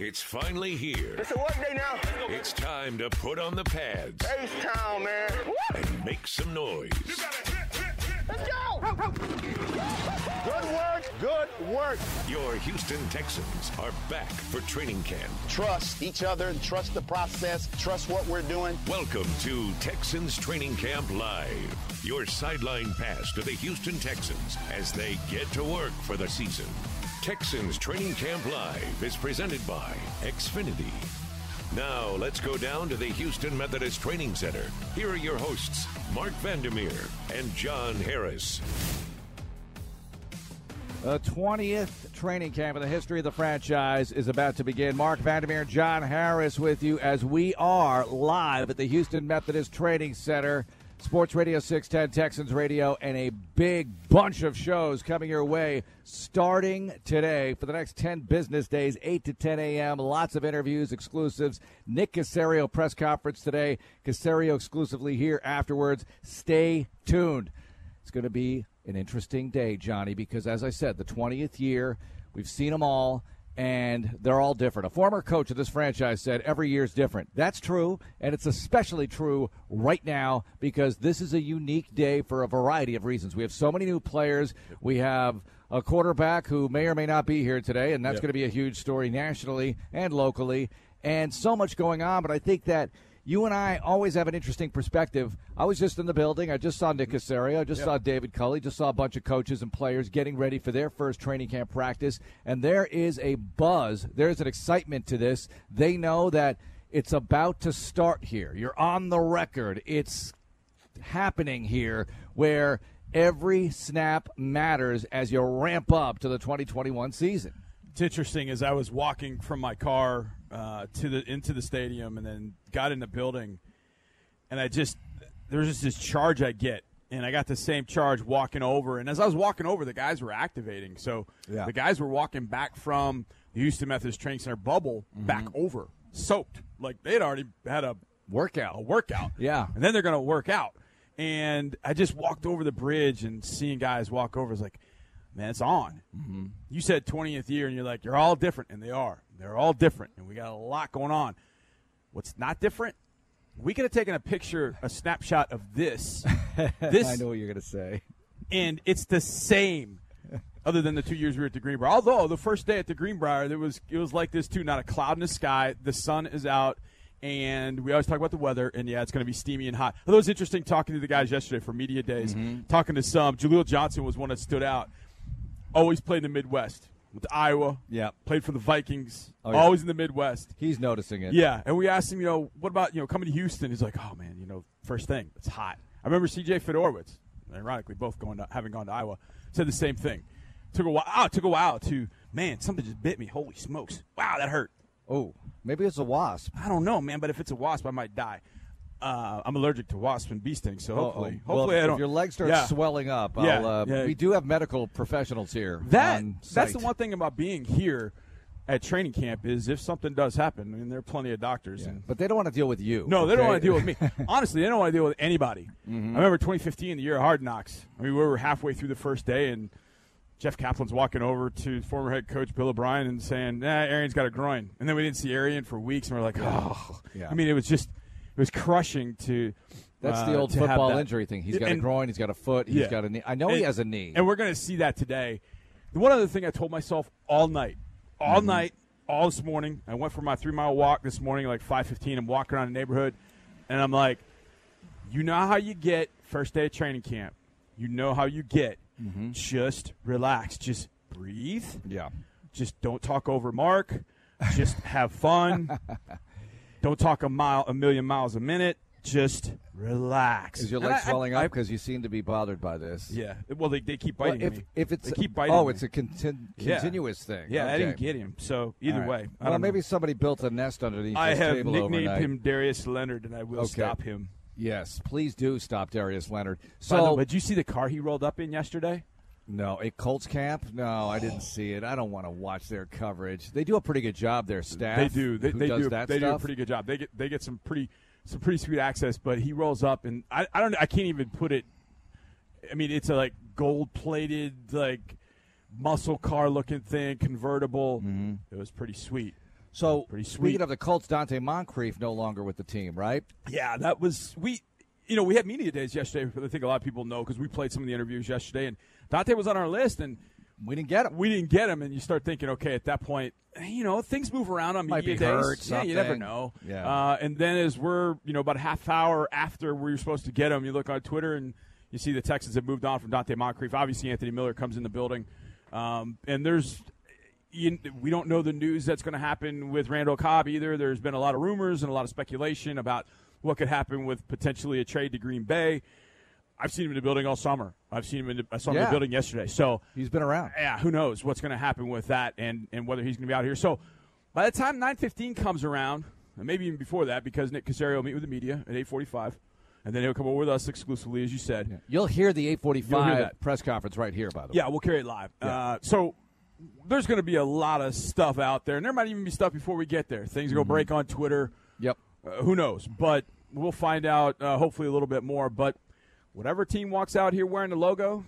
It's finally here. It's a work day now. It's time to put on the pads Ace Town, man. and make some noise. Let's go. Good work. Good work. Your Houston Texans are back for training camp. Trust each other. And trust the process. Trust what we're doing. Welcome to Texans Training Camp Live. Your sideline pass to the Houston Texans as they get to work for the season. Texans Training Camp Live is presented by Xfinity. Now let's go down to the Houston Methodist Training Center. Here are your hosts, Marc Vandermeer and John Harris. The 20th training camp in the history of the franchise is about to begin. Marc Vandermeer and John Harris with you as we are live at the Houston Methodist Training Center. Sports Radio 610, Texans Radio, and a big bunch of shows coming your way starting today for the next 10 business days, 8 to 10 a.m. Lots of interviews, exclusives. Nick Caserio press conference today. Caserio exclusively here afterwards. Stay tuned. It's going to be an interesting day, Johnny, because as I said, the 20th year, we've seen them all, and they're all different. A former coach of this franchise said every year is different. That's true, and it's especially true right now because this is a unique day for a variety of reasons. We have so many new players. We have a quarterback who may or may not be here today, and that's Yep. going to be a huge story nationally and locally, and so much going on. But I think that you and I always have an interesting perspective. I was just in the building. I just saw Nick mm-hmm. Caserio. I just saw David Culley. Just saw a bunch of coaches and players getting ready for their first training camp practice. And there is a buzz. There's an excitement to this. They know that it's about to start here. You're on the record. It's happening here where every snap matters as you ramp up to the 2021 season. It's interesting as I was walking from my car uh, to the into the stadium and then got in the building, and I just there's just this charge I get, and I got the same charge walking over. And as I was walking over, the guys were activating. So Yeah. the guys were walking back from the Houston Methodist Training Center bubble back over, soaked like they'd already had a Workout. a workout. Yeah. And then they're going to work out. And I just walked over the bridge and seeing guys walk over is like, man, it's on. Mm-hmm. You said 20th year, and you're like, you're all different. And they are. They're all different. And we got a lot going on. What's not different? We could have taken a picture, a snapshot of this. this I know what you're going to say. and it's the same. Other than the two years we were at the Greenbrier, although the first day at the Greenbrier, there was it was like this too. Not a cloud in the sky. The sun is out, and we always talk about the weather. And yeah, it's going to be steamy and hot. Although it was interesting talking to the guys yesterday for media days, mm-hmm. talking to some. Jaleel Johnson was one that stood out. Always played in the Midwest with Iowa. Yeah. played for the Vikings. Oh, yeah. Always in the Midwest. He's noticing it. Yeah, and we asked him, you know, what about you know coming to Houston? He's like, oh man, you know, first thing, it's hot. I remember C.J. Fedorowicz, ironically, both going to, having gone to Iowa, said the same thing. Took a while. Ah, it took a while to man, something just bit me. Holy smokes! Wow, that hurt. Oh, maybe it's a wasp. I don't know, man, but if it's a wasp, I might die. Uh, I'm allergic to wasp and bee stings, so hopefully, hopefully well, I don't. If your legs start Yeah. swelling up, Yeah, I'll, uh, yeah. we do have medical professionals here. That that's the one thing about being here at training camp is if something does happen, I mean, there are plenty of doctors. Yeah. And, But they don't want to deal with you. No, they don't want to deal with me. Honestly, they don't want to deal with anybody. Mm-hmm. I remember 2015, the year of Hard Knocks. I mean, we were halfway through the first day, and Geoff Kaplan's walking over to former head coach Bill O'Brien and saying, "Nah, Arian's got a groin." And then we didn't see Arian for weeks, and we're like, "Oh." Yeah. I mean, it was just it was crushing to. That's uh, the old football injury thing. He's got a groin. He's got a foot. He's Yeah. got a knee. I know he has a knee. And we're going to see that today. The one other thing I told myself all night, all Mm-hmm. night, all this morning. I went for my three mile walk this morning, like five fifteen. I'm walking around the neighborhood, and I'm like, you know how you get first day of training camp. You know how you get. Mm-hmm. Just relax. Just breathe. yeah. Just don't talk over Mark. Just have fun. don't talk a mile, a million miles a minute. Just relax. Is your leg I- swelling I- up? Because you seem to be bothered by this. yeah. Well, they, they keep Well, biting if me. if it's they keep biting oh, me. it's a contin- Yeah. continuous thing. Yeah, I didn't get him. So either right. way, I well, don't maybe know. somebody built a nest underneath I have table nicknamed overnight. him Darius Leonard, and I will Okay. stop him. Yes, please do stop Darius Leonard. So, way, did you see the car he rolled up in yesterday? No, a Colts camp? No, I didn't see it. I don't want to watch their coverage. They do a pretty good job. Their staff, They do. They, they do. that they do a pretty good job. They get they get some pretty some pretty sweet access. But he rolls up, and I, I don't I can't even put it. I mean, it's a like gold plated like muscle car looking thing, convertible. Mm-hmm. It was pretty sweet. So Pretty sweet. speaking of the Colts, Donte Moncrief no longer with the team, right? Yeah, that was we. You know, we had media days yesterday. I think a lot of people know because we played some of the interviews yesterday, and Donte was on our list, and We didn't get him. we didn't get him. And you start thinking, okay, at that point, you know, things move around on Might media be days. hurt, yeah, you never know. Yeah. Uh, and then as we're, you know, about a half hour after we were supposed to get him, you look on Twitter and you see the Texans have moved on from Donte Moncrief. Obviously, Anthony Miller comes in the building, um, and there's. You, we don't know the news that's going to happen with Randall Cobb either. There's been a lot of rumors and a lot of speculation about what could happen with potentially a trade to Green Bay. I've seen him in the building all summer. I've seen him in the, I saw him in the building yesterday. So He's been around. yeah, who knows what's going to happen with that and, and whether he's going to be out here. So by the time 9.15 comes around, and maybe even before that, because Nick Caserio will meet with the media at 8.45, and then he'll come over with us exclusively, as you said. You'll hear the 8:45 hear press conference right here. By the way. Yeah, we'll carry it live. Uh, so there's going to be a lot of stuff out there, and there might even be stuff before we get there. Things are going to break on Twitter. Yep. Uh, who knows? But we'll find out uh, hopefully a little bit more. But whatever team walks out here wearing the logo,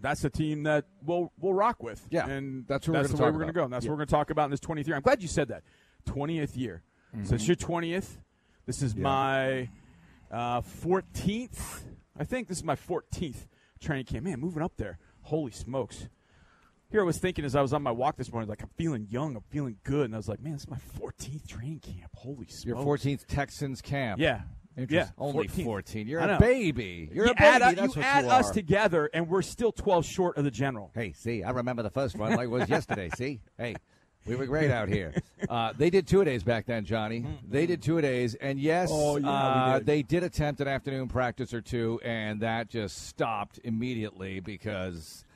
that's the team that we'll we'll rock with. Yeah, and that's that's the way we're going to go. And that's Yeah. what we're going to talk about in this 20th year. I'm glad you said that. 20th year. So it's your 20th. This is my uh, 14th. I think this is my 14th training camp. Man, moving up there. Holy smokes. Here I was thinking as I was on my walk this morning, like I'm feeling young, I'm feeling good, and I was like, man, this is my 14th training camp. Holy smokes! Your 14th Texans camp. Yeah, Yeah, Only 14th. 14. You're a baby. You're you a baby. add, That's you what add you us together, and we're still 12 short of the general. Hey, see, I remember the first one like it was yesterday. See, hey, we were great out here. Uh, they did two days back then, Johnny. They did two days, and yes, Oh, yeah, uh, did. they did attempt an afternoon practice or two, and that just stopped immediately because.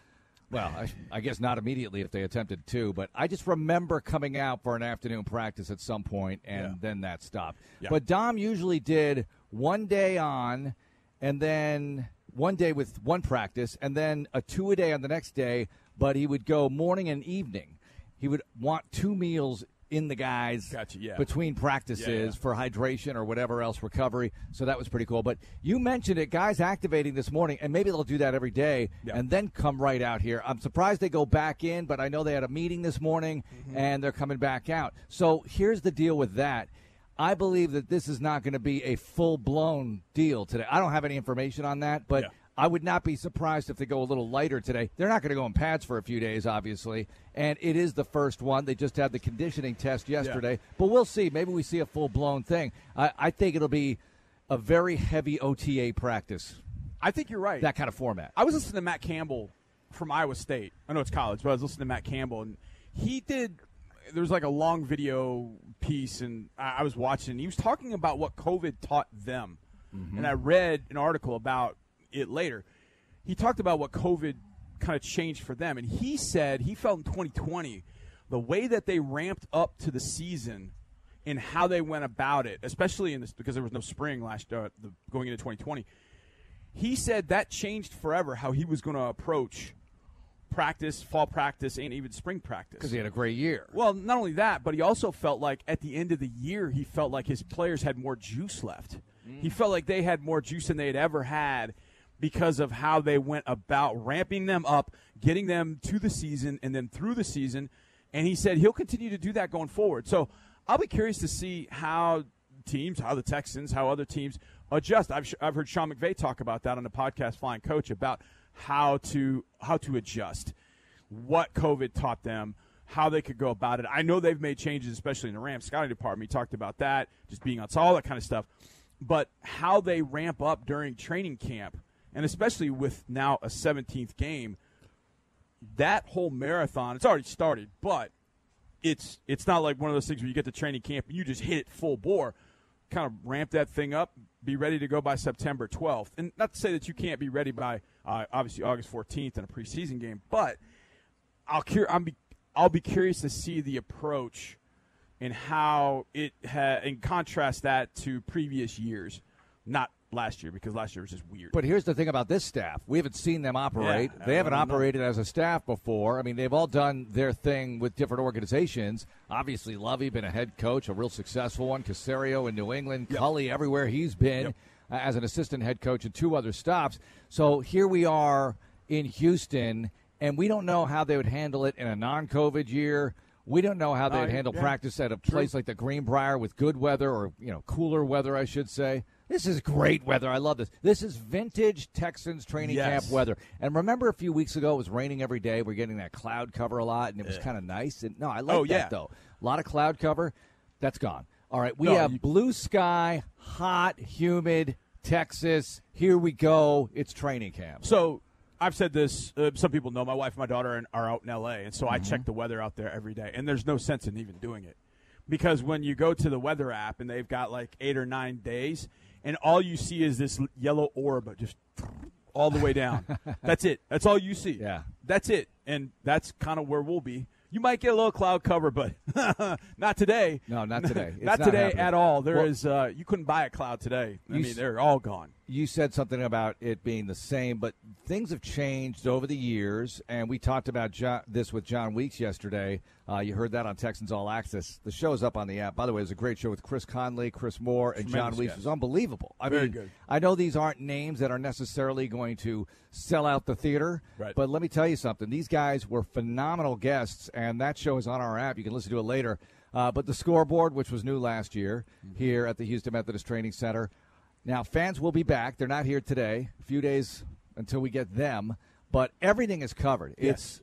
Well, I, I guess not immediately if they attempted to, but I just remember coming out for an afternoon practice at some point, and Yeah. then that stopped. Yeah. But Dom usually did one day on, and then one day with one practice, and then a two a day on the next day. But he would go morning and evening. He would want two meals in the guys Gotcha, yeah. between practices Yeah, yeah. for hydration or whatever else recovery. So that was pretty cool. But you mentioned it, guys activating this morning, and maybe they'll do that every day and then come right out here. I'm surprised they go back in, but I know they had a meeting this morning Mm-hmm. and they're coming back out. So here's the deal with that. I believe that this is not going to be a full blown deal today. I don't have any information on that, but. I would not be surprised if they go a little lighter today. They're not going to go in pads for a few days, obviously, and it is the first one. They just had the conditioning test yesterday, but we'll see. Maybe we see a full blown thing. I, I think it'll be a very heavy OTA practice, I think you're right. that kind of format. I was listening to Matt Campbell from Iowa State. I know it's college, but I was listening to Matt Campbell, and he did. There was like a long video piece, and I, I was watching. He was talking about what COVID taught them, mm-hmm. and I read an article about it later. He talked about what COVID kind of changed for them, and he said he felt in 2020 the way that they ramped up to the season and how they went about it, especially in this because there was no spring last uh, the, going into 2020 he said that changed forever how he was going to approach practice, fall practice, and even spring practice. Because he had a great year. well, not only that, but he also felt like at the end of the year, he felt like his players had more juice left. He felt like they had more juice than they had ever had because of how they went about ramping them up, getting them to the season, and then through the season. And he said he'll continue to do that going forward. So I'll be curious to see how teams, how the Texans, how other teams adjust. I've, I've heard Sean McVay talk about that on the podcast Flying Coach about how to how to adjust, what COVID taught them, how they could go about it. I know they've made changes, especially in the Rams scouting department. He talked about that, just being on all that kind of stuff. But how they ramp up during training camp, and especially with now a 17th game, that whole marathon, it's already started, but it's it's not like one of those things where you get to training camp and you just hit it full bore. Kind of ramp that thing up, be ready to go by September 12th. And not to say that you can't be ready by uh, obviously August 14th in a preseason game, but I'll cur- I'm be- I'll be curious to see the approach and how it ha- and contrast that to previous years, not last year because last year was just weird. But here's the thing about this staff. We haven't seen them operate. Yeah, they haven't I don't know. operated as a staff before. I mean, they've all done their thing with different organizations. Obviously, Lovie been a head coach, a real successful one. Caserio in New England, Yep. Culley everywhere he's been Yep. uh, as an assistant head coach and two other stops. So here we are in Houston, and we don't know how they would handle it in a non-COVID year. We don't know how they'd Uh, handle yeah. practice at a place like the Greenbrier with good weather or you know cooler weather, I should say. This is great weather. I love this. This is vintage Texans training Yes. camp weather. And remember, a few weeks ago, it was raining every day. We're getting that cloud cover a lot, and it was kind of nice. And no, I like Oh, that yeah. though. A lot of cloud cover. That's gone. All right, we No, have you- blue sky, hot, humid Texas. Here we go. It's training camp. So I've said this. Uh, some people know my wife and my daughter are, are out in L.A., and so Mm-hmm. I check the weather out there every day. And there's no sense in even doing it because when you go to the weather app and they've got like eight or nine days, and all you see is this yellow orb just all the way down. that's it. That's all you see. Yeah. that's it. And that's kind of where we'll be. You might get a little cloud cover, but not today. No, not today. Not not today happening. at all. There Well- is. uh, you couldn't buy a cloud today. I mean, s- they're all gone. You said something about it being the same, but things have changed over the years, and we talked about John, this with John Weeks yesterday. Uh, you heard that on Texans All Access. The show's up on the app. By the way, it was a great show with Chris Conley, Chris Moore, and John Weeks. guy. It was unbelievable. I Very mean, good. I know these aren't names that are necessarily going to sell out the theater, Right. but let me tell you something. These guys were phenomenal guests, and that show is on our app. You can listen to it later. Uh, but the scoreboard, which was new last year Mm-hmm. here at the Houston Methodist Training Center, now, fans will be back. They're not here today. A few days until we get them, but everything is covered. It's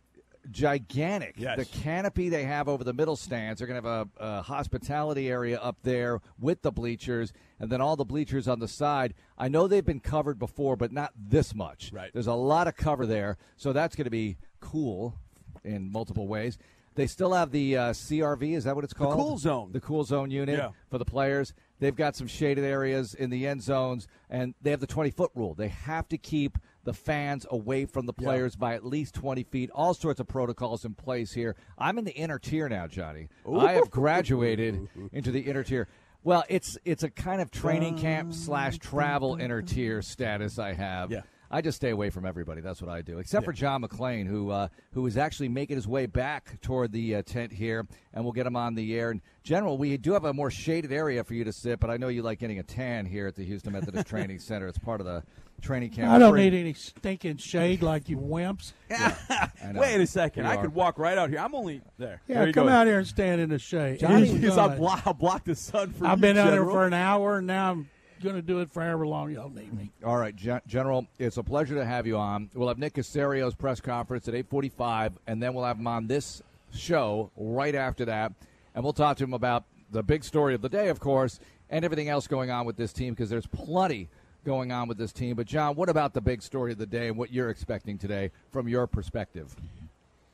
gigantic. Yes. The canopy they have over the middle stands. They're going to have a, a hospitality area up there with the bleachers, and then all the bleachers on the side. I know they've been covered before, but not this much. Right. There's a lot of cover there, so that's going to be cool in multiple ways. They still have the uh, CRV. Is that what it's called? The cool zone. The cool zone unit Yeah. for the players. They've got some shaded areas in the end zones, and they have the 20 foot rule. They have to keep the fans away from the Yeah. players by at least 20 feet. All sorts of protocols in place here. I'm in the inner tier now, Johnny. I have graduated into the inner tier. Well, it's it's a kind of training camp slash travel inner tier status I have. Yeah. I just stay away from everybody. That's what I do, except for John McClain, who uh, who is actually making his way back toward the uh, tent here, and we'll get him on the air. In general, we do have a more shaded area for you to sit, but I know you like getting a tan here at the Houston Methodist Training Center. It's part of the training camp. I don't Free. need any stinking shade like you wimps. I know. Wait a second. Here I you could walk right out here. I'm only there. Yeah, There you come go. out here and stand in the shade. Johnny, Here's because I'll gun. block, I'll block the sun for I've you, been out there General. for an hour, and now I'm going to do it for however long y'all need me. All right, Gen- General, it's a pleasure to have you on. We'll have Nick Caserio's press conference at 8:45, and then we'll have him on this show right after that, and we'll talk to him about the big story of the day, of course, and everything else going on with this team because there's plenty going on with this team. But John, what about the big story of the day and what you're expecting today from your perspective?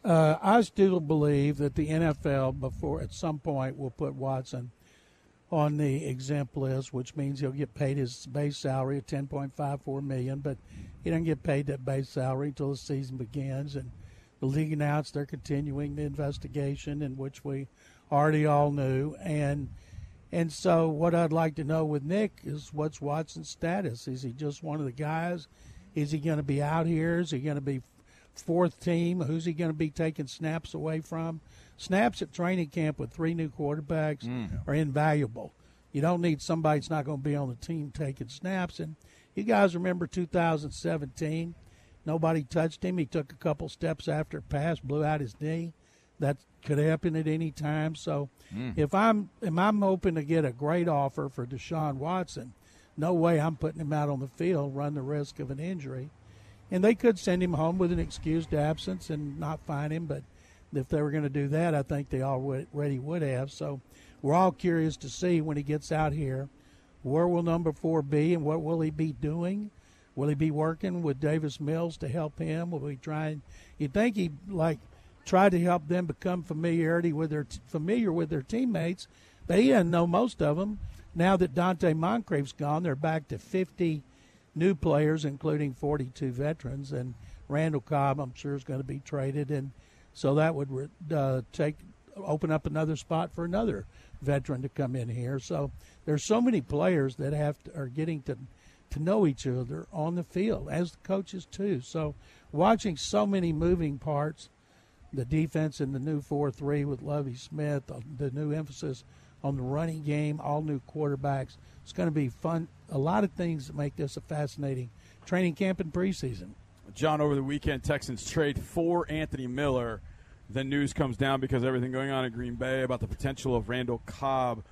Uh, I still believe that the NFL, before at some point, will put Watson on the exempt list, which means he'll get paid his base salary of ten point five four million, but he doesn't get paid that base salary until the season begins. And the league announced they're continuing the investigation, in which we already all knew. And and so, what I'd like to know with Nick is what's Watson's status? Is he just one of the guys? Is he going to be out here? Is he going to be fourth team? Who's he going to be taking snaps away from? Snaps at training camp with three new quarterbacks mm. are invaluable. You don't need somebody that's not going to be on the team taking snaps. And you guys remember 2017? Nobody touched him. He took a couple steps after a pass, blew out his knee. That could happen at any time. So mm. if I'm if I'm hoping to get a great offer for Deshaun Watson, no way I'm putting him out on the field, run the risk of an injury. And they could send him home with an excused absence and not find him, but if they were going to do that, I think they already would have. So we're all curious to see when he gets out here, where will number four be and what will he be doing? Will he be working with Davis Mills to help him? Will he try you think he like tried to help them become familiarity with their familiar with their teammates, but he doesn't know most of them. Now that Donte Moncrief's gone, they're back to 50 new players, including 42 veterans, and Randall Cobb, I'm sure, is going to be traded, and so that would uh, take open up another spot for another veteran to come in here. So there's so many players that have to, are getting to to know each other on the field as the coaches too. So watching so many moving parts, the defense in the new four three with Lovie Smith, the, the new emphasis on the running game, all new quarterbacks. It's going to be fun. A lot of things that make this a fascinating training camp and preseason. John, over the weekend, Texans trade for Anthony Miller. Then news comes down because everything going on in Green Bay about the potential of Randall Cobb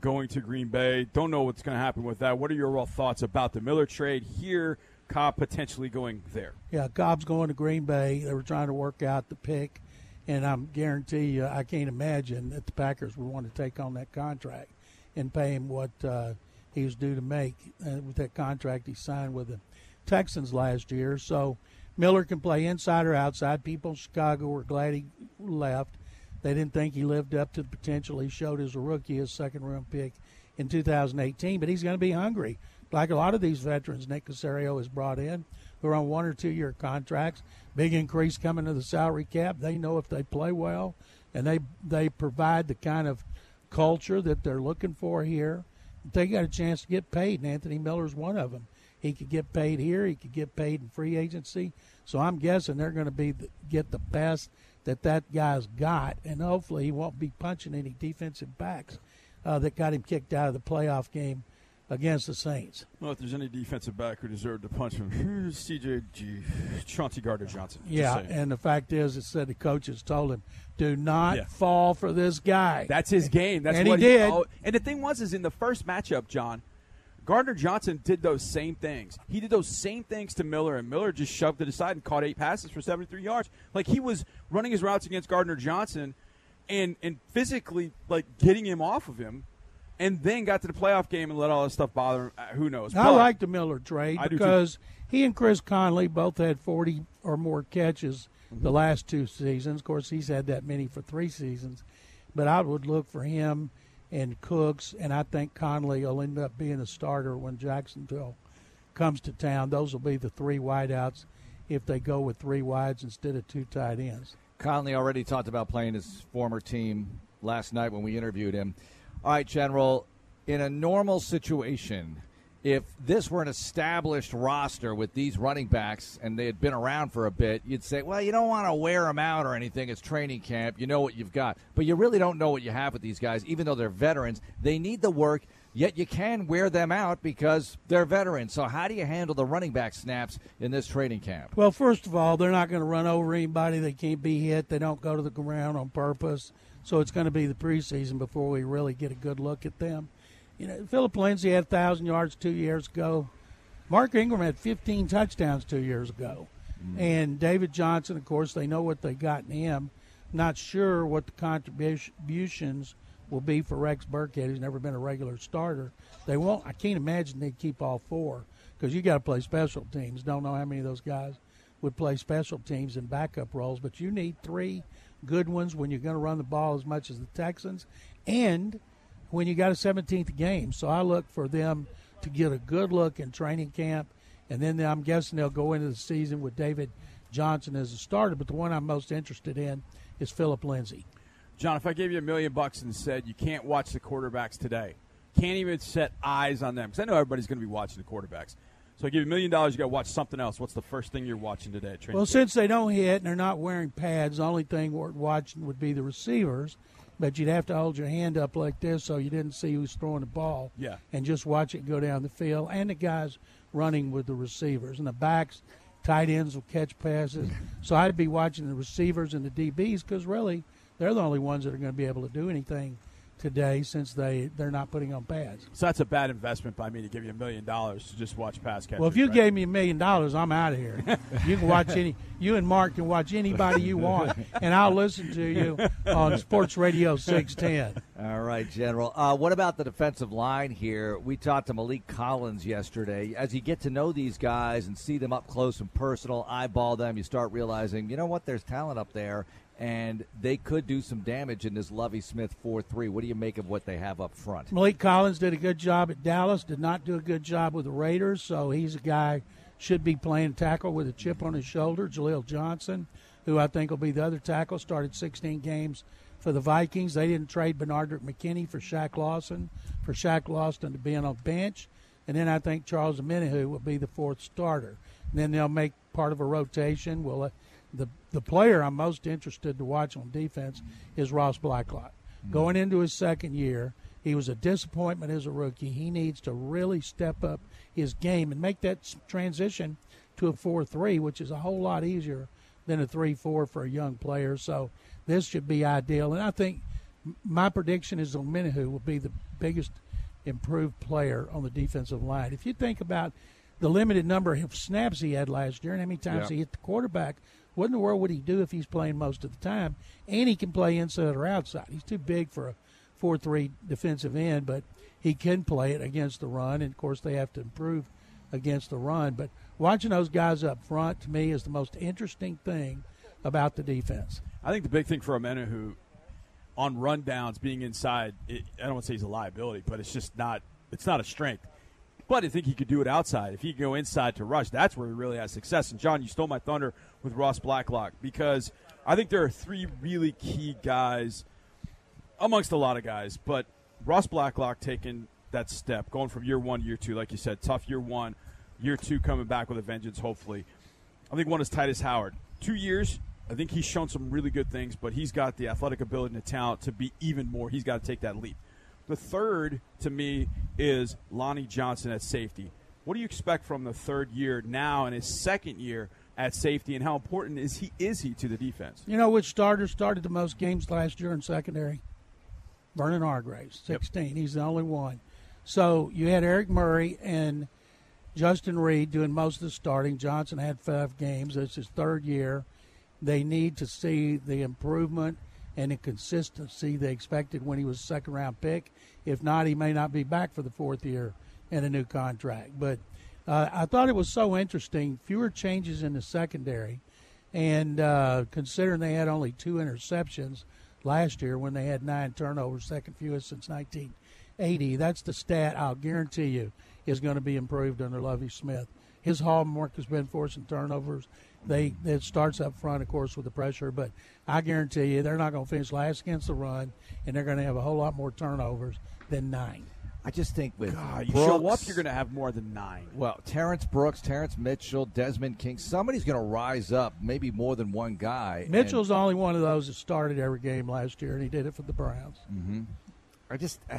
going to Green Bay. Don't know what's going to happen with that. What are your overall thoughts about the Miller trade here? Cobb potentially going there. Yeah, Cobb's going to Green Bay. They were trying to work out the pick, and I'm guarantee you, I can't imagine that the Packers would want to take on that contract and pay him what uh, he was due to make uh, with that contract he signed with the Texans last year. So Miller can play inside or outside. People in Chicago were glad he left. They didn't think he lived up to the potential he showed as a rookie, his second round pick in 2018. But he's going to be hungry like a lot of these veterans Nick Caserio has brought in, who are on one or two year contracts. Big increase coming to the salary cap. They know if they play well and they they provide the kind of culture that they're looking for here, they got a chance to get paid. And Anthony Miller's one of them. He could get paid here. He could get paid in free agency. So I'm guessing they're going to be get the best that that guy's got, and hopefully he won't be punching any defensive backs uh, that got him kicked out of the playoff game against the Saints. Well, if there's any defensive back who deserved to punch him, CJG, Chauncey Gardner Johnson. Yeah, and the fact is, it said the coaches told him, "Do not yeah. fall for this guy." That's his game. That's and what he did. Oh, and the thing was, is in the first matchup, John. Gardner Johnson did those same things. He did those same things to Miller, and Miller just shoved it aside and caught eight passes for 73 yards. Like he was running his routes against Gardner Johnson, and and physically like getting him off of him and then got to the playoff game and let all this stuff bother him. Uh, who knows? I like the Miller trade because he and Chris Conley both had 40 or more catches mm-hmm. the last two seasons. Of course, he's had that many for three seasons. But I would look for him and Cooks, and I think Conley will end up being a starter when Jacksonville comes to town. Those will be the three wideouts if they go with three wides instead of two tight ends. Conley already talked about playing his former team last night when we interviewed him. All right, General. In a normal situation, if this were an established roster with these running backs and they had been around for a bit, you'd say, well, you don't want to wear them out or anything. It's training camp. You know what you've got. But you really don't know what you have with these guys, even though they're veterans. They need the work, yet you can wear them out because they're veterans. So, how do you handle the running back snaps in this training camp? Well, first of all, they're not going to run over anybody. They can't be hit. They don't go to the ground on purpose. So it's going to be the preseason before we really get a good look at them. You know, Phillip Lindsay had 1,000 yards two years ago. Mark Ingram had 15 touchdowns two years ago. Mm-hmm. And David Johnson, of course, they know what they got in him. Not sure what the contributions will be for Rex Burkhead, who's never been a regular starter. They won't. I can't imagine they'd keep all four because you got to play special teams. Don't know how many of those guys would play special teams in backup roles, but you need three good ones when you're going to run the ball as much as the Texans, and when you got a 17th game. So I look for them to get a good look in training camp, and then I'm guessing they'll go into the season with David Johnson as a starter. But the one I'm most interested in is Phillip Lindsay. John, if I gave you a million bucks and said you can't watch the quarterbacks today, can't even set eyes on them, because I know everybody's going to be watching the quarterbacks. So I give you a million dollars, you got to watch something else. What's the first thing you're watching today at training? Well, since they don't hit and they're not wearing pads, the only thing worth watching would be the receivers. But you'd have to hold your hand up like this so you didn't see who's throwing the ball. Yeah. And just watch it go down the field. And the guys running with the receivers. And the backs, tight ends will catch passes. so I'd be watching the receivers and the DBs because really they're the only ones that are going to be able to do anything – today since they they're not putting on pads. So that's a bad investment by me to give you a million dollars to just watch pass catchers. Well, if you right? gave me a million dollars, I'm out of here. you can watch any. You and Mark can watch anybody you want, and I'll listen to you on Sports Radio 610. All right, General. Uh, what about the defensive line here? We talked to Maliek Collins yesterday. As you get to know these guys and see them up close and personal, eyeball them, you start realizing, you know what? There's talent up there, and they could do some damage in this Lovie Smith 4 3. What do you make of what they have up front? Maliek Collins did a good job at Dallas, did not do a good job with the Raiders, so he's a guy should be playing tackle with a chip on his shoulder. Jaleel Johnson, who I think will be the other tackle, started 16 games for the Vikings. They didn't trade Benardrick McKinney for Shaq Lawson, for Shaq Lawson to be on a bench. And then I think Charles Omenihu will be the fourth starter. And then they'll make part of a rotation. Will uh, the player I'm most interested to watch on defense is Ross Blacklock. Mm-hmm. Going into his second year, he was a disappointment as a rookie. He needs to really step up his game and make that transition to a 4 3, which is a whole lot easier than a 3 4 for a young player. So this should be ideal. And I think my prediction is Omenihu will be the biggest improved player on the defensive line. If you think about the limited number of snaps he had last year and how many times he hit the quarterback, what in the world would he do if he's playing most of the time? And he can play inside or outside. He's too big for a 4 3 defensive end, but he can play it against the run. And of course, they have to improve against the run. But watching those guys up front to me is the most interesting thing about the defense. I think the big thing for Omenihu on rundowns being inside, it, I don't want to say he's a liability, but it's just not it's not a strength. But I think he could do it outside. If he can go inside to rush, that's where he really has success. And John, you stole my thunder with Ross Blacklock because I think there are three really key guys amongst a lot of guys, but Ross Blacklock taking that step, going from year one to year two, like you said, tough year one, year two coming back with a vengeance, hopefully. I think one is Tytus Howard. Two years, I think he's shown some really good things, but he's got the athletic ability and the talent to be even more. He's got to take that leap. The third, to me, is Lonnie Johnson at safety. What do you expect from the third year now in his second year at safety, and how important is he is he to the defense? You know which starter started the most games last year in secondary? Vernon Hargreaves, 16. Yep. He's the only one. So you had Eric Murray and Justin Reid doing most of the starting. Johnson had five games. It's his third year. They need to see the improvement and the consistency they expected when he was a second round pick. If not, he may not be back for the fourth year in a new contract. But uh, I thought it was so interesting. Fewer changes in the secondary, and uh, considering they had only two interceptions last year when they had nine turnovers, second fewest since 1980, that's the stat I'll guarantee you is going to be improved under Lovie Smith. His hallmark has been forcing turnovers. They it starts up front, of course, with the pressure, but I guarantee you they're not going to finish last against the run, and they're going to have a whole lot more turnovers than nine. I just think with God, you show up, you're going to have more than nine. Well, Terrence Brooks, Terrance Mitchell, Desmond King, somebody's going to rise up, maybe more than one guy. Mitchell's and, the only one of those that started every game last year, and he did it for the Browns. Mm-hmm. I just uh,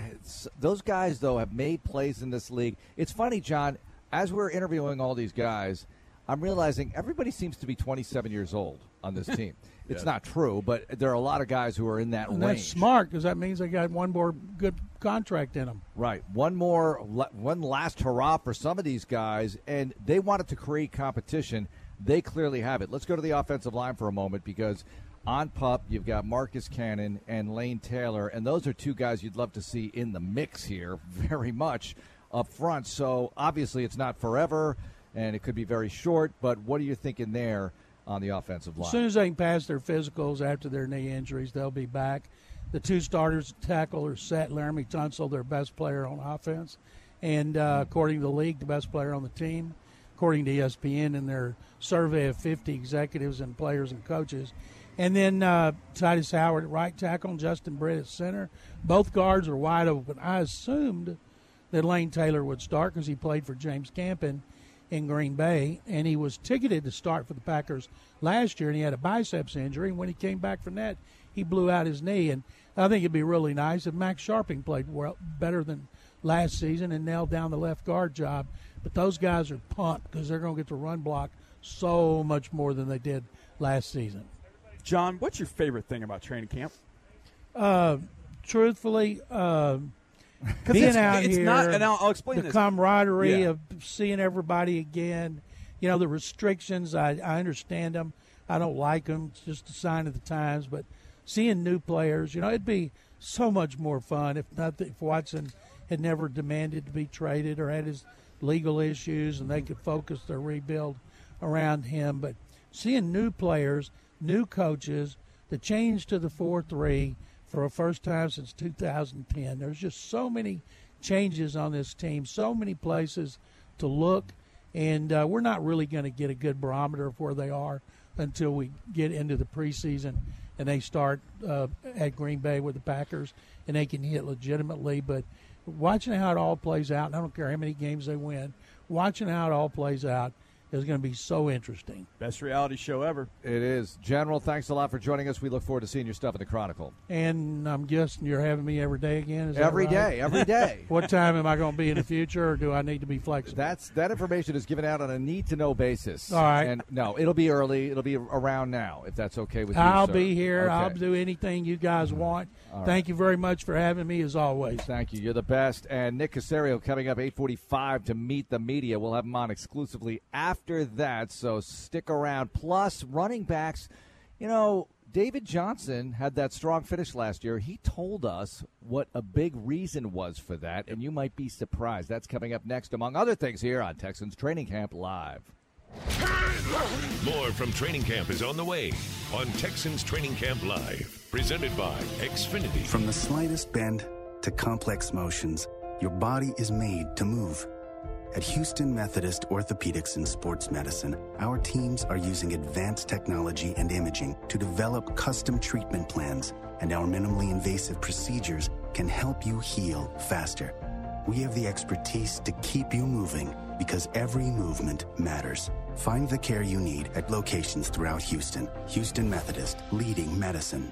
those guys though have made plays in this league. It's funny, John. As we're interviewing all these guys, I'm realizing everybody seems to be 27 years old on this team. It's not true, but there are a lot of guys who are in that and range. That's smart because that means they got one more good contract in them. Right, one more, one last hurrah for some of these guys, and they wanted to create competition. They clearly have it. Let's go to the offensive line for a moment because on pup you've got Marcus Cannon and Lane Taylor, and those are two guys you'd love to see in the mix here, very much up front. So obviously it's not forever and it could be very short. But what are you thinking there on the offensive line? As soon as they can pass their physicals after their knee injuries, they'll be back. The two starters tackle are set. Laremy Tunsil, their best player on offense, and uh, according to the league, the best player on the team. According to ESPN in their survey of 50 executives and players and coaches. And then uh, Tytus Howard at right tackle and Justin Britt at center. Both guards are wide open. I assumed that Lane Taylor would start because he played for James Campen in Green Bay, and he was ticketed to start for the Packers last year, and he had a biceps injury. And when he came back from that, he blew out his knee. And I think it'd be really nice if Max Scharping played well, better than last season and nailed down the left guard job. But those guys are pumped because they're going to get to run block so much more than they did last season. John, what's your favorite thing about training camp? Uh, truthfully, uh, being it's, out it's here, not, and I'll, I'll explain the this. camaraderie Yeah. of seeing everybody again. You know, the restrictions, I, I understand them. I don't like them. It's just a sign of the times. But seeing new players, you know, it'd be so much more fun if not if Watson had never demanded to be traded or had his legal issues and they could focus their rebuild around him. But seeing new players, new coaches, the change to the 4 3 for a first time since 2010. There's just so many changes on this team, so many places to look, and uh, we're not really going to get a good barometer of where they are until we get into the preseason and they start uh, at Green Bay with the Packers and they can hit legitimately. But watching how it all plays out, and I don't care how many games they win, watching how it all plays out is going to be so interesting. Best reality show ever. It is. General, thanks a lot for joining us. We look forward to seeing your stuff in the Chronicle. And I'm guessing you're having me every day again. Is every right? day, every day. What time am I going to be in the future, or do I need to be flexible? That's that information is given out on a need to know basis. All right. And no, it'll be early. It'll be around now, if that's okay with you. I'll sir. be here. Okay. I'll do anything you guys mm-hmm. want. Thank you very much for having me, as always. Thank you. You're the best. And Nick Caserio coming up 8:45 to meet the media. We'll have him on exclusively after that. So stick around. Plus, running backs. You know, David Johnson had that strong finish last year. He told us what a big reason was for that, and you might be surprised. That's coming up next, among other things, here on Texans Training Camp Live. More from training camp is on the way on Texans Training Camp Live, presented by Xfinity. From the slightest bend to complex motions, your body is made to move. At Houston Methodist Orthopedics and Sports Medicine, our teams are using advanced technology and imaging to develop custom treatment plans, and our minimally invasive procedures can help you heal faster. We have the expertise to keep you moving because every movement matters. Find the care you need at locations throughout Houston. Houston Methodist, leading medicine.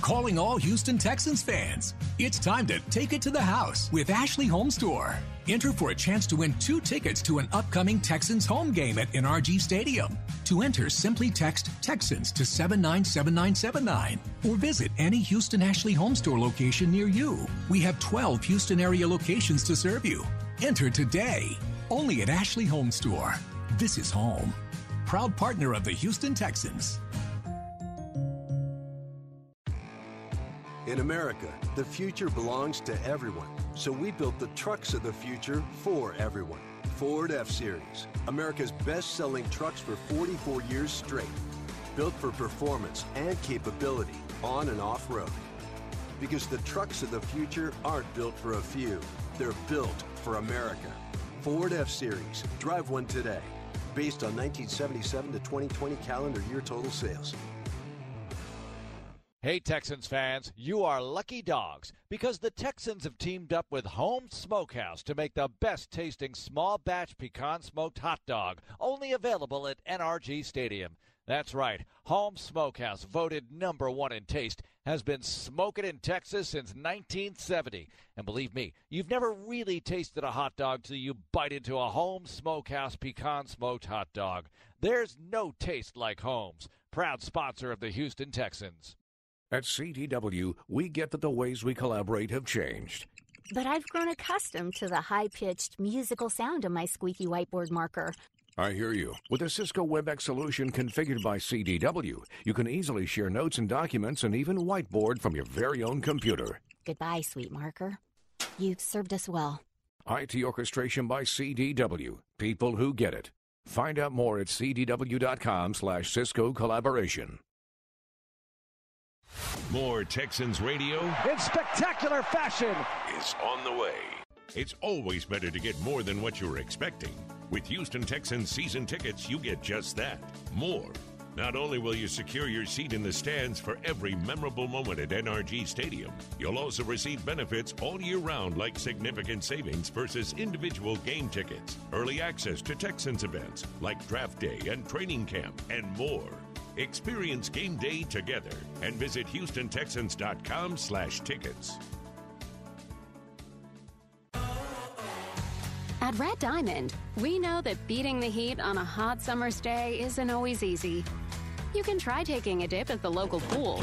Calling all Houston Texans fans. It's time to take it to the house with Ashley Home Store. Enter for a chance to win two tickets to an upcoming Texans home game at NRG Stadium. To enter, simply text Texans to 797979 or visit any Houston Ashley Home Store location near you. We have 12 Houston area locations to serve you. Enter today. Only at Ashley Home Store. This is home. Proud partner of the Houston Texans. In America, the future belongs to everyone. So we built the trucks of the future for everyone. Ford F Series, America's best selling trucks for 44 years straight. Built for performance and capability on and off road. Because the trucks of the future aren't built for a few, they're built for America. Ford F Series, drive one today. Based on 1977 to 2020 calendar year total sales. Hey, Texans fans, you are lucky dogs because the Texans have teamed up with Holmes Smokehouse to make the best tasting small batch pecan smoked hot dog, only available at NRG Stadium. That's right, Holmes Smokehouse, voted number one in taste, has been smoking in Texas since 1970. And believe me, you've never really tasted a hot dog till you bite into a Holmes Smokehouse pecan smoked hot dog. There's no taste like Holmes, proud sponsor of the Houston Texans. At CDW, we get that the ways we collaborate have changed. But I've grown accustomed to the high pitched musical sound of my squeaky whiteboard marker. I hear you. With a Cisco WebEx solution configured by CDW, you can easily share notes and documents and even whiteboard from your very own computer. Goodbye, sweet marker. You've served us well. IT orchestration by CDW. People who get it. Find out more at cdw.com slash Cisco collaboration. More Texans radio In spectacular fashion. is on the way. It's always better to get more than what you were expecting. With Houston Texans season tickets, you get just that more. Not only will you secure your seat in the stands for every memorable moment at NRG Stadium, you'll also receive benefits all year round like significant savings versus individual game tickets, early access to Texans events like draft day and training camp, and more. Experience game day together and visit HoustonTexans.com slash tickets. At Red Diamond, we know that beating the heat on a hot summer's day isn't always easy. You can try taking a dip at the local pool.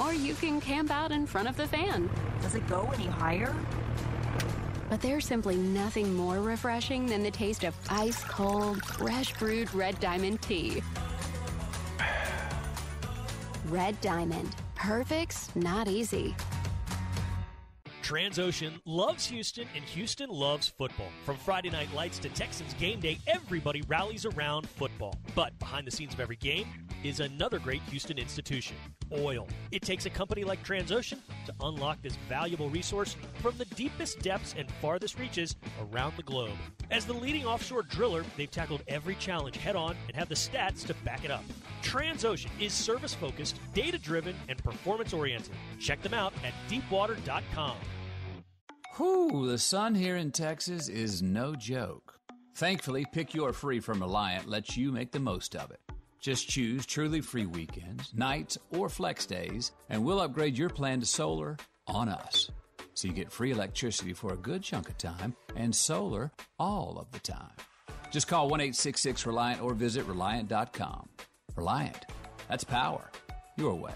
Or you can camp out in front of the fan. Does it go any higher? But there's simply nothing more refreshing than the taste of ice cold, fresh brewed Red Diamond tea. Red Diamond. Perfect's not easy. Transocean loves Houston and Houston loves football. From Friday night lights to Texans game day, everybody rallies around football. But behind the scenes of every game is another great Houston institution oil. It takes a company like Transocean to unlock this valuable resource from the deepest depths and farthest reaches around the globe. As the leading offshore driller, they've tackled every challenge head on and have the stats to back it up. Transocean is service focused, data driven, and performance oriented. Check them out at deepwater.com. The sun here in Texas is no joke. Thankfully, Pick Your Free from Reliant lets you make the most of it. Just choose truly free weekends, nights, or flex days, and we'll upgrade your plan to solar on us. So you get free electricity for a good chunk of time and solar all of the time. Just call 1 866 Reliant or visit Reliant.com. Reliant, that's power your way.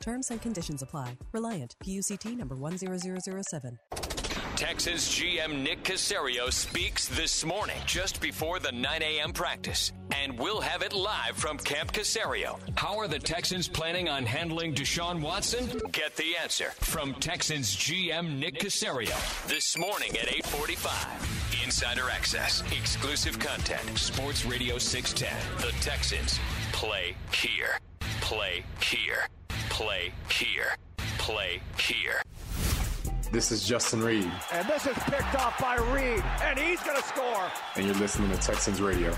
Terms and conditions apply. Reliant, PUCT number 10007. Texas GM Nick Caserio speaks this morning just before the 9 a.m. practice. And we'll have it live from Camp Caserio. How are the Texans planning on handling Deshaun Watson? Get the answer from Texans GM Nick Caserio this morning at 845. Insider access, exclusive content, Sports Radio 610. The Texans play here. Play here. Play here. Play here. This is Justin Reid. And this is picked off by Reid, and he's going to score. And you're listening to Texans Radio.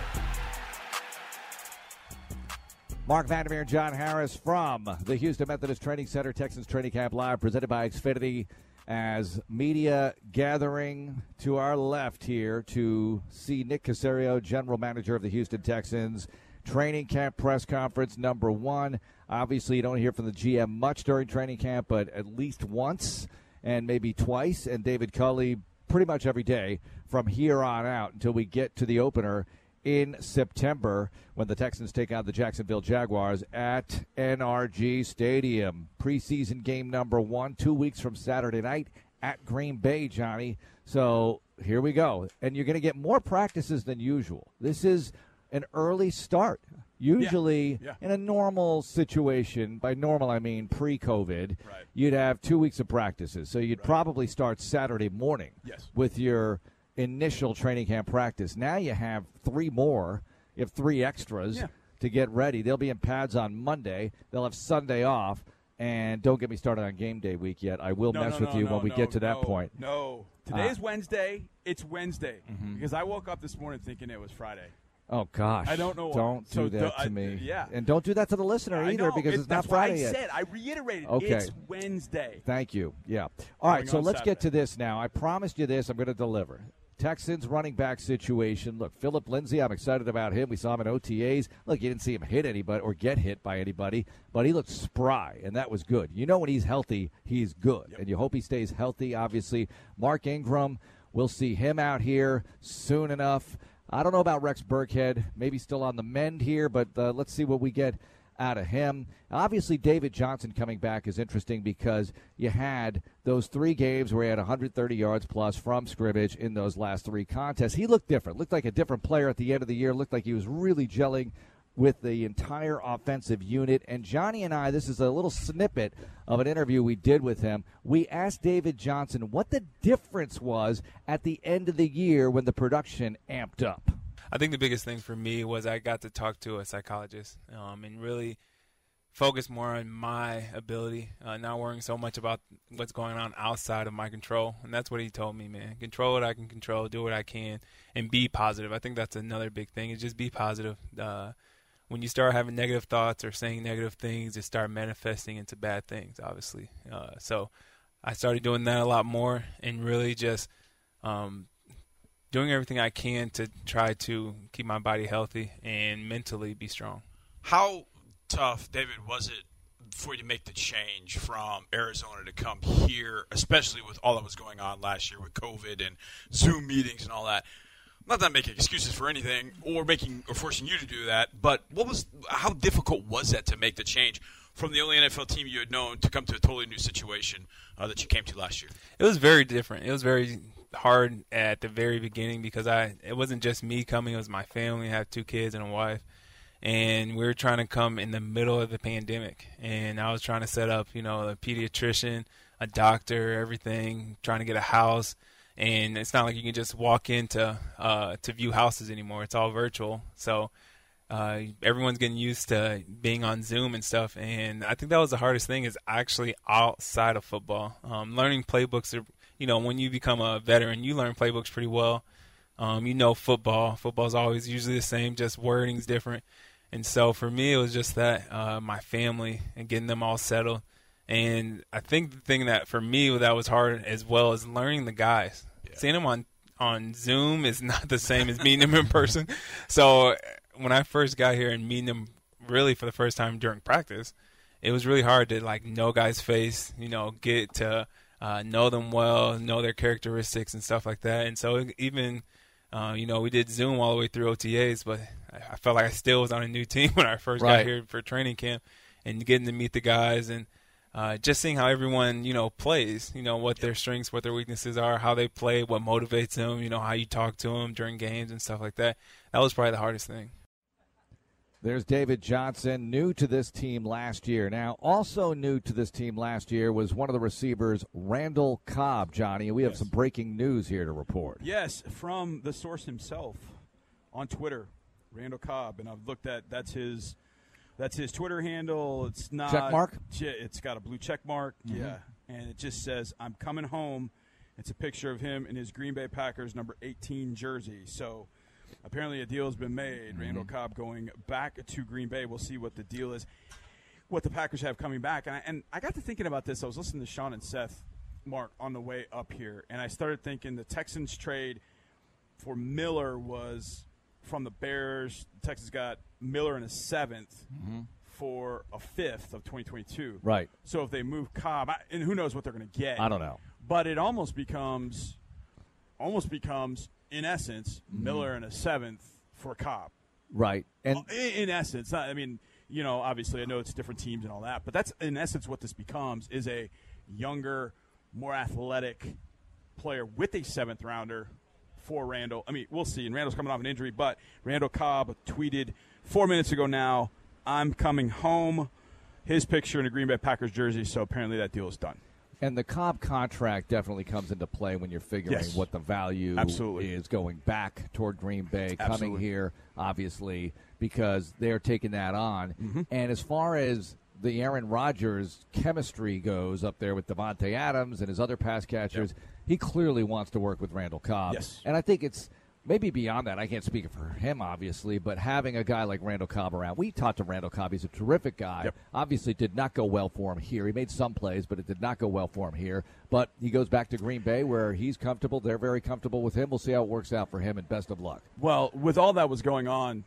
Marc Vandermeer, John Harris from the Houston Methodist Training Center, Texans Training Camp Live, presented by Xfinity. As media gathering to our left here to see Nick Caserio, general manager of the Houston Texans, training camp press conference number one. Obviously, you don't hear from the GM much during training camp, but at least once and maybe twice. And David Culley pretty much every day from here on out until we get to the opener in September when the Texans take on the Jacksonville Jaguars at NRG Stadium. Preseason game number one, two weeks from Saturday night at Green Bay, Johnny. So here we go. And you're going to get more practices than usual. This is an early start. Usually, Yeah, yeah. in a normal situation, by normal I mean pre COVID, you'd have two weeks of practices. So you'd probably start Saturday morning Yes. with your initial training camp practice. Now you have three more, you have three extras Yeah. to get ready. They'll be in pads on Monday, they'll have Sunday off. And don't get me started on game day week yet. I will No, mess no, with no, you when we get to that point. No. Uh, Today's Wednesday. It's Wednesday. Mhm. Because I woke up this morning thinking it was Friday. Oh gosh! I don't know. Don't do So that do- to I- me. yeah. and don't do that to the listener I either know. because It- it's, not Friday I yet. said. I reiterated. Okay. It's Wednesday. Thank you. Yeah. All right. So let's get to this now. I promised you this. I'm going to deliver. Texans running back situation. Look, Phillip Lindsay. I'm excited about him. We saw him in OTAs. Look, you didn't see him hit anybody or get hit by anybody, but he looked spry, and that was good. You know, when he's healthy, he's good, and you hope he stays healthy. Obviously, Mark Ingram. We'll see him out here soon enough. I don't know about Rex Burkhead. Maybe still on the mend here, but uh, let's see what we get out of him. Obviously, David Johnson coming back is interesting because you had those three games where he had 130 yards plus from scrimmage in those last three contests. He looked different, looked like a different player at the end of the year, looked like he was really gelling with the entire offensive unit. And Johnny and I, this is a little snippet of an interview we did with him. We asked David Johnson what the difference was at the end of the year when the production amped up. I think the biggest thing for me was I got to talk to a psychologist um, and really focus more on my ability, uh, not worrying so much about what's going on outside of my control. And that's what he told me, man. Control what I can control, do what I can, and be positive. I think that's another big thing is just be positive. Uh, when you start having negative thoughts or saying negative things, it start manifesting into bad things, obviously. Uh, so I started doing that a lot more and really just um, doing everything I can to try to keep my body healthy and mentally be strong. How tough, David, was it for you to make the change from Arizona to come here, especially with all that was going on last year with COVID and Zoom meetings and all that? Not that making excuses for anything or making or forcing you to do that, but what was how difficult was that to make the change from the only NFL team you had known to come to a totally new situation uh, that you came to last year? It was very different. It was very hard at the very beginning because I it wasn't just me coming; it was my family. I have two kids and a wife, and we were trying to come in the middle of the pandemic. And I was trying to set up, you know, a pediatrician, a doctor, everything, trying to get a house. And it's not like you can just walk into uh, to view houses anymore. It's all virtual. So uh, everyone's getting used to being on Zoom and stuff, and I think that was the hardest thing is actually outside of football. Um, learning playbooks are, you know, when you become a veteran, you learn playbooks pretty well. Um, you know football. Football's always usually the same, just wording's different. And so for me, it was just that uh, my family and getting them all settled. And I think the thing that for me that was hard as well is learning the guys, seeing them on on Zoom is not the same as meeting him in person. So when I first got here and meeting him really for the first time during practice, it was really hard to like know guys' face, you know, get to uh, know them well, know their characteristics and stuff like that. And so even, uh, you know, we did Zoom all the way through OTAs, but I, I felt like I still was on a new team when I first Right. got here for training camp, and getting to meet the guys and uh, just seeing how everyone you know plays, you know what their strengths, what their weaknesses are, how they play, what motivates them, you know how you talk to them during games and stuff like that. That was probably the hardest thing. There's David Johnson, new to this team last year. Now, also new to this team last year was one of the receivers, Randall Cobb, Johnny. We have some breaking news here to report. Yes, from the source himself on Twitter, Randall Cobb, and I've looked at that's his that's his Twitter handle. It's not Check mark? Yeah, It's got a blue check mark. Mhm. Yeah, and it just says "I'm coming home." It's a picture of him in his Green Bay Packers number 18 jersey. So apparently a deal has been made. Randall Cobb going back to Green Bay. We'll see what the deal is, what the Packers have coming back. And I, and I got to thinking about this. I was listening to Sean and Seth, Mark, on the way up here, and I started thinking the Texans trade for Miller was from the Bears. Texas got Miller in a 7th Mhm. for a fifth of 2022. Right. So if they move Cobb, I- and who knows what they're going to get? I don't know. But it almost becomes, almost becomes, in essence, Mm-hmm. Miller in a seventh for Cobb. Right. And in, in essence, I mean, you know, obviously, I know it's different teams and all that, but that's in essence what this becomes is a younger, more athletic player with a seventh rounder for Randall. I mean, we'll see. And Randall's coming off an injury, but Randall Cobb tweeted four minutes ago now, I'm coming home. His picture in a Green Bay Packers jersey, so apparently that deal is done. And the Cobb contract definitely comes into play when you're figuring Yes. what the value Absolutely. is going back toward Green Bay, coming here, obviously, because they're taking that on. Mm-hmm. And as far as the Aaron Rodgers chemistry goes up there with Davante Adams and his other pass catchers, he clearly wants to work with Randall Cobb. Yes. And I think it's maybe beyond that. I can't speak for him, obviously, but having a guy like Randall Cobb around, we talked to Randall Cobb. He's a terrific guy. Obviously, did not go well for him here. He made some plays, but it did not go well for him here. But he goes back to Green Bay where he's comfortable. They're very comfortable with him. We'll see how it works out for him, and best of luck. Well, with all that was going on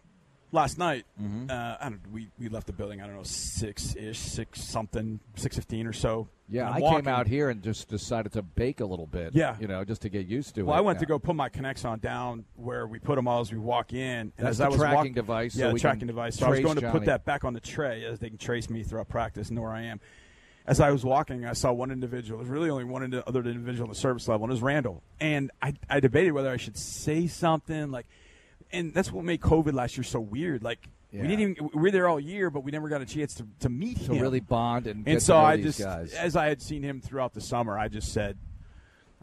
last night, Mm-hmm. uh, I don't. We, we left the building. I don't know six ish, six something, six fifteen or so. Yeah, I I'm came out here and just decided to bake a little bit. Yeah. you know, just to get used to it. Well, I went to go put my connects on down where we put them all as we walk in. And That's as the I was tracking walk- device, Yeah, the tracking device. So I was going to Johnny. put that back on the tray as they can trace me throughout practice and where I am. As I was walking, I saw one individual. There's really only one other individual on the service level, and it was Randall. And I, I debated whether I should say something like, and that's what made COVID last year so weird. Like Yeah. we didn't even we were there all year, but we never got a chance to, to meet him, To him, really bond and get to so I just, guys. as I had seen him throughout the summer, I just said,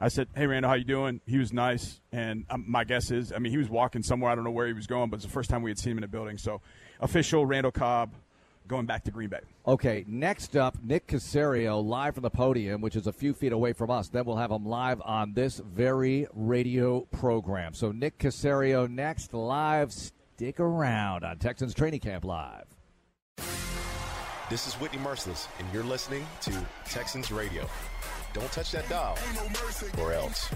I said, "Hey, Randall, how you doing?" He was nice, and um, my guess is, I mean, he was walking somewhere. I don't know where he was going, but it's the first time we had seen him in a building. So, official Randall Cobb going back to Green Bay. Okay, next up, Nick Caserio live from the podium, which is a few feet away from us. Then we'll have him live on this very radio program. So, Nick Caserio next live. Stick around on Texans Training Camp Live. This is Whitney Mercilus, and you're listening to Texans Radio. Don't touch that dial, or else.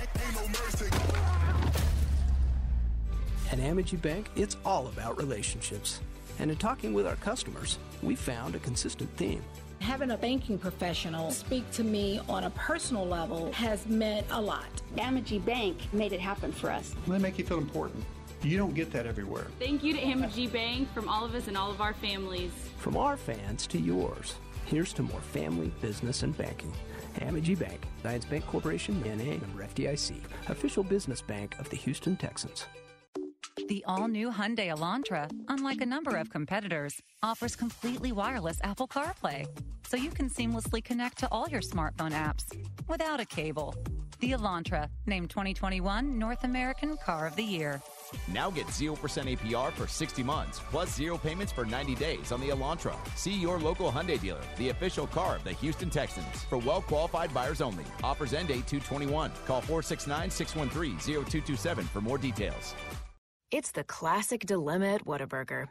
At Amegy Bank, it's all about relationships. And in talking with our customers, we found a consistent theme. Having a banking professional speak to me on a personal level has meant a lot. Amegy Bank made it happen for us. They make you feel important. You don't get that everywhere. Thank you to Amegy Bank from all of us and all of our families. From our fans to yours, here's to more family, business, and banking. Amegy Bank, Zions Bank Corporation, NA, member FDIC, official business bank of the Houston Texans. The all new Hyundai Elantra, unlike a number of competitors, offers completely wireless Apple CarPlay, so you can seamlessly connect to all your smartphone apps without a cable. The Elantra, named 2021 North American Car of the Year. Now get 0% APR for 60 months, plus zero payments for 90 days on the Elantra. See your local Hyundai dealer, the official car of the Houston Texans. For well qualified buyers only. Offers end date 221. Call 469 613 0227 for more details. It's the classic dilemma at Whataburger.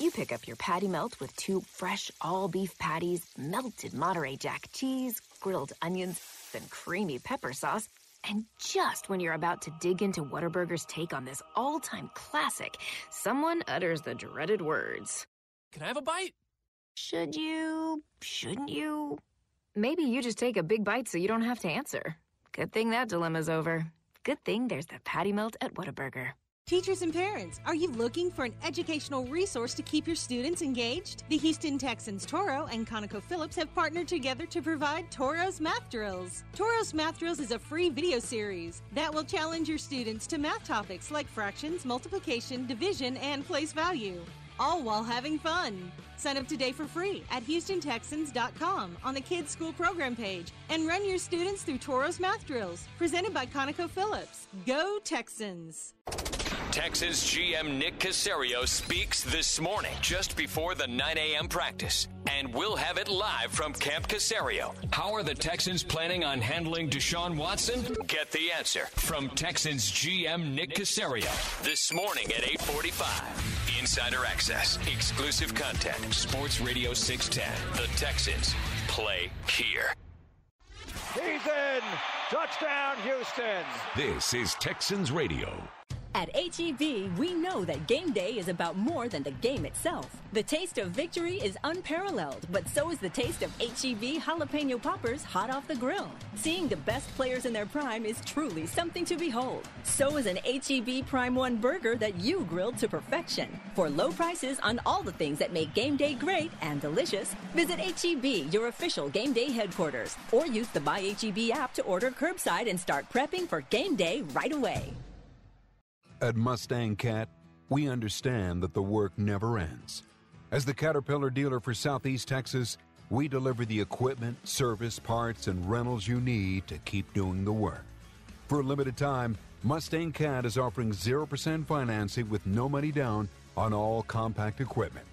You pick up your patty melt with two fresh all beef patties, melted Monterey Jack cheese, grilled onions, and creamy pepper sauce, And just when you're about to dig into Whataburger's take on this all time classic, someone utters the dreaded words Can I have a bite? Should you? Shouldn't you? Maybe you just take a big bite so you don't have to answer. Good thing that dilemma's over. Good thing there's the patty melt at Whataburger. Teachers and parents, are you looking for an educational resource to keep your students engaged? The Houston Texans Toro and ConocoPhillips have partnered together to provide Toro's Math Drills. Toro's Math Drills is a free video series that will challenge your students to math topics like fractions, multiplication, division, and place value, all while having fun. Sign up today for free at HoustonTexans.com on the Kids School Program page and run your students through Toro's Math Drills, presented by ConocoPhillips. Go Texans! Texas GM Nick Caserio speaks this morning just before the 9 a.m. practice. And we'll have it live from Camp Caserio. How are the Texans planning on handling Deshaun Watson? Get the answer from Texans GM Nick Caserio this morning at 845. Insider access, exclusive content, Sports Radio 610. The Texans play here. He's in. Touchdown, Houston. This is Texans Radio. At HEB, we know that game day is about more than the game itself. The taste of victory is unparalleled, but so is the taste of HEB jalapeno poppers hot off the grill. Seeing the best players in their prime is truly something to behold. So is an HEB Prime 1 burger that you grilled to perfection. For low prices on all the things that make game day great and delicious, visit HEB, your official game day headquarters, or use the Buy HEB app to order curbside and start prepping for game day right away. At Mustang Cat, we understand that the work never ends. As the Caterpillar dealer for Southeast Texas, we deliver the equipment, service, parts, and rentals you need to keep doing the work. For a limited time, Mustang Cat is offering 0% financing with no money down on all compact equipment.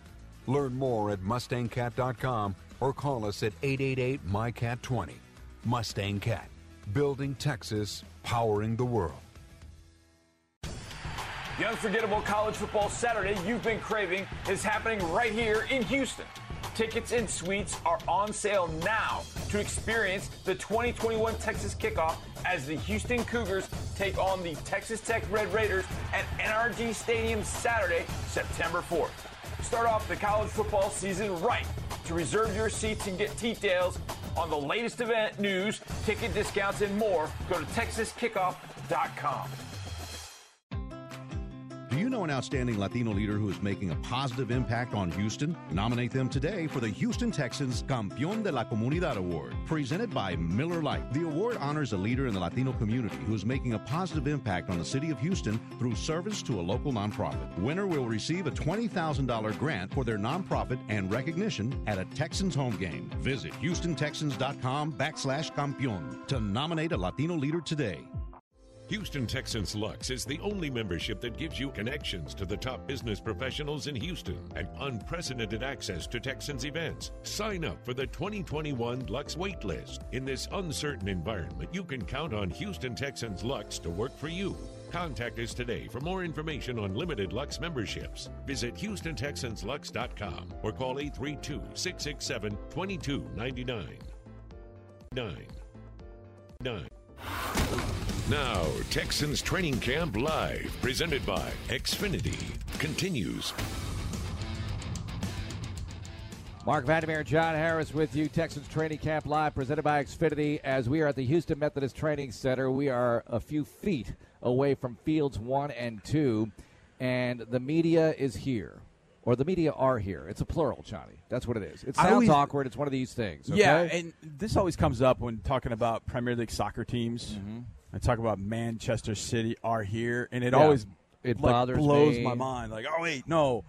Learn more at mustangcat.com or call us at 888 MyCat20. Mustang Cat, building Texas, powering the world. The unforgettable college football Saturday you've been craving is happening right here in Houston. Tickets and suites are on sale now to experience the 2021 Texas kickoff as the Houston Cougars take on the Texas Tech Red Raiders at NRG Stadium Saturday, September 4th. Start off the college football season right. To reserve your seats and get details on the latest event news, ticket discounts, and more, go to texaskickoff.com. Do you know an outstanding Latino leader who is making a positive impact on Houston? Nominate them today for the Houston Texans Campeón de la Comunidad Award, presented by Miller Lite. The award honors a leader in the Latino community who is making a positive impact on the city of Houston through service to a local nonprofit. Winner will receive a $20,000 grant for their nonprofit and recognition at a Texans home game. Visit HoustonTexans.com backslash campeón to nominate a Latino leader today. Houston Texans Lux is the only membership that gives you connections to the top business professionals in Houston and unprecedented access to Texans events. Sign up for the 2021 Lux waitlist. In this uncertain environment, you can count on Houston Texans Lux to work for you. Contact us today for more information on limited Lux memberships. Visit HoustonTexansLux.com or call 832 667 2299. 9. 9. Now, Texans Training Camp Live, presented by Xfinity, continues. Marc Vandermeer, John Harris with you. Texans Training Camp Live, presented by Xfinity. As we are at the Houston Methodist Training Center, we are a few feet away from fields one and two, and the media is here. Or the media are here. It's a plural, Johnny. That's what it is. It sounds always- awkward. It's one of these things. Okay? Yeah, and this always comes up when talking about Premier League soccer teams. Mm-hmm. I talk about Manchester City are here, and it Yeah. always It like, bothers blows me. my mind. Like, oh wait, no.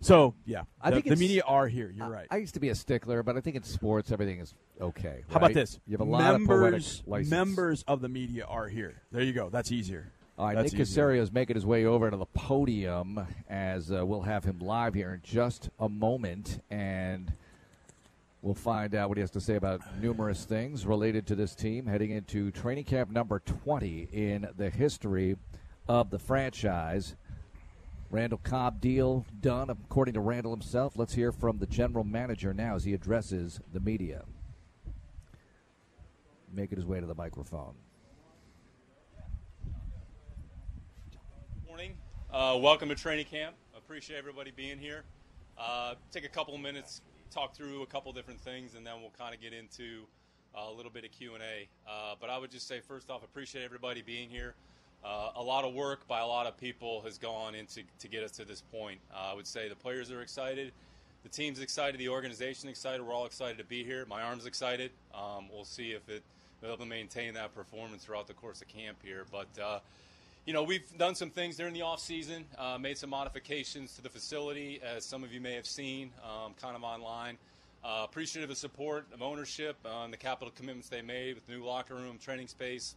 So yeah, I the, think the media are here. You're right. I used to be a stickler, but I think in sports everything is okay. How about this? You have a lot members, of members of the media are here. There you go. That's easier. All right, That's Nick. Caserio is making his way over to the podium as uh, we'll have him live here in just a moment, and we'll find out what he has to say about numerous things related to this team heading into training camp number 20 in the history of the franchise. Randall Cobb deal done, according to Randall himself. Let's hear from the general manager now as he addresses the media. Making his way to the microphone. Uh, welcome to training camp. Appreciate everybody being here. Uh, take a couple minutes, talk through a couple different things, and then we'll kind of get into uh, a little bit of Q and A. Uh, but I would just say, first off, appreciate everybody being here. Uh, a lot of work by a lot of people has gone into to get us to this point. Uh, I would say the players are excited, the team's excited, the organization excited. We're all excited to be here. My arm's excited. Um, we'll see if it to maintain that performance throughout the course of camp here. But you know, we've done some things during the off season, uh, made some modifications to the facility, as some of you may have seen, um, kind of online. Uh, appreciative of support of ownership on the capital commitments they made with new locker room, training space,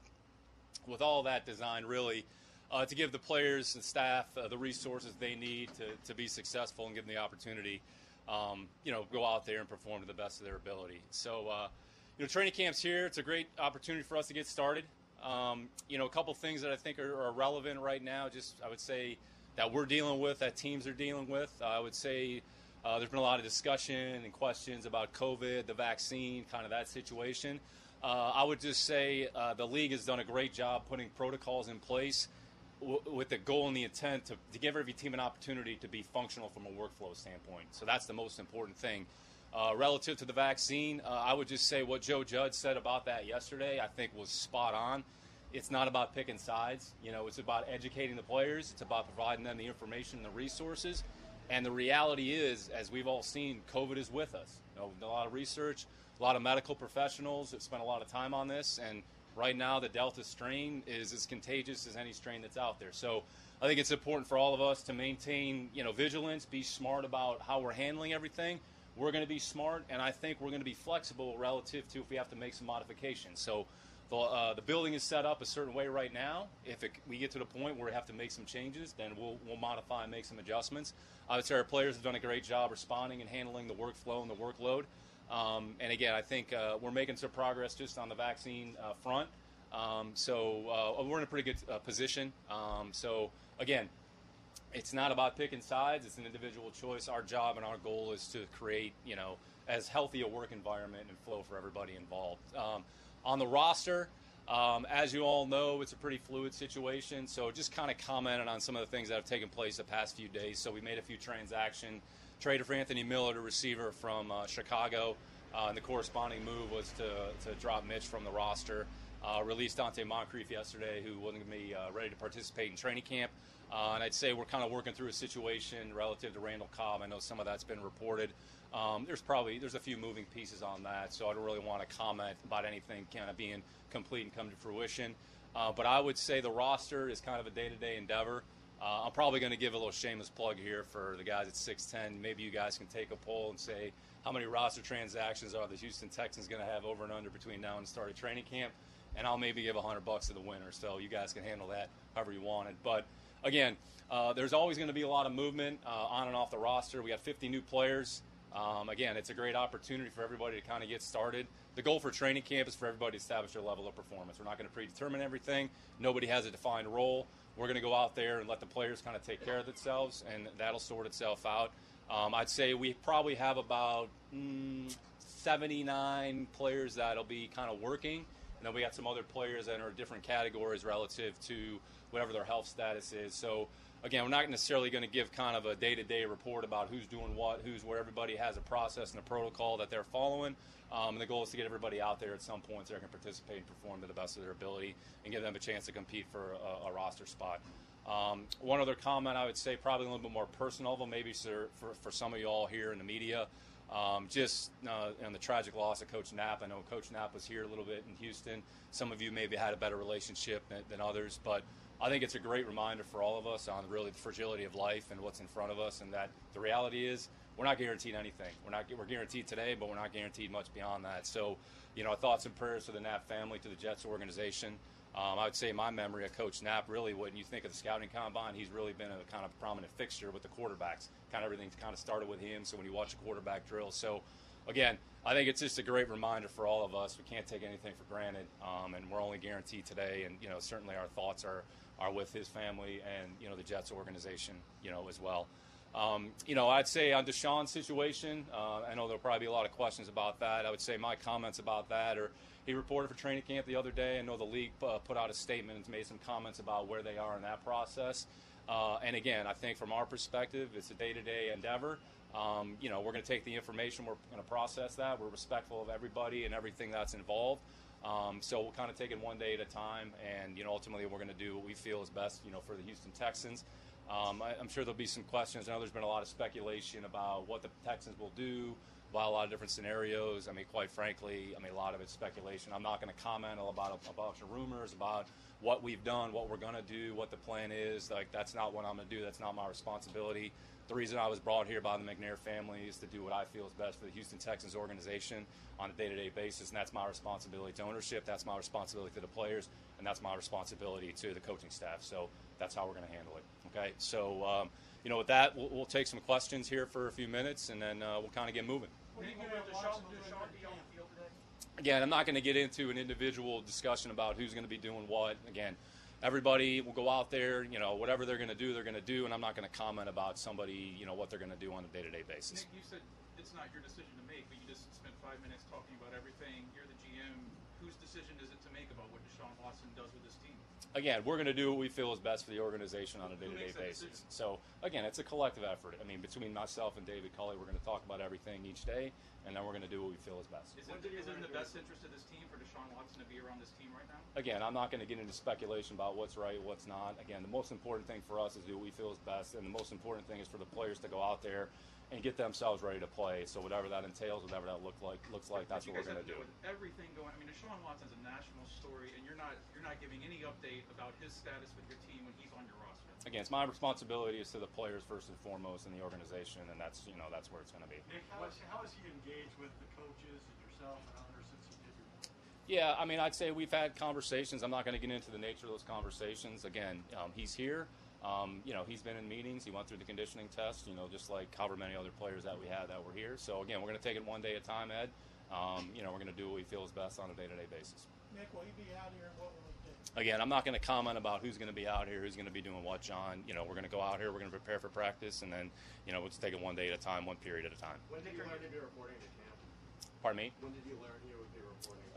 with all that design really uh, to give the players and staff uh, the resources they need to, to be successful and give them the opportunity, um, you know, go out there and perform to the best of their ability. So, uh, you know, training camp's here. It's a great opportunity for us to get started. Um, you know, a couple things that I think are, are, relevant right now. Just I would say that we're dealing with, that teams are dealing with. Uh, I would say uh, there's been a lot of discussion and questions about COVID, the vaccine, kind of that situation. Uh, I would just say uh, the league has done a great job putting protocols in place w- with the goal and the intent to, to, give every team an opportunity to be functional from a workflow standpoint. So that's the most important thing. Uh, relative to the vaccine, uh, I would just say what Joe Judge said about that yesterday, I think was spot on. It's not about picking sides. You know, it's about educating the players. It's about providing them the information and the resources. And the reality is, as we've all seen, COVID is with us. You know, a lot of research, a lot of medical professionals have spent a lot of time on this. And right now, the Delta strain is as contagious as any strain that's out there. So I think it's important for all of us to maintain, you know, vigilance, be smart about how we're handling everything we're going to be smart, and I think we're going to be flexible relative to if we have to make some modifications. So the, uh, the building is set up a certain way right now. If it, we get to the point where we have to make some changes, then we'll, we'll modify and make some adjustments. I would say our players have done a great job responding and handling the workflow and the workload. Um, and again, I think uh, we're making some progress just on the vaccine uh, front. Um, so uh, we're in a pretty good uh, position. Um, so again, it's not about picking sides. It's an individual choice. Our job and our goal is to create, you know, as healthy a work environment and flow for everybody involved. Um, on the roster, um, as you all know, it's a pretty fluid situation. So just kind of commenting on some of the things that have taken place the past few days. So we made a few transactions. Traded for Anthony Miller, the receiver from uh, Chicago. Uh, and the corresponding move was to, to drop Mitch from the roster. Uh, released Donte Moncrief yesterday, who wasn't going to be uh, ready to participate in training camp. Uh, and I'd say we're kind of working through a situation relative to Randall Cobb. I know some of that's been reported. Um, there's probably there's a few moving pieces on that, so I don't really want to comment about anything kind of being complete and come to fruition. Uh, but I would say the roster is kind of a day-to-day endeavor. Uh, I'm probably going to give a little shameless plug here for the guys at 610. Maybe you guys can take a poll and say how many roster transactions are the Houston Texans going to have over and under between now and the start of training camp, and I'll maybe give 100 bucks to the winner. So you guys can handle that however you want it. But again, uh, there's always going to be a lot of movement uh, on and off the roster. We have 50 new players. Um, again, it's a great opportunity for everybody to kind of get started. The goal for training camp is for everybody to establish their level of performance. We're not going to predetermine everything. Nobody has a defined role. We're going to go out there and let the players kind of take care of themselves, and that'll sort itself out. Um, I'd say we probably have about mm, 79 players that'll be kind of working, and then we got some other players that are different categories relative to whatever their health status is. So again, we're not necessarily going to give kind of a day-to-day report about who's doing what, who's where. Everybody has a process and a protocol that they're following, um, and the goal is to get everybody out there at some point so they can participate and perform to the best of their ability and give them a chance to compete for a, a roster spot. Um, one other comment I would say, probably a little bit more personal, but maybe for, for, for some of you all here in the media. Um, just uh, and the tragic loss of Coach Knapp. I know Coach Knapp was here a little bit in Houston. Some of you maybe had a better relationship than, than others, but I think it's a great reminder for all of us on really the fragility of life and what's in front of us, and that the reality is we're not guaranteed anything. We're not we're guaranteed today, but we're not guaranteed much beyond that. So, you know, thoughts and prayers to the Knapp family, to the Jets organization. Um, I would say my memory of Coach Knapp, really, when you think of the scouting combine, he's really been a kind of prominent fixture with the quarterbacks. Kind of everything's kind of started with him. So when you watch a quarterback drill, so again, I think it's just a great reminder for all of us. We can't take anything for granted, um, and we're only guaranteed today. And you know, certainly our thoughts are are with his family and you know the Jets organization, you know, as well. Um, you know, I'd say on Deshaun's situation, uh, I know there'll probably be a lot of questions about that. I would say my comments about that or he reported for training camp the other day. I know the league uh, put out a statement and made some comments about where they are in that process. Uh, and again, I think from our perspective, it's a day-to-day endeavor. Um, you know, we're going to take the information, we're going to process that. We're respectful of everybody and everything that's involved. Um, so we'll kind of take it one day at a time, and you know, ultimately, we're going to do what we feel is best, you know, for the Houston Texans. Um, I, am sure there'll be some questions. I know there's been a lot of speculation about what the Texans will do, about a lot of different scenarios. I mean, quite frankly, I mean, a lot of it's speculation. I'm not going to comment about a, bunch of rumors about what we've done, what we're going to do, what the plan is. Like, that's not what I'm going to do. That's not my responsibility. The reason I was brought here by the McNair family is to do what I feel is best for the Houston Texans organization on a day to day basis, and that's my responsibility to ownership, that's my responsibility to the players, and that's my responsibility to the coaching staff. So that's how we're going to handle it. Okay, so um, you know, with that, we'll, we'll, take some questions here for a few minutes, and then uh, we'll kind of get moving. Again, I'm not going to get into an individual discussion about who's going to be doing what. Again, everybody will go out there, you know, whatever they're going to do, they're going to do, and I'm not going to comment about somebody, you know, what they're going to do on a day-to-day basis. Nick, you said it's not your decision to make, but you just spent five minutes talking about everything. You're the GM. Whose decision is it to make about what Deshaun Watson does with his team? Again, we're going to do what we feel is best for the organization on a day-to-day basis. So, again, it's a collective effort. I mean, between myself and David Culley, we're going to talk about everything each day, and then we're going to do what we feel is best. Is it, is it in the best interest of this team for Deshaun Watson to be around this team right now? Again, I'm not going to get into speculation about what's right, what's not. Again, the most important thing for us is do what we feel is best, and the most important thing is for the players to go out there and get themselves ready to play. So whatever that entails, whatever that look like looks like, that's what we're going to do. With everything going, I mean, Deshaun Watson's a national story, and you're not you're not giving any update about his status with your team when he's on your roster. Again, it's my responsibility is to the players first and foremost in the organization, and that's you know that's where it's going to be. Nick, how is, how is he engaged with the coaches and yourself and others since he did your? Yeah, I mean, I'd say we've had conversations. I'm not going to get into the nature of those conversations. Again, um, he's here. Um, you know, he's been in meetings. He went through the conditioning test. You know, just like however many other players that we had that were here. So again, we're going to take it one day at a time, Ed. Um, you know, we're going to do what we feel is best on a day-to-day basis. Nick, will he be out here? What will he do? Again, I'm not going to comment about who's going to be out here, who's going to be doing what, John. You know, we're going to go out here, we're going to prepare for practice, and then, you know, we'll just take it one day at a time, one period at a time. When did you learn to be reporting to camp? Pardon me? When did you learn you would be reporting?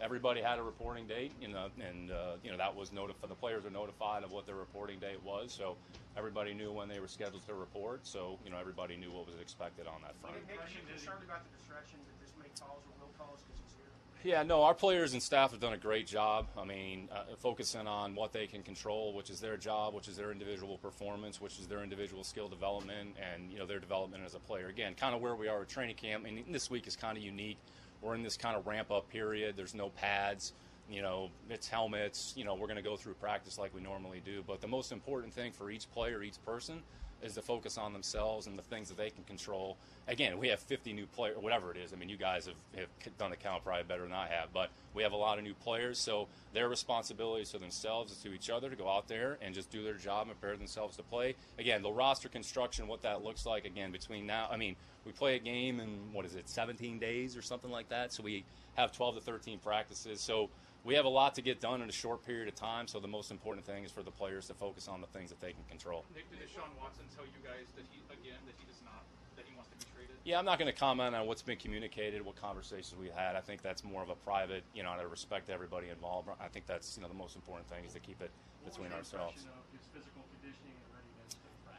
Everybody had a reporting date, you know, and uh, you know that was notified. The players are notified of what their reporting date was, so everybody knew when they were scheduled to report. So you know everybody knew what was expected on that front. Nick, you concerned about the distractions that this or will cause because he's here? Yeah, no, our players and staff have done a great job. I mean, uh, focusing on what they can control, which is their job, which is their individual performance, which is their individual skill development, and you know their development as a player. Again, kind of where we are at training camp. I mean, this week is kind of unique. We're in this kind of ramp up period. There's no pads. You know, it's helmets. You know, we're going to go through practice like we normally do. But the most important thing for each player, each person, is to focus on themselves and the things that they can control. Again, we have 50 new players, whatever it is. I mean, you guys have, have done the count probably better than I have, but we have a lot of new players. So their responsibility to themselves is to each other to go out there and just do their job and prepare themselves to play. Again, the roster construction, what that looks like, again, between now, I mean, we play a game in, what is it, 17 days or something like that. So we have 12 to 13 practices. So we have a lot to get done in a short period of time. So the most important thing is for the players to focus on the things that they can control. Nick, did Deshaun Watson tell you guys that he again that he does not that he wants to be traded? Yeah, I'm not going to comment on what's been communicated, what conversations we had. I think that's more of a private, you know, out of respect to everybody involved. I think that's you know the most important thing is to keep it between ourselves.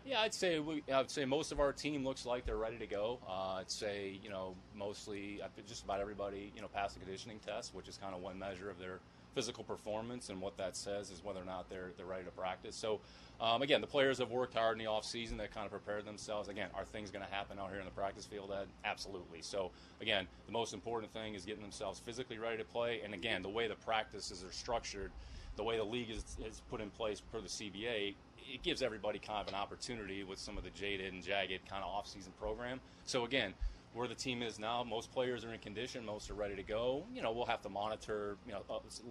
Yeah, I'd say we, I'd say most of our team looks like they're ready to go. Uh, I'd say you know mostly just about everybody you know passed the conditioning test, which is kind of one measure of their physical performance, and what that says is whether or not they're they're ready to practice. So um, again, the players have worked hard in the off season. They kind of prepared themselves. Again, are things going to happen out here in the practice field? Ed? Absolutely. So again, the most important thing is getting themselves physically ready to play. And again, the way the practices are structured, the way the league is, is put in place per the CBA, it gives everybody kind of an opportunity with some of the jaded and jagged kind of off-season program. So again, where the team is now, most players are in condition, most are ready to go. You know, we'll have to monitor, you know,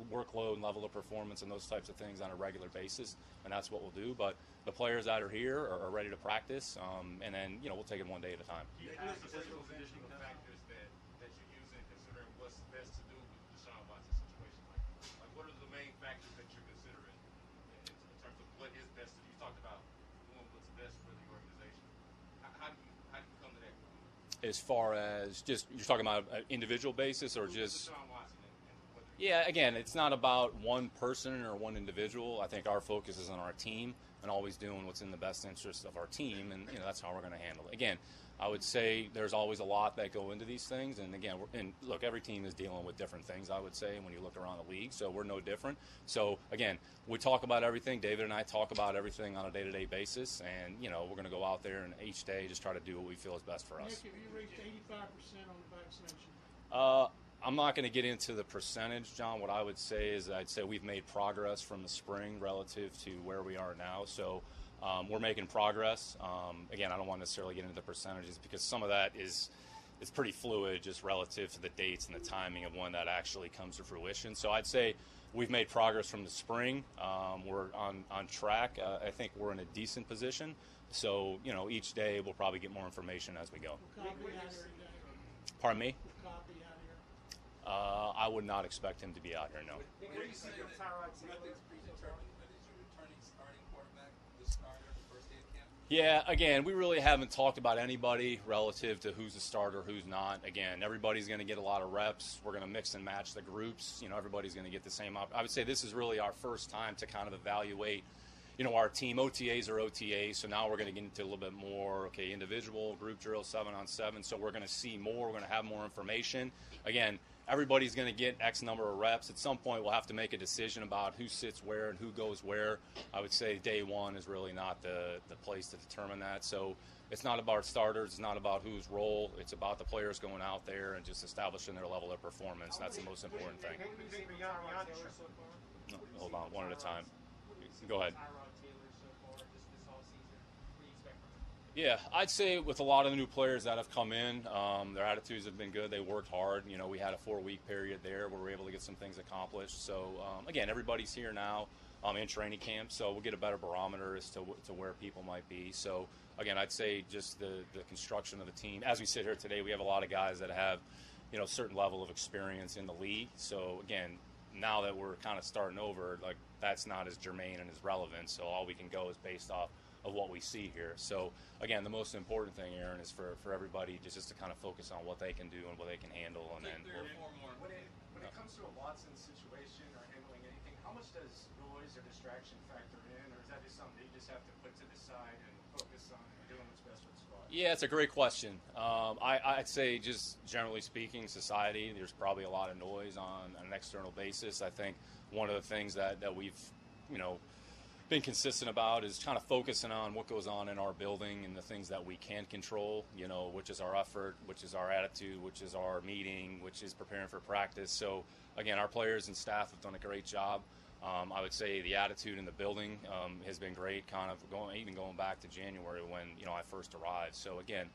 workload and level of performance and those types of things on a regular basis, and that's what we'll do. But the players that are here are, are ready to practice, um, and then you know we'll take it one day at a time. Do you the physical conditioning factors that, that you use in considering what's best to do with Deshaun Watson situation? Like, like what are the main factors that you're considering in, in terms of what is best? You talked about doing what's best for the organization. How, how do you how do you come to that? As far as just you're talking about an individual basis or just yeah, again, it's not about one person or one individual. I think our focus is on our team and always doing what's in the best interest of our team, and you know that's how we're going to handle it. Again, I would say there's always a lot that go into these things, and again, and look, every team is dealing with different things. I would say when you look around the league, so we're no different. So again, we talk about everything. David and I talk about everything on a day-to-day basis, and you know we're going to go out there and each day just try to do what we feel is best for us. Nick, have you reached 85% on the vaccination? Uh, I'm not going to get into the percentage, John. What I would say is I'd say we've made progress from the spring relative to where we are now. So um, we're making progress. Um, again, I don't want to necessarily get into the percentages because some of that is is pretty fluid, just relative to the dates and the timing of when that actually comes to fruition. So I'd say we've made progress from the spring. Um, we're on on track. Uh, I think we're in a decent position. So you know, each day we'll probably get more information as we go. Pardon me. Uh, I would not expect him to be out here. No. What do you see of Tyrod Taylor as your returning starting quarterback, the starter, the first day of camp? Yeah, again, we really haven't talked about anybody relative to who's a starter, who's not. Again, everybody's going to get a lot of reps. We're going to mix and match the groups. You know, everybody's going to get the same. Op- I would say this is really our first time to kind of evaluate. You know, our team OTAs are OTAs, so now we're going to get into a little bit more, okay, individual, group drill, seven on seven. So we're going to see more. We're going to have more information. Again, everybody's going to get X number of reps. At some point, we'll have to make a decision about who sits where and who goes where. I would say day one is really not the, the place to determine that. So it's not about starters, it's not about whose role, it's about the players going out there and just establishing their level of performance. That's the most important thing. No, hold on, one at a time. Go ahead. Yeah, I'd say with a lot of the new players that have come in, um, their attitudes have been good. They worked hard. You know, we had a four-week period there where we were able to get some things accomplished. So um, again, everybody's here now um, in training camp, so we'll get a better barometer as to, to where people might be. So again, I'd say just the the construction of the team. As we sit here today, we have a lot of guys that have, you know, a certain level of experience in the league. So again, now that we're kind of starting over, like that's not as germane and as relevant. So all we can go is based off of what we see here. So again, the most important thing, Aaron, is for, for everybody just, just to kind of focus on what they can do and what they can handle, and then we'll, When it, when it comes to a Watson situation or handling anything, how much does noise or distraction factor in, or is that just something that you just have to put to the side and focus on doing what's best for the squad? Yeah, it's a great question. Um, I, I'd say, just generally speaking, society, there's probably a lot of noise on, on an external basis. I think one of the things that, that we've, you know, been consistent about is kind of focusing on what goes on in our building and the things that we can control, you know, which is our effort, which is our attitude, which is our meeting, which is preparing for practice. So, again, our players and staff have done a great job. Um, I would say the attitude in the building um, has been great, kind of going even going back to January when you know I first arrived. So again,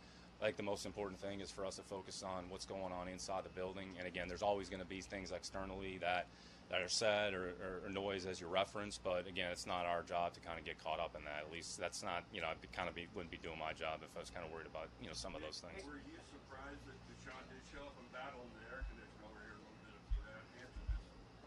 I think the most important thing is for us to focus on what's going on inside the building. And again, there's always going to be things externally that that are said or, or, or noise as you reference. But again, it's not our job to kind of get caught up in that. At least that's not you know I'd be, kind of be, wouldn't be doing my job if I was kind of worried about you know some of those things. Were you surprised that Deshaun did show up and battle in the air conditioner over here a little bit of uh, answer?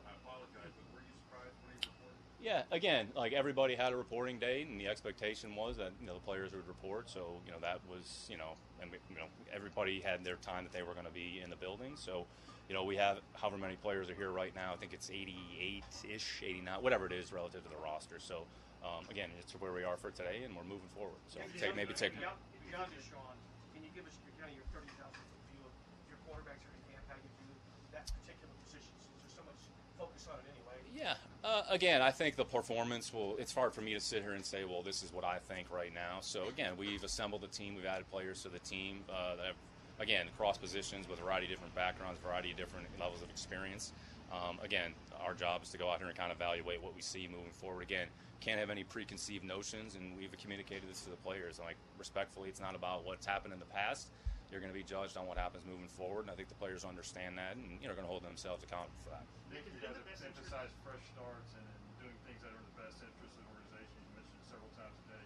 I apologize, but were you surprised when he reported? Yeah, again, like everybody had a reporting date, and the expectation was that you know the players would report. So you know that was you know, and we, you know everybody had their time that they were going to be in the building. So you know we have however many players are here right now. I think it's 88-ish, 89, whatever it is relative to the roster. So um, again, it's where we are for today, and we're moving forward. So take, maybe take. Beyond, beyond Deshaun, can you give us your, kind of your 30,000 foot view of your quarterbacks are in camp, how you view that particular position since there's so much focus on it anyway? Yeah. Uh, again, I think the performance will. It's hard for me to sit here and say, well, this is what I think right now. So again, we've assembled the team. We've added players to the team uh, that have, again, cross positions with a variety of different backgrounds, variety of different levels of experience. Um, again, our job is to go out here and kind of evaluate what we see moving forward. Again, can't have any preconceived notions, and we've communicated this to the players. Like respectfully, it's not about what's happened in the past. You're going to be judged on what happens moving forward, and I think the players understand that, and you know, are going to hold themselves accountable for that. Nick, you guys have emphasized fresh starts and, and doing things that are in the best interest of the organization. You mentioned several times today.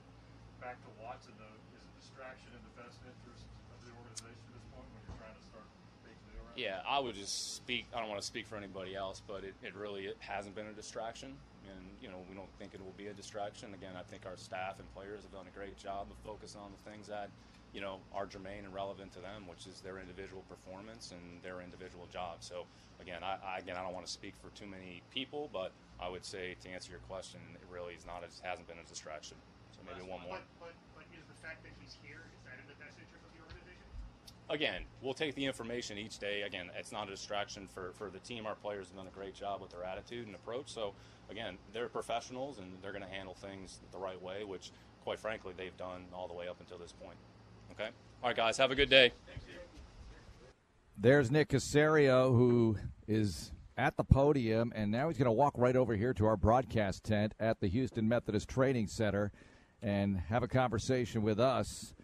Back to Watson, though, is a distraction in the best interest of the organization at this point when you're trying to start making the around? Yeah, I would just speak. I don't want to speak for anybody else, but it, it really it hasn't been a distraction, and you know we don't think it will be a distraction. Again, I think our staff and players have done a great job of focusing on the things that you know, are germane and relevant to them, which is their individual performance and their individual job. So again, I, I again I don't want to speak for too many people, but I would say to answer your question, it really is not. It hasn't been a distraction. So maybe one more. But, but, but is the fact that he's here, is that in the best interest of the organization? Again, we'll take the information each day. Again, it's not a distraction for, for the team. Our players have done a great job with their attitude and approach. So, again, they're professionals and they're going to handle things the right way, which, quite frankly, they've done all the way up until this point. Okay? All right, guys, have a good day. There's Nick Caserio, who is at the podium, and now he's going to walk right over here to our broadcast tent at the Houston Methodist Training Center and have a conversation with us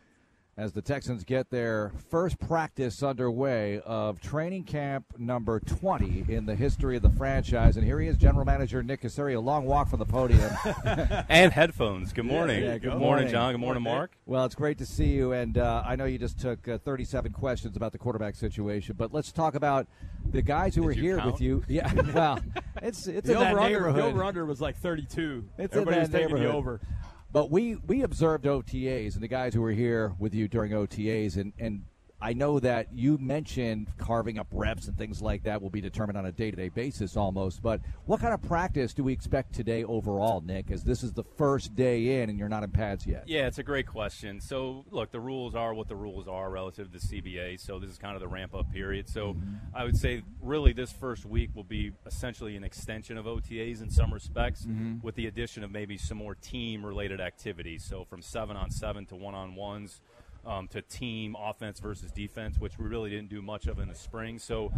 as the Texans get their first practice underway of training camp number 20 in the history of the franchise. And here he is, General Manager Nick Caserio. A long walk from the podium. and headphones. Good morning. Yeah, good morning, morning. John. Good morning, Marc. Well, it's great to see you, and uh, I know you just took uh, 37 questions about the quarterback situation, but let's talk about the guys who Did were here count? with you. Yeah, well, it's it's the in that over under, neighborhood. The over under was like 32. It's Everybody in was that taking the neighborhood. over. But we we observed OTAs and the guys who were here with you during OTAs, and and I know that you mentioned carving up reps and things like that will be determined on a day to day basis almost. But what kind of practice do we expect today overall, Nick? As this is the first day in and you're not in pads yet. Yeah, it's a great question. So, look, the rules are what the rules are relative to the CBA. So, this is kind of the ramp up period. So, I would say really this first week will be essentially an extension of OTAs in some respects, Mhm. with the addition of maybe some more team related activities. So, from seven on seven to one on ones. Um, to team offense versus defense, which we really didn't do much of in the spring. So,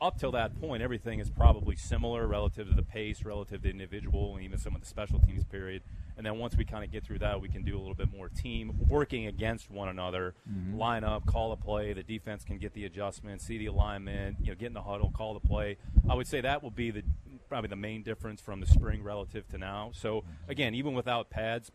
up till that point, everything is probably similar relative to the pace, relative to individual, and even some of the special teams period. And then once we kind of get through that, we can do a little bit more team working against one another, Mhm. line up, call a play. The defense can get the adjustment, see the alignment, you know, get in the huddle, call the play. I would say that will be the probably the main difference from the spring relative to now. So again, even without pads,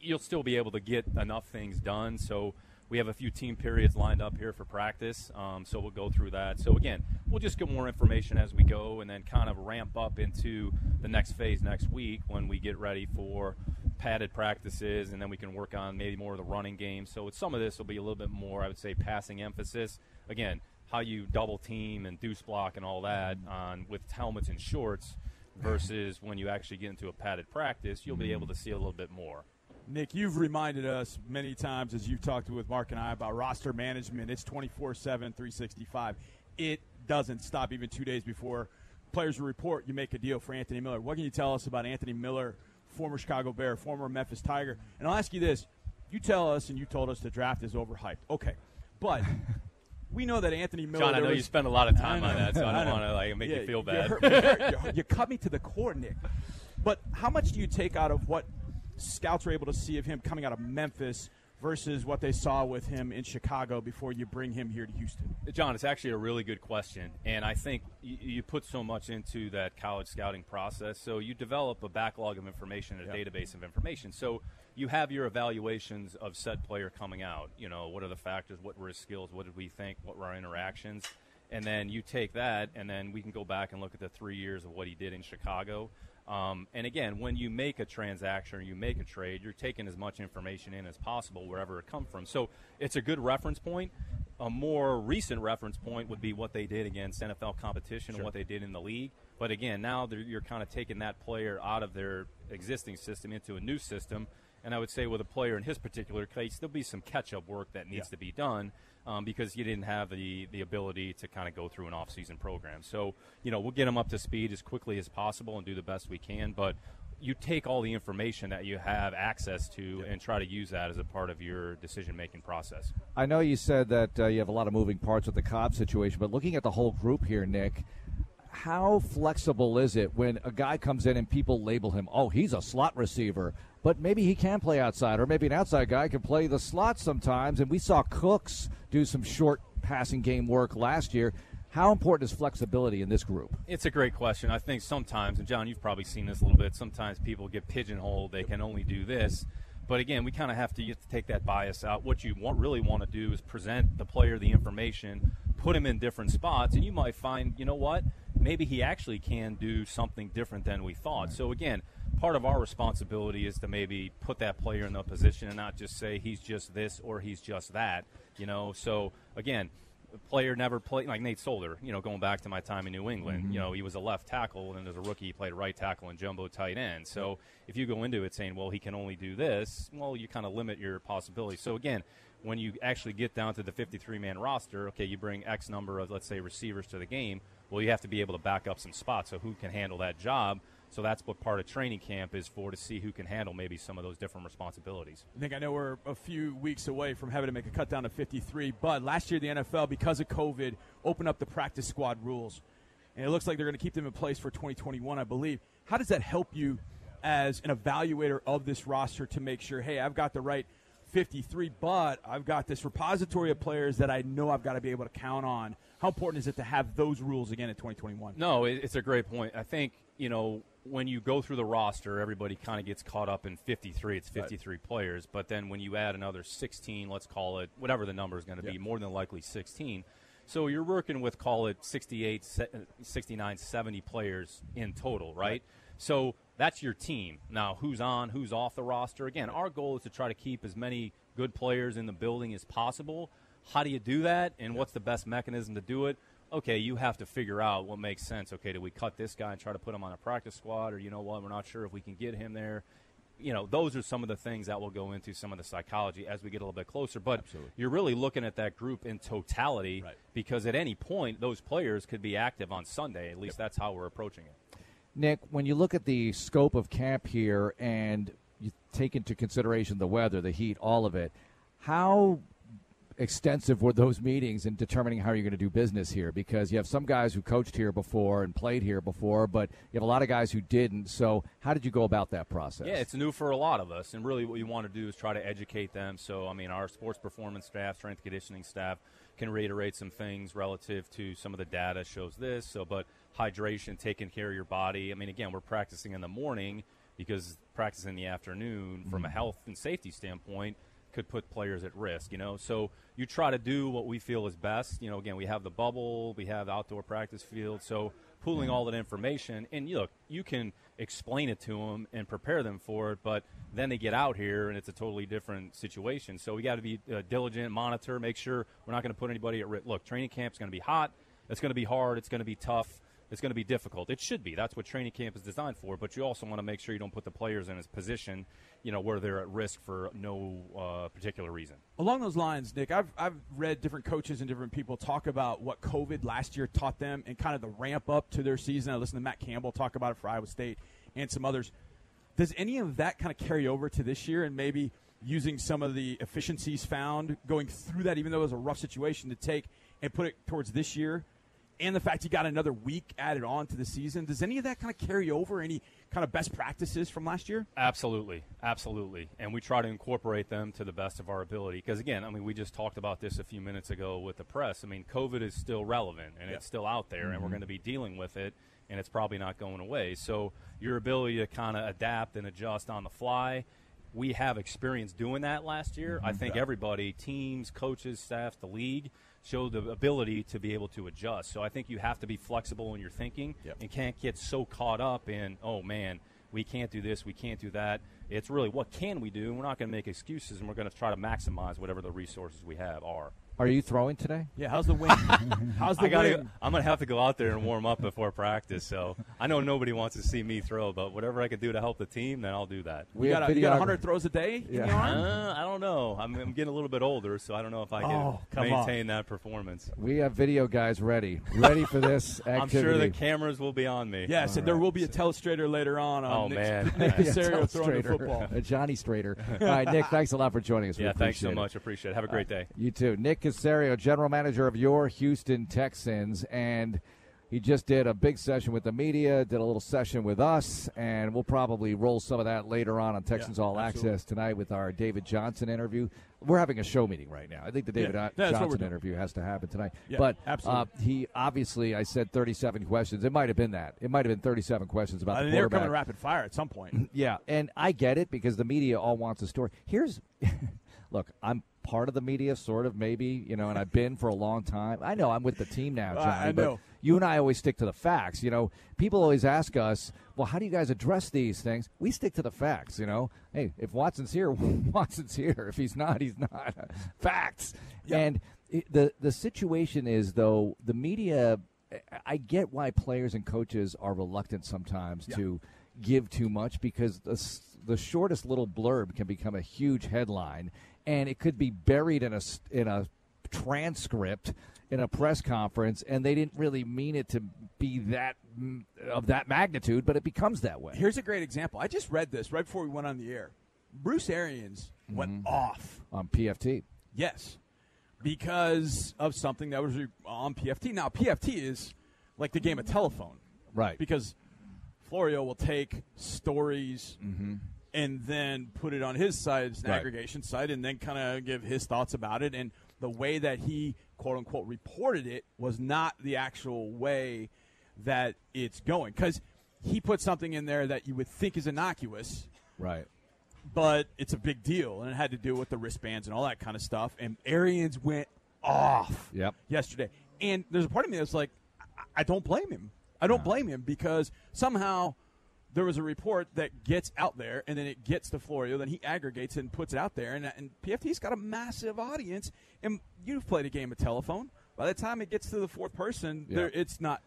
you'll still be able to get enough things done. So we have a few team periods lined up here for practice. Um, so we'll go through that. So again, we'll just get more information as we go, and then kind of ramp up into the next phase next week when we get ready for padded practices, and then we can work on maybe more of the running game. So with some of this, will be a little bit more, I would say, passing emphasis. Again, how you double team and deuce block and all that on with helmets and shorts versus when you actually get into a padded practice, you'll be able to see a little bit more. Nick, you've reminded us many times as you've talked with Marc and I about roster management. It's 24 7, 365. It doesn't stop even two days before players report you make a deal for Anthony Miller. What can you tell us about Anthony Miller, former Chicago Bear, former Memphis Tiger? And I'll ask you this. You tell us, and you told us the draft is overhyped. Okay. But we know that Anthony Miller. John, I know you spend a lot of time on that, so I don't wanna, like, make you feel bad. you, hurt- you hurt- you cut me to the core, Nick. But how much do you take out of what scouts were able to see of him coming out of Memphis versus what they saw with him in Chicago before you bring him here to Houston? John, it's actually a really good question, and I think you, you put so much into that college scouting process. So you develop a backlog of information, a Yep. database of information. So you have your evaluations of said player coming out. You know, what are the factors? What were his skills? What did we think? What were our interactions? And then you take that, and then we can go back and look at the three years of what he did in Chicago. Um, and again, when you make a transaction or you make a trade, you're taking as much information in as possible wherever it comes from. So it's a good reference point. A more recent reference point would be what they did against NFL competition and what they did in the league. But again, now you're kind of taking that player out of their existing system into a new system. And I would say with a player in his particular case, there'll be some catch-up work that needs Yeah. to be done um, because you didn't have the, the ability to kind of go through an off-season program. So, you know, we'll get them up to speed as quickly as possible and do the best we can. But you take all the information that you have access to and try to use that as a part of your decision-making process. I know you said that uh, you have a lot of moving parts with the Cobb situation, but looking at the whole group here, Nick, how flexible is it when a guy comes in and people label him, oh, he's a slot receiver, but maybe he can play outside, or maybe an outside guy can play the slot sometimes. And we saw Cooks do some short passing game work last year. How important is flexibility in this group? It's a great question. I think sometimes, and John, you've probably seen this a little bit. Sometimes people get pigeonholed; they can only do this. But again, we kind of have to, have to take that bias out. What you want, really want to do is present the player the information, put him in different spots, and you might find, you know what, maybe he actually can do something different than we thought. So again, part of our responsibility is to maybe put that player in the position and not just say he's just this or he's just that. You know, so again, player never played like Nate Solder. You know, going back to my time in New England, Mhm. you know, he was a left tackle, and as a rookie, he played right tackle and jumbo tight end. So if you go into it saying, well, he can only do this, well, you kind of limit your possibilities. So again, when you actually get down to the 53 man roster, okay, you bring X number of, let's say, receivers to the game. Well, you have to be able to back up some spots. So who can handle that job? So that's what part of training camp is for to see who can handle maybe some of those different responsibilities. I think I know we're a few weeks away from having to make a cut down to 53, but last year the NFL, because of COVID, opened up the practice squad rules. And it looks like they're going to keep them in place for 2021, I believe. How does that help you as an evaluator of this roster to make sure, hey, I've got the right 53, but I've got this repository of players that I know I've got to be able to count on? How important is it to have those rules again in 2021? No, it's a great point. I think you know when you go through the roster, everybody kind of gets caught up in 53. It's Right. 53 players, but then when you add another 16, let's call it whatever the number is going to be, more than likely 16. So you're working with call it 68, 69, 70 players in total, right? So that's your team. Now, who's on, who's off the roster? Again, our goal is to try to keep as many good players in the building as possible. How do you do that, and what's the best mechanism to do it? Okay, you have to figure out what makes sense. Okay, do we cut this guy and try to put him on a practice squad, or you know what, we're not sure if we can get him there. You know, those are some of the things that will go into some of the psychology as we get a little bit closer. But you're really looking at that group in totality because at any point, those players could be active on Sunday. At least that's how we're approaching it. Nick, when you look at the scope of camp here and you take into consideration the weather, the heat, all of it, how extensive were those meetings in determining how you're going to do business here? Because you have some guys who coached here before and played here before, but you have a lot of guys who didn't. So, how did you go about that process? Yeah, it's new for a lot of us, and really what you want to do is try to educate them. So, I mean, our sports performance staff, strength conditioning staff, can reiterate some things relative to some of the data shows this. So, but hydration, taking care of your body. I mean, again, we're practicing in the morning because practicing in the afternoon, from a Mhm. health and safety standpoint, could put players at risk. You know, so you try to do what we feel is best. You know, again, we have the bubble, we have outdoor practice field, so pooling all that information and you look, you can explain it to them and prepare them for it, but then they get out here and it's a totally different situation. So we got to be uh, diligent, monitor, make sure we're not going to put anybody at risk. Look, training camp's going to be hot, it's going to be hard, it's going to be tough. It's going to be difficult. It should be. That's what training camp is designed for. But you also want to make sure you don't put the players in a position, you know, where they're at risk for no uh, particular reason. Along those lines, Nick, I've, I've read different coaches and different people talk about what COVID last year taught them and kind of the ramp up to their season. I listened to Matt Campbell talk about it for Iowa State and some others. Does any of that kind of carry over to this year and maybe using some of the efficiencies found going through that, even though it was a rough situation to take and put it towards this year? And the fact you got another week added on to the season, does any of that kind of carry over? Any kind of best practices from last year? Absolutely, absolutely, and we try to incorporate them to the best of our ability. Because again, I mean, we just talked about this a few minutes ago with the press. I mean, COVID is still relevant and Yeah. it's still out there, and we're Mhm. going to be dealing with it, and it's probably not going away. So your ability to kind of adapt and adjust on the fly. We have experience doing that last year. I Mhm. think Yeah. everybody, teams, coaches, staff, the league, showed the ability to be able to adjust. So I think you have to be flexible in your thinking and can't get so caught up in, oh man, we can't do this, we can't do that. It's really what can we do? And we're not going to make excuses, and we're going to try to maximize whatever the resources we have are. Are you throwing today? Yeah, how's the wind? how's the I gotta, wind? I'm going to have to go out there and warm up before practice. So I know nobody wants to see me throw, but whatever I can do to help the team, then I'll do that. We You got got a- you got 100 throws a day Yeah. Uh, I don't know. I'm, I'm getting a little bit older, so I don't know if I can Oh, come maintain that performance. We have video guys ready, ready for this activity. I'm sure the cameras will be on me. Yes, and there will be a telestrator later on. on Oh, Nick's- man. Nick Yeah, Caserio throwing the football. Uh, Johnny Strader. All right, Nick, thanks a lot for joining us. We Yeah, thanks so appreciate it. much. Appreciate it. Have a great day. You too. Nick Caserio, general manager of your Houston Texans, and he just did a big session with the media, did a little session with us, and we'll probably roll some of that later on on Texans All absolutely. Access tonight with our David Johnson interview. We're having a show meeting right now. I think the David Yeah, that's what we're Johnson interview has to happen tonight. Yeah, but. Uh, he obviously, I said 37 questions. It might have been that. It might have been 37 questions about I the mean, they were quarterback. coming rapid fire at some point. Yeah, and I get it because the media all wants a story. Here's, look, I'm part of the media, sort of, maybe, you know, and I've been for a long time. I know I'm with the team now, Johnny, I but know. you and I always stick to the facts. You know, people always ask us, well, how do you guys address these things? We stick to the facts, you know. Hey, if Watson's here, Watson's here. If he's not, he's not. facts. And the the situation is though the media I get why players and coaches are reluctant sometimes to give too much because the the shortest little blurb can become a huge headline and it could be buried in a in a transcript in a press conference and they didn't really mean it to be that of that magnitude but it becomes that way. Here's a great example. I just read this right before we went on the air. Bruce Arians went Mhm. off on PFT. Yes, because of something that was on PFT. Now PFT is like the game of telephone, right? Because Florio will take stories Mhm. And then put it on his side, his Right. aggregation side, and then kind of give his thoughts about it. And the way that he quote unquote reported it was not the actual way that it's going because he put something in there that you would think is innocuous, right? But it's a big deal, and it had to do with the wristbands and all that kind of stuff. And Arians went off Yep. yesterday, and there's a part of me that's like, I, I don't blame him. I don't blame him because somehow there was a report that gets out there, and then it gets to Florio, then he aggregates it and puts it out there, and, and PFT's got a massive audience. And you've played a game of telephone. By the time it gets to the fourth person, Yeah. there it's not.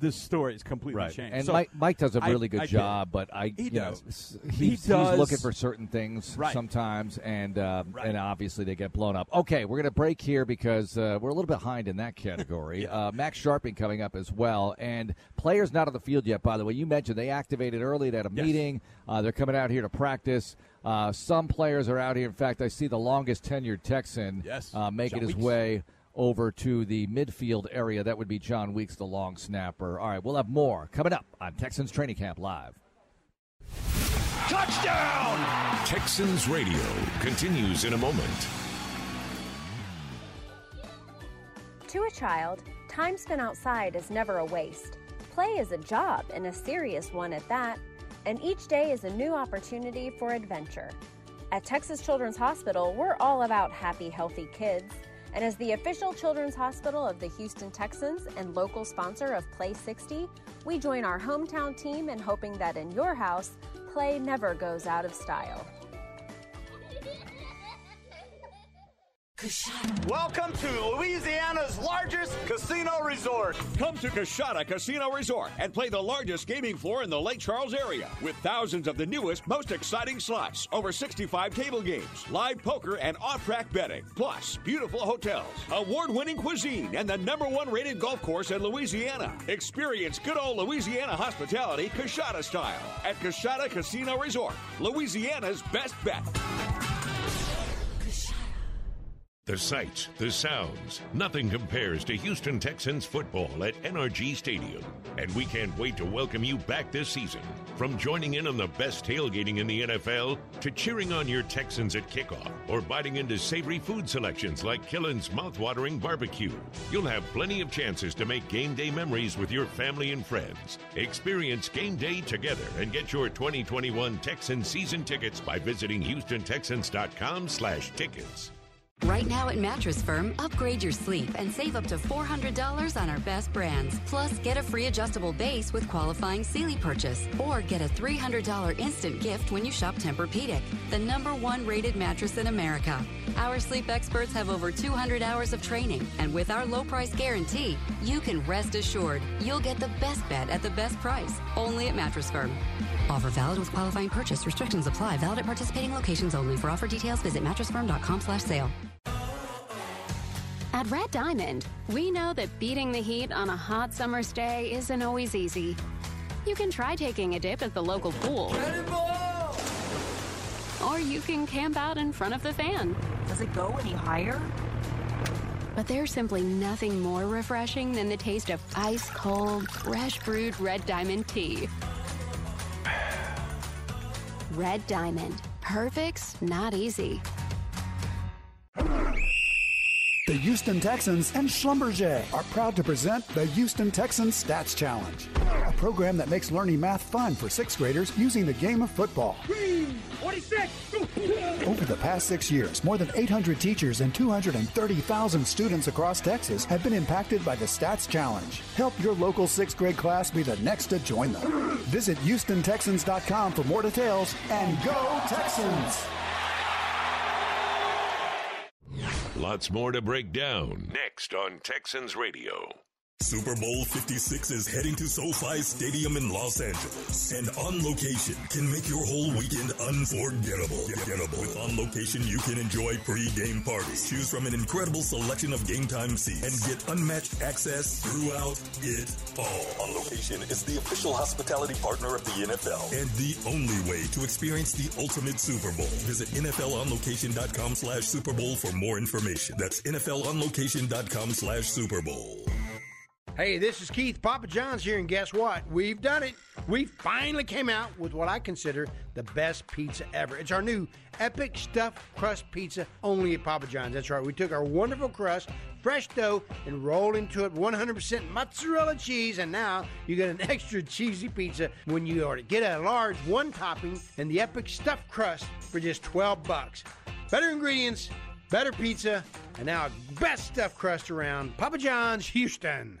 The story is completely Right. changed. And So Mike, Mike does a really good I get it. job, but I, he you does. know, s- he he's, does he's looking for certain things Right. sometimes, and uh, Right. and obviously they get blown up. Okay, we're going to break here because uh, we're a little behind in that category. uh, Max Scharping coming up as well, and players not on the field yet. By the way, you mentioned they activated early at a Yes. meeting. Uh, they're coming out here to practice. Uh, some players are out here. In fact, I see the longest tenured Texan Yes. uh, making Jon his Weeks. way over to the midfield area. That would be Jon Weeks, the long snapper. All right, we'll have more coming up on Texans Training Camp Live. Touchdown! Texans Radio continues in a moment. To a child, time spent outside is never a waste. Play is a job, and a serious one at that, and each day is a new opportunity for adventure. At Texas Children's Hospital, we're all about happy, healthy kids. And as the official children's hospital of the Houston Texans and local sponsor of Play 60, we join our hometown team in hoping that in your house, play never goes out of style. Welcome to Louisiana's largest casino resort. Come to Coushatta Casino Resort and play the largest gaming floor in the Lake Charles area with thousands of the newest, most exciting slots, over 65 table games, live poker, and off track betting. Plus, beautiful hotels, award winning cuisine, and the number one rated golf course in Louisiana. Experience good old Louisiana hospitality Coushatta style at Coushatta Casino Resort, Louisiana's best bet. The sights, the sounds, nothing compares to Houston Texans football at NRG Stadium. And we can't wait to welcome you back this season. From joining in on the best tailgating in the NFL to cheering on your Texans at kickoff or biting into savory food selections like Killen's mouthwatering barbecue. You'll have plenty of chances to make game day memories with your family and friends. Experience game day together and get your 2021 Texans season tickets by visiting HoustonTexans.com slash tickets. Right now at Mattress Firm, upgrade your sleep and save up to $400 on our best brands. Plus, get a free adjustable base with qualifying Sealy purchase. Or get a $300 instant gift when you shop Tempur-Pedic, the number one rated mattress in America. Our sleep experts have over 200 hours of training, and with our low price guarantee, you can rest assured you'll get the best bed at the best price. Only at Mattress Firm. Offer valid with qualifying purchase. Restrictions apply. Valid at participating locations only. For offer details, visit mattressfirm.com slash sale. At Red Diamond, we know that beating the heat on a hot summer's day isn't always easy. You can try taking a dip at the local pool. Or you can camp out in front of the fan. Does it go any higher? But there's simply nothing more refreshing than the taste of ice cold, fresh brewed Red Diamond tea. Red Diamond. Perfect's not easy. The Houston Texans and Schlumberger are proud to present the Houston Texans Stats Challenge. A program that makes learning math fun for sixth graders using the game of football. 46! Over the past six years, more than 800 teachers and 230,000 students across Texas have been impacted by the Stats Challenge. Help your local sixth grade class be the next to join them. Visit HoustonTexans.com for more details and go Texans! Lots more to break down next on Texans Radio. Super Bowl 56 is heading to SoFi Stadium in Los Angeles. And On Location can make your whole weekend unforgettable. With On Location, you can enjoy pre-game parties. Choose from an incredible selection of game time seats and get unmatched access throughout it all. On Location is the official hospitality partner of the NFL and the only way to experience the ultimate Super Bowl. Visit NFLOnLocation.com slash Super Bowl for more information. That's NFLOnLocation.com slash Super Bowl. Hey, this is Keith Papa John's here, and guess what? We've done it. We finally came out with what I consider the best pizza ever. It's our new epic stuffed crust pizza only at Papa John's. That's right. We took our wonderful crust, fresh dough, and rolled into it 100% mozzarella cheese, and now you get an extra cheesy pizza when you order. Get a large one topping and the epic stuffed crust for just 12 bucks. Better ingredients, better pizza, and now best stuffed crust around. Papa John's, Houston.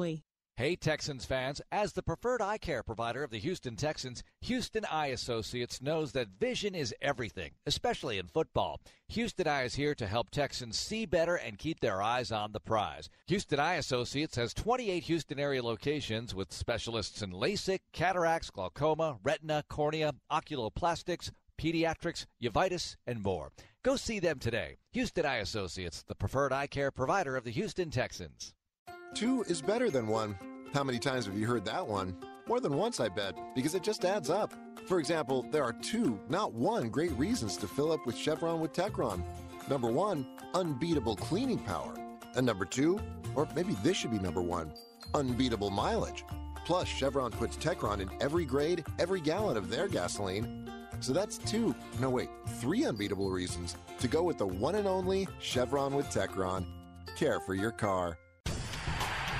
Hey, Texans fans, as the preferred eye care provider of the Houston Texans, Houston Eye Associates knows that vision is everything, especially in football. Houston Eye is here to help Texans see better and keep their eyes on the prize. Houston Eye Associates has 28 Houston area locations with specialists in LASIK, cataracts, glaucoma, retina, cornea, oculoplastics, pediatrics, uveitis, and more. Go see them today. Houston Eye Associates, the preferred eye care provider of the Houston Texans. Two is better than one. How many times have you heard that one? More than once, I bet, because it just adds up. For example, there are two, not one, great reasons to fill up with Chevron with Techron. Number one, unbeatable cleaning power. And number two, or maybe this should be number one, unbeatable mileage. Plus, Chevron puts Techron in every grade, every gallon of their gasoline. So that's two, no wait, three unbeatable reasons to go with the one and only Chevron with Techron. Care for your car.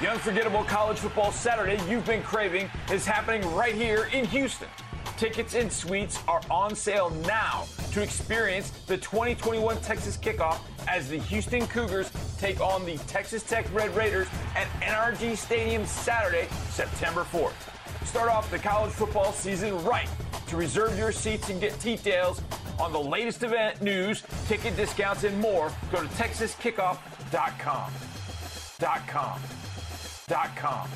The unforgettable college football Saturday you've been craving is happening right here in Houston. Tickets and suites are on sale now to experience the 2021 Texas kickoff as the Houston Cougars take on the Texas Tech Red Raiders at NRG Stadium Saturday, September 4th. Start off the college football season right. To reserve your seats and get details on the latest event news, ticket discounts, and more, go to texaskickoff.com. Com. Dot com.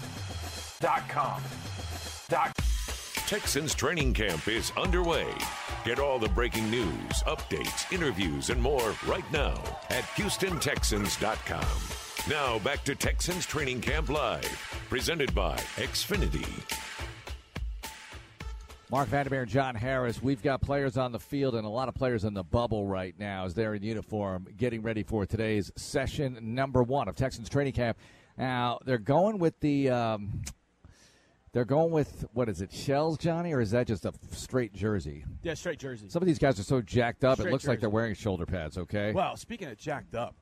Dot com. Dot Texans training camp is underway. Get all the breaking news, updates, interviews, and more right now at HoustonTexans.com. Now back to Texans Training Camp Live, presented by Xfinity. Marc Vandermeer, and John Harris. We've got players on the field and a lot of players in the bubble right now as they're in uniform getting ready for today's session number one of Texans training camp. Now, they're going with the. Um, they're going with what is it, shells, Johnny, or is that just a straight jersey? Yeah, straight jersey. Some of these guys are so jacked up, Straight it looks like they're wearing shoulder pads. Okay. Well, speaking of jacked up,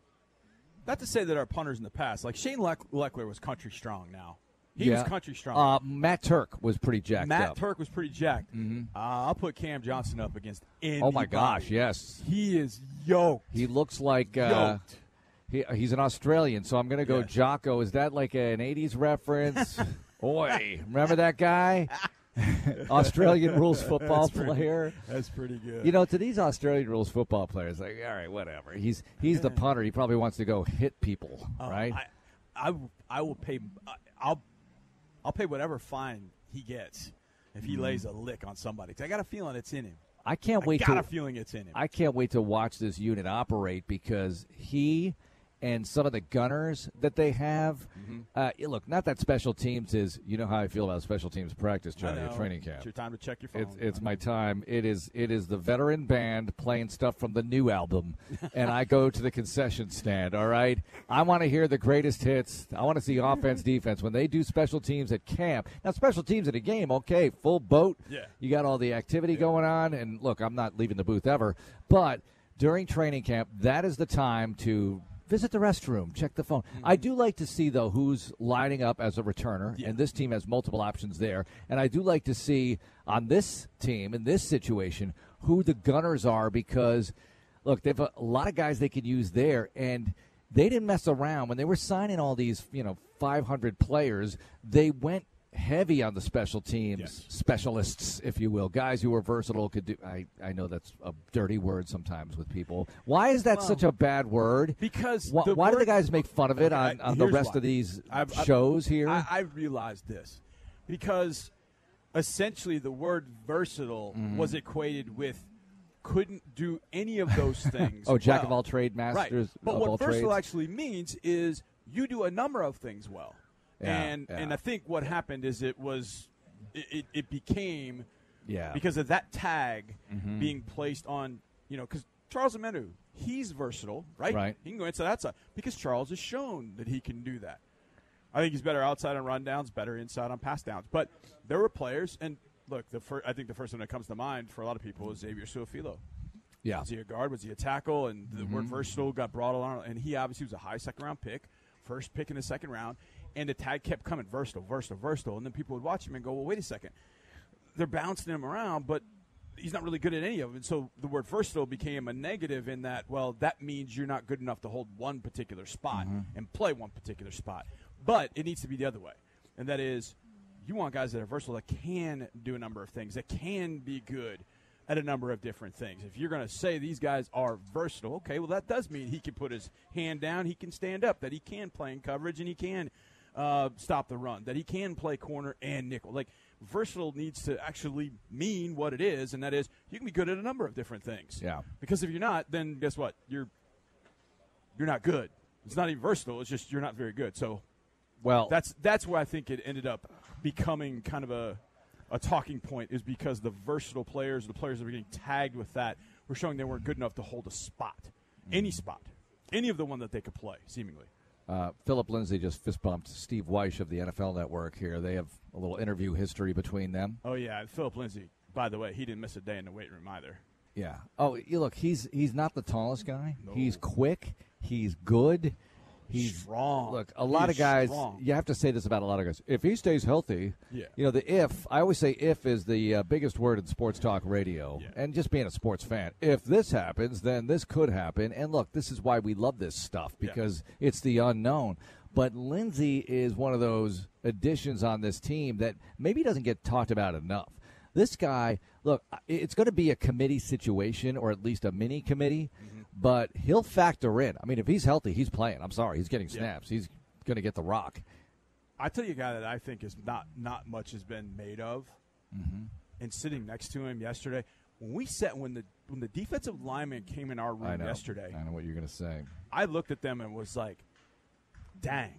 not to say that our punters in the past, like Shane Leck- Lechler was country strong now. He was country strong. Uh, Matt Turk was pretty jacked Matt up. Turk was pretty jacked. Uh, I'll put Cam Johnston up against anybody. Oh my gosh, yes. He is yoked. He looks like uh, Yoked. He, he's an Australian, so I'm going to go Jacko. Is that like an '80s reference? Boy, remember that guy? Australian rules football That's pretty- player. that's pretty good. You know, to these Australian rules football players, like, all right, whatever. He's he's the punter. He probably wants to go hit people, Oh, right? I, I, I will pay. I'll, I'll pay whatever fine he gets if he Mhm. lays a lick on somebody. I got a feeling it's in him. I can't wait. I got to, a feeling it's in him. I can't wait to watch this unit operate because he and some of the gunners that they have. Mm-hmm. Uh, look, not that special teams is. You know how I feel about special teams practice, Johnny, at training camp. It's your time to check your phone. It's, it's my time. It is it is the veteran band playing stuff from the new album, and I go to the concession stand. All right, I want to hear the greatest hits. I want to see offense, defense. When they do special teams at camp, now special teams at a game, okay, full boat. Yeah. you got all the activity going on, and look, I'm not leaving the booth ever, but during training camp, that is the time to. Visit the restroom, check the phone. Mm. I do like to see, though, who's lining up as a returner, and this team has multiple options there. And I do like to see on this team, in this situation, who the gunners are because, look, they have a, a lot of guys they could use there, and they didn't mess around. When they were signing all these, you know, 500 players, they went heavy on the special teams specialists, if you will, guys who were versatile. Could do. I I know that's a dirty word sometimes with people. Why is that Well, such a bad word? Because why, why do the guys make fun of it on, on the rest why. of these I've- I've- shows here? I, I realized this because essentially the word versatile Mhm. was equated with couldn't do any of those things. Oh, jack of all trade, masters Right. But of what versatile trades. actually means is you do a number of things well. Yeah, and yeah. and I think what happened is it was it, it, it became Yeah. because of that tag Mhm. being placed on you know because Charles Omenihu he's versatile right Right. he can go inside outside because Charles has shown that he can do that. I think he's better outside on rundowns, better inside on pass downs. But there were players, and look, the fir- I think the first one that comes to mind for a lot of people is Xavier Su'a-Filo. Yeah. Was he a guard? Was he a tackle? And the word Mhm. versatile got brought along, and he obviously was a high second round pick, first pick in the second round, and the tag kept coming versatile, versatile, versatile, and then people would watch him and go, well, wait a second, they're bouncing him around, but he's not really good at any of it. So the word versatile became a negative in that, well, that means you're not good enough to hold one particular spot Mhm. and play one particular spot. But it needs to be the other way, and that is, you want guys that are versatile that can do a number of things, that can be good at a number of different things. If you're going to say these guys are versatile, okay, well that does mean he can put his hand down, he can stand up, that he can play in coverage, and he can uh, stop the run, that he can play corner and nickel. Like versatile needs to actually mean what it is, and that is you can be good at a number of different things. Yeah. Because if you're not, then guess what? You're you're not good. It's not even versatile. It's just you're not very good. So, well, that's that's where I think it ended up becoming kind of a a talking point is because the versatile players, the players that were getting tagged with that, were showing they weren't good enough to hold a spot, any spot, any of the one that they could play, seemingly. Uh, Phillip Lindsay just fist bumped Steve Wyche of the NFL Network here. They have a little interview history between them. Oh yeah, Phillip Lindsay. By the way, he didn't miss a day in the weight room either. Yeah. Oh, you look, he's he's not the tallest guy. He's quick. He's good. He's strong. Look, a lot He's of guys. strong. You have to say this about a lot of guys. If he stays healthy, Yeah. You know the if. I always say if is the uh, biggest word in sports talk radio, and just being a sports fan. If this happens, then this could happen. And look, this is why we love this stuff because it's the unknown. But Lindsay is one of those additions on this team that maybe doesn't get talked about enough. This guy, look, it's going to be a committee situation or at least a mini committee, but he'll factor in. I mean, if he's healthy, he's playing. I'm sorry, he's getting Yeah. snaps. He's going to get the rock. I tell you, a guy that I think is not not much has been made of, Mm-hmm. and sitting next to him yesterday when we sat when the when the defensive lineman came in our room I know. yesterday. I know what you're going to say. I looked at them and was like, "Dang."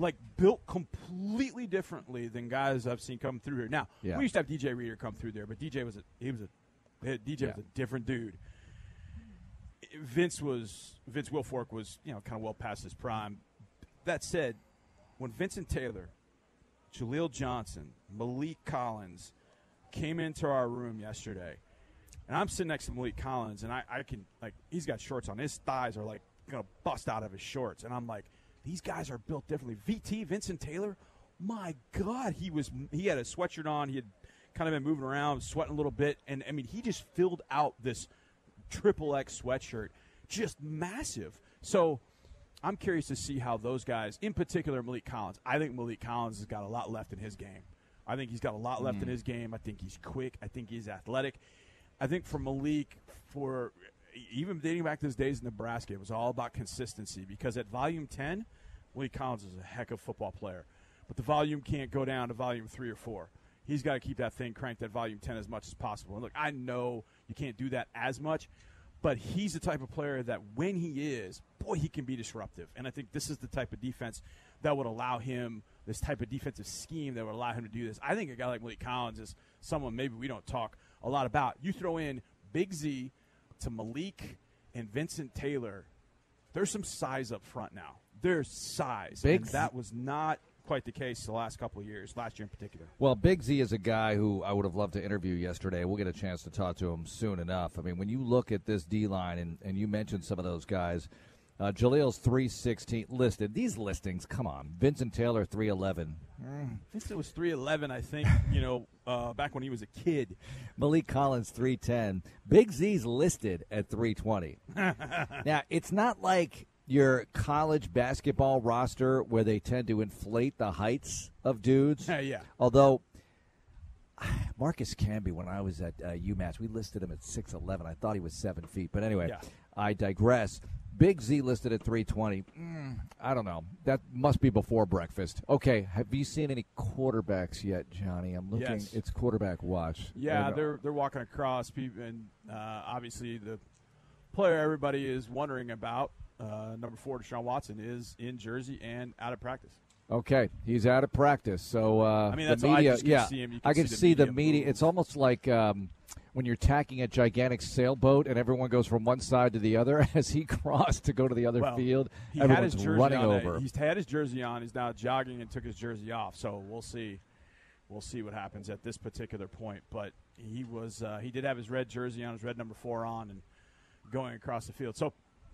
Like built completely differently than guys I've seen come through here. Now Yeah. we used to have DJ Reader come through there, but DJ was a he was a DJ was a different dude. Vince was Vince Wilfork was you know kind of well past his prime. That said, when Vincent Taylor, Jaleel Johnson, Maliek Collins came into our room yesterday, and I'm sitting next to Maliek Collins, and I, I can like he's got shorts on, his thighs are like gonna bust out of his shorts, and I'm like, these guys are built differently. VT Vincent Taylor, my God, he was he had a sweatshirt on, he had kind of been moving around, sweating a little bit, and I mean he just filled out this triple X sweatshirt, just massive. So I'm curious to see how those guys, in particular Maliek Collins, I think Maliek Collins has got a lot left in his game. I think he's got a lot left in Mm. his game. I think he's quick. I think he's athletic. I think for Maliek, for even dating back to his days in Nebraska, it was all about consistency because at volume 10, Willie Collins is a heck of a football player. But the volume can't go down to volume three or four. He's got to keep that thing cranked at volume 10 as much as possible. And look, I know you can't do that as much, but he's the type of player that when he is, boy, he can be disruptive. And I think this is the type of defense that would allow him this type of defensive scheme that would allow him to do this. I think a guy like Maliek Collins is someone maybe we don't talk a lot about. You throw in Big Z to Maliek and Vincent Taylor. There's some size up front now. There's size. Big and that was not quite the case the last couple of years, last year in particular. Well, Big Z is a guy who I would have loved to interview yesterday. We'll get a chance to talk to him soon enough. I mean, when you look at this D line, and, and you mentioned some of those guys, uh, Jaleel's 316 listed. These listings, come on. Vincent Taylor, 311. Vincent was 311, I think, you know, uh, back when he was a kid. Maliek Collins, 310. Big Z's listed at 320. now, it's not like your college basketball roster where they tend to inflate the heights of dudes. yeah. Although Marcus Camby, when I was at uh, UMass, we listed him at six eleven. I thought he was seven feet, but anyway, Yeah. I digress. Big Z listed at three twenty. Mm, I don't know. That must be before breakfast. Okay, have you seen any quarterbacks yet, Johnny? I'm looking. Yes. It's quarterback watch. Yeah, they're they're walking across, people, and uh, obviously the player everybody is wondering about, uh, number four, Deshaun Watson, is in Jersey and out of practice. Okay, he's out of practice. So uh, I mean, the that's I media, can yeah, see him. You I can see the see the media media. It's almost like um, when you're tacking a gigantic sailboat and everyone goes from one side to the other. As he crossed to go to the other Well, field, he had everyone's his jersey running on. over. He's had his jersey on. He's now jogging and took his jersey off. So we'll see. We'll see what happens at this particular point. But he was uh, he did have his red jersey on, his red number four on, and going across the field. So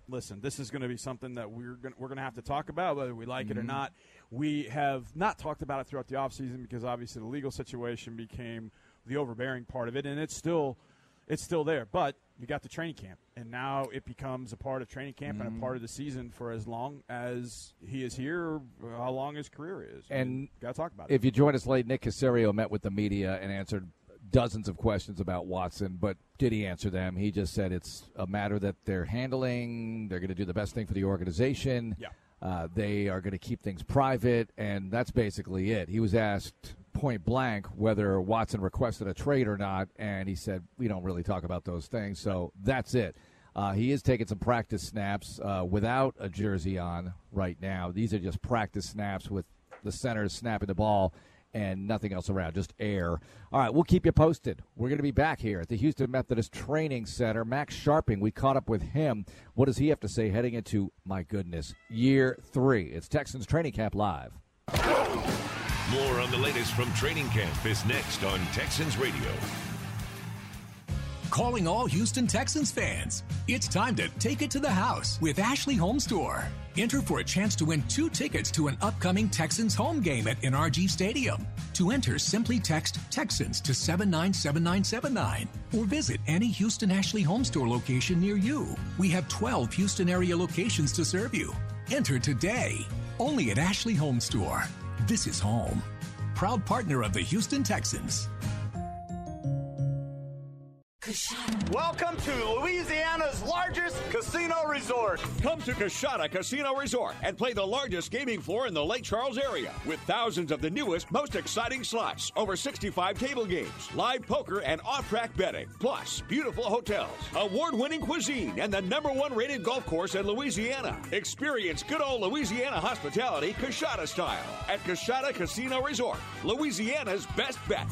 listen, this is going to be something that we're going we're going to have to talk about whether we like it or Mhm. not. We have not talked about it throughout the offseason because obviously the legal situation became the overbearing part of it, and it's still it's still there. But you got the training camp, and now it becomes a part of training camp and Mhm. a part of the season for as long as he is here, how long his career is. And got to talk about it. If you joined us late, Nick Caserio met with the media and answered dozens of questions about Watson. But did he answer them? He just said it's a matter that they're handling. They're going to do the best thing for the organization. Yeah. Uh, they are going to keep things private, and that's basically it. He was asked point blank whether Watson requested a trade or not, and he said, We don't really talk about those things, so that's it. Uh, he is taking some practice snaps uh, without a jersey on right now. These are just practice snaps with the centers snapping the ball and nothing else around, just air. All right, we'll keep you posted. We're going to be back here at the Houston Methodist Training Center. Max Scharping, we caught up with him. What does he have to say heading into, my goodness, year three? It's Texans Training Camp Live. More on the latest from training camp is next on Texans Radio. Calling all Houston Texans fans. It's time to take it to the house with Ashley Home Store. Enter for a chance to win two tickets to an upcoming Texans home game at NRG Stadium. To enter, simply text Texans to 797979 or visit any Houston Ashley Home Store location near you. We have 12 Houston area locations to serve you. Enter today. Only at Ashley Home Store. This is home. Proud partner of the Houston Texans. Welcome to Louisiana's largest casino resort. Come to Coushatta Casino Resort and play the largest gaming floor in the Lake Charles area with thousands of the newest, most exciting slots, over 65 table games, live poker, and off-track betting. Plus, beautiful hotels, award-winning cuisine, and the number one rated golf course in Louisiana. Experience good old Louisiana hospitality Coushatta style at Coushatta Casino Resort, Louisiana's best bet.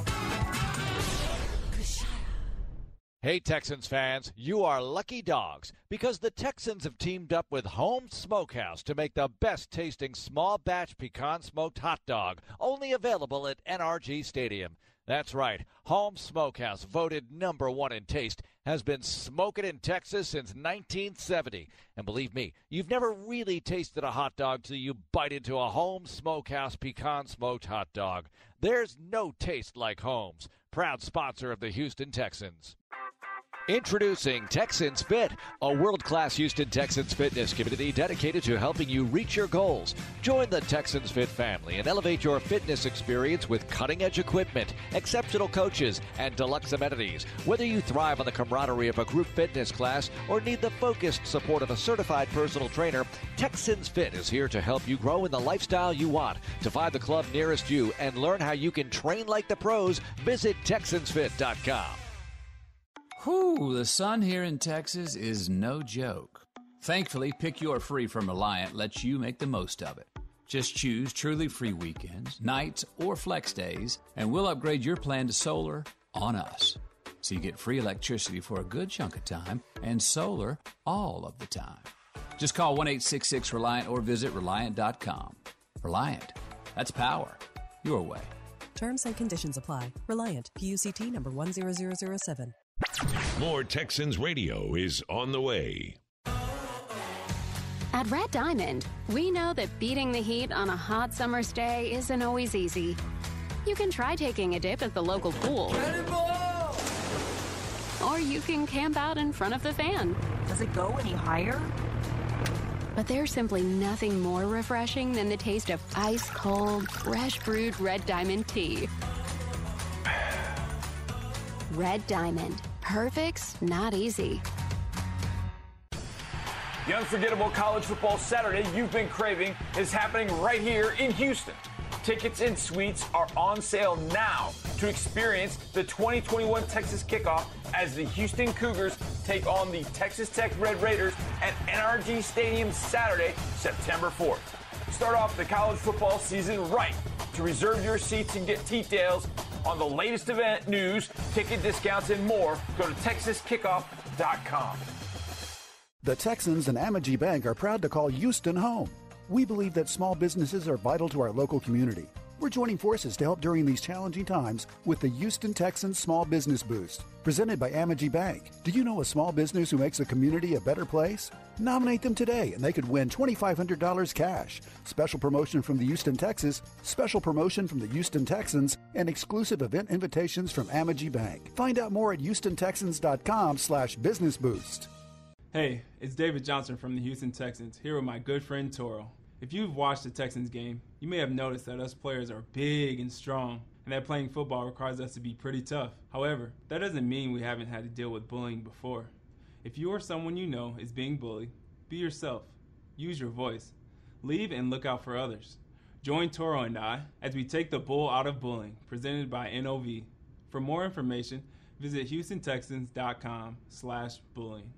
Hey, Texans fans, you are lucky dogs because the Texans have teamed up with Holmes Smokehouse to make the best tasting small batch pecan smoked hot dog, only available at NRG Stadium. That's right, Holmes Smokehouse, voted number one in taste, has been smoking in Texas since 1970. And believe me, you've never really tasted a hot dog till you bite into a Holmes Smokehouse pecan smoked hot dog. There's no taste like Holmes', proud sponsor of the Houston Texans. Introducing Texans Fit, a world class Houston Texans fitness community dedicated to helping you reach your goals. Join the Texans Fit family and elevate your fitness experience with cutting edge equipment, exceptional coaches, and deluxe amenities. Whether you thrive on the camaraderie of a group fitness class or need the focused support of a certified personal trainer, Texans Fit is here to help you grow in the lifestyle you want. To find the club nearest you and learn how you can train like the pros, visit TexansFit.com. Whew, the sun here in Texas is no joke. Thankfully, Pick Your Free from Reliant lets you make the most of it. Just choose truly free weekends, nights, or flex days, and we'll upgrade your plan to solar on us. So you get free electricity for a good chunk of time and solar all of the time. Just call 1 866 Reliant or visit Reliant.com. Reliant, that's power your way. Terms and conditions apply. Reliant, PUCT number 10007. More Texans radio is on the way. At Red Diamond, we know that beating the heat on a hot summer's day isn't always easy. You can try taking a dip at the local pool. Or you can camp out in front of the fan. Does it go any higher? But there's simply nothing more refreshing than the taste of ice cold, fresh brewed Red Diamond tea. Red Diamond. Perfect's not easy. The unforgettable college football Saturday you've been craving is happening right here in Houston. Tickets and suites are on sale now to experience the 2021 Texas kickoff as the Houston Cougars take on the Texas Tech Red Raiders at NRG Stadium Saturday, September 4th. Start off the college football season right. To reserve your seats and get details on the latest event news, ticket discounts, and more, go to texaskickoff.com. The Texans and Amegy Bank are proud to call Houston home. We believe that small businesses are vital to our local community. We're joining forces to help during these challenging times with the Houston Texans Small Business Boost, presented by Amegy Bank. Do you know a small business who makes a community a better place? Nominate them today and they could win $2,500 cash. Special promotion from the Houston Texas, special promotion from the Houston Texans, and exclusive event invitations from Amegy Bank. Find out more at HoustonTexans.com slash business boost. Hey, it's David Johnson from the Houston Texans, here with my good friend Toro. If you've watched the Texans game, you may have noticed that us players are big and strong, and that playing football requires us to be pretty tough. However, that doesn't mean we haven't had to deal with bullying before. If you or someone you know is being bullied, be yourself. Use your voice. Leave and look out for others. Join Toro and I as we take the bull out of bullying, presented by NOV. For more information, visit HoustonTexans.com slash bullying.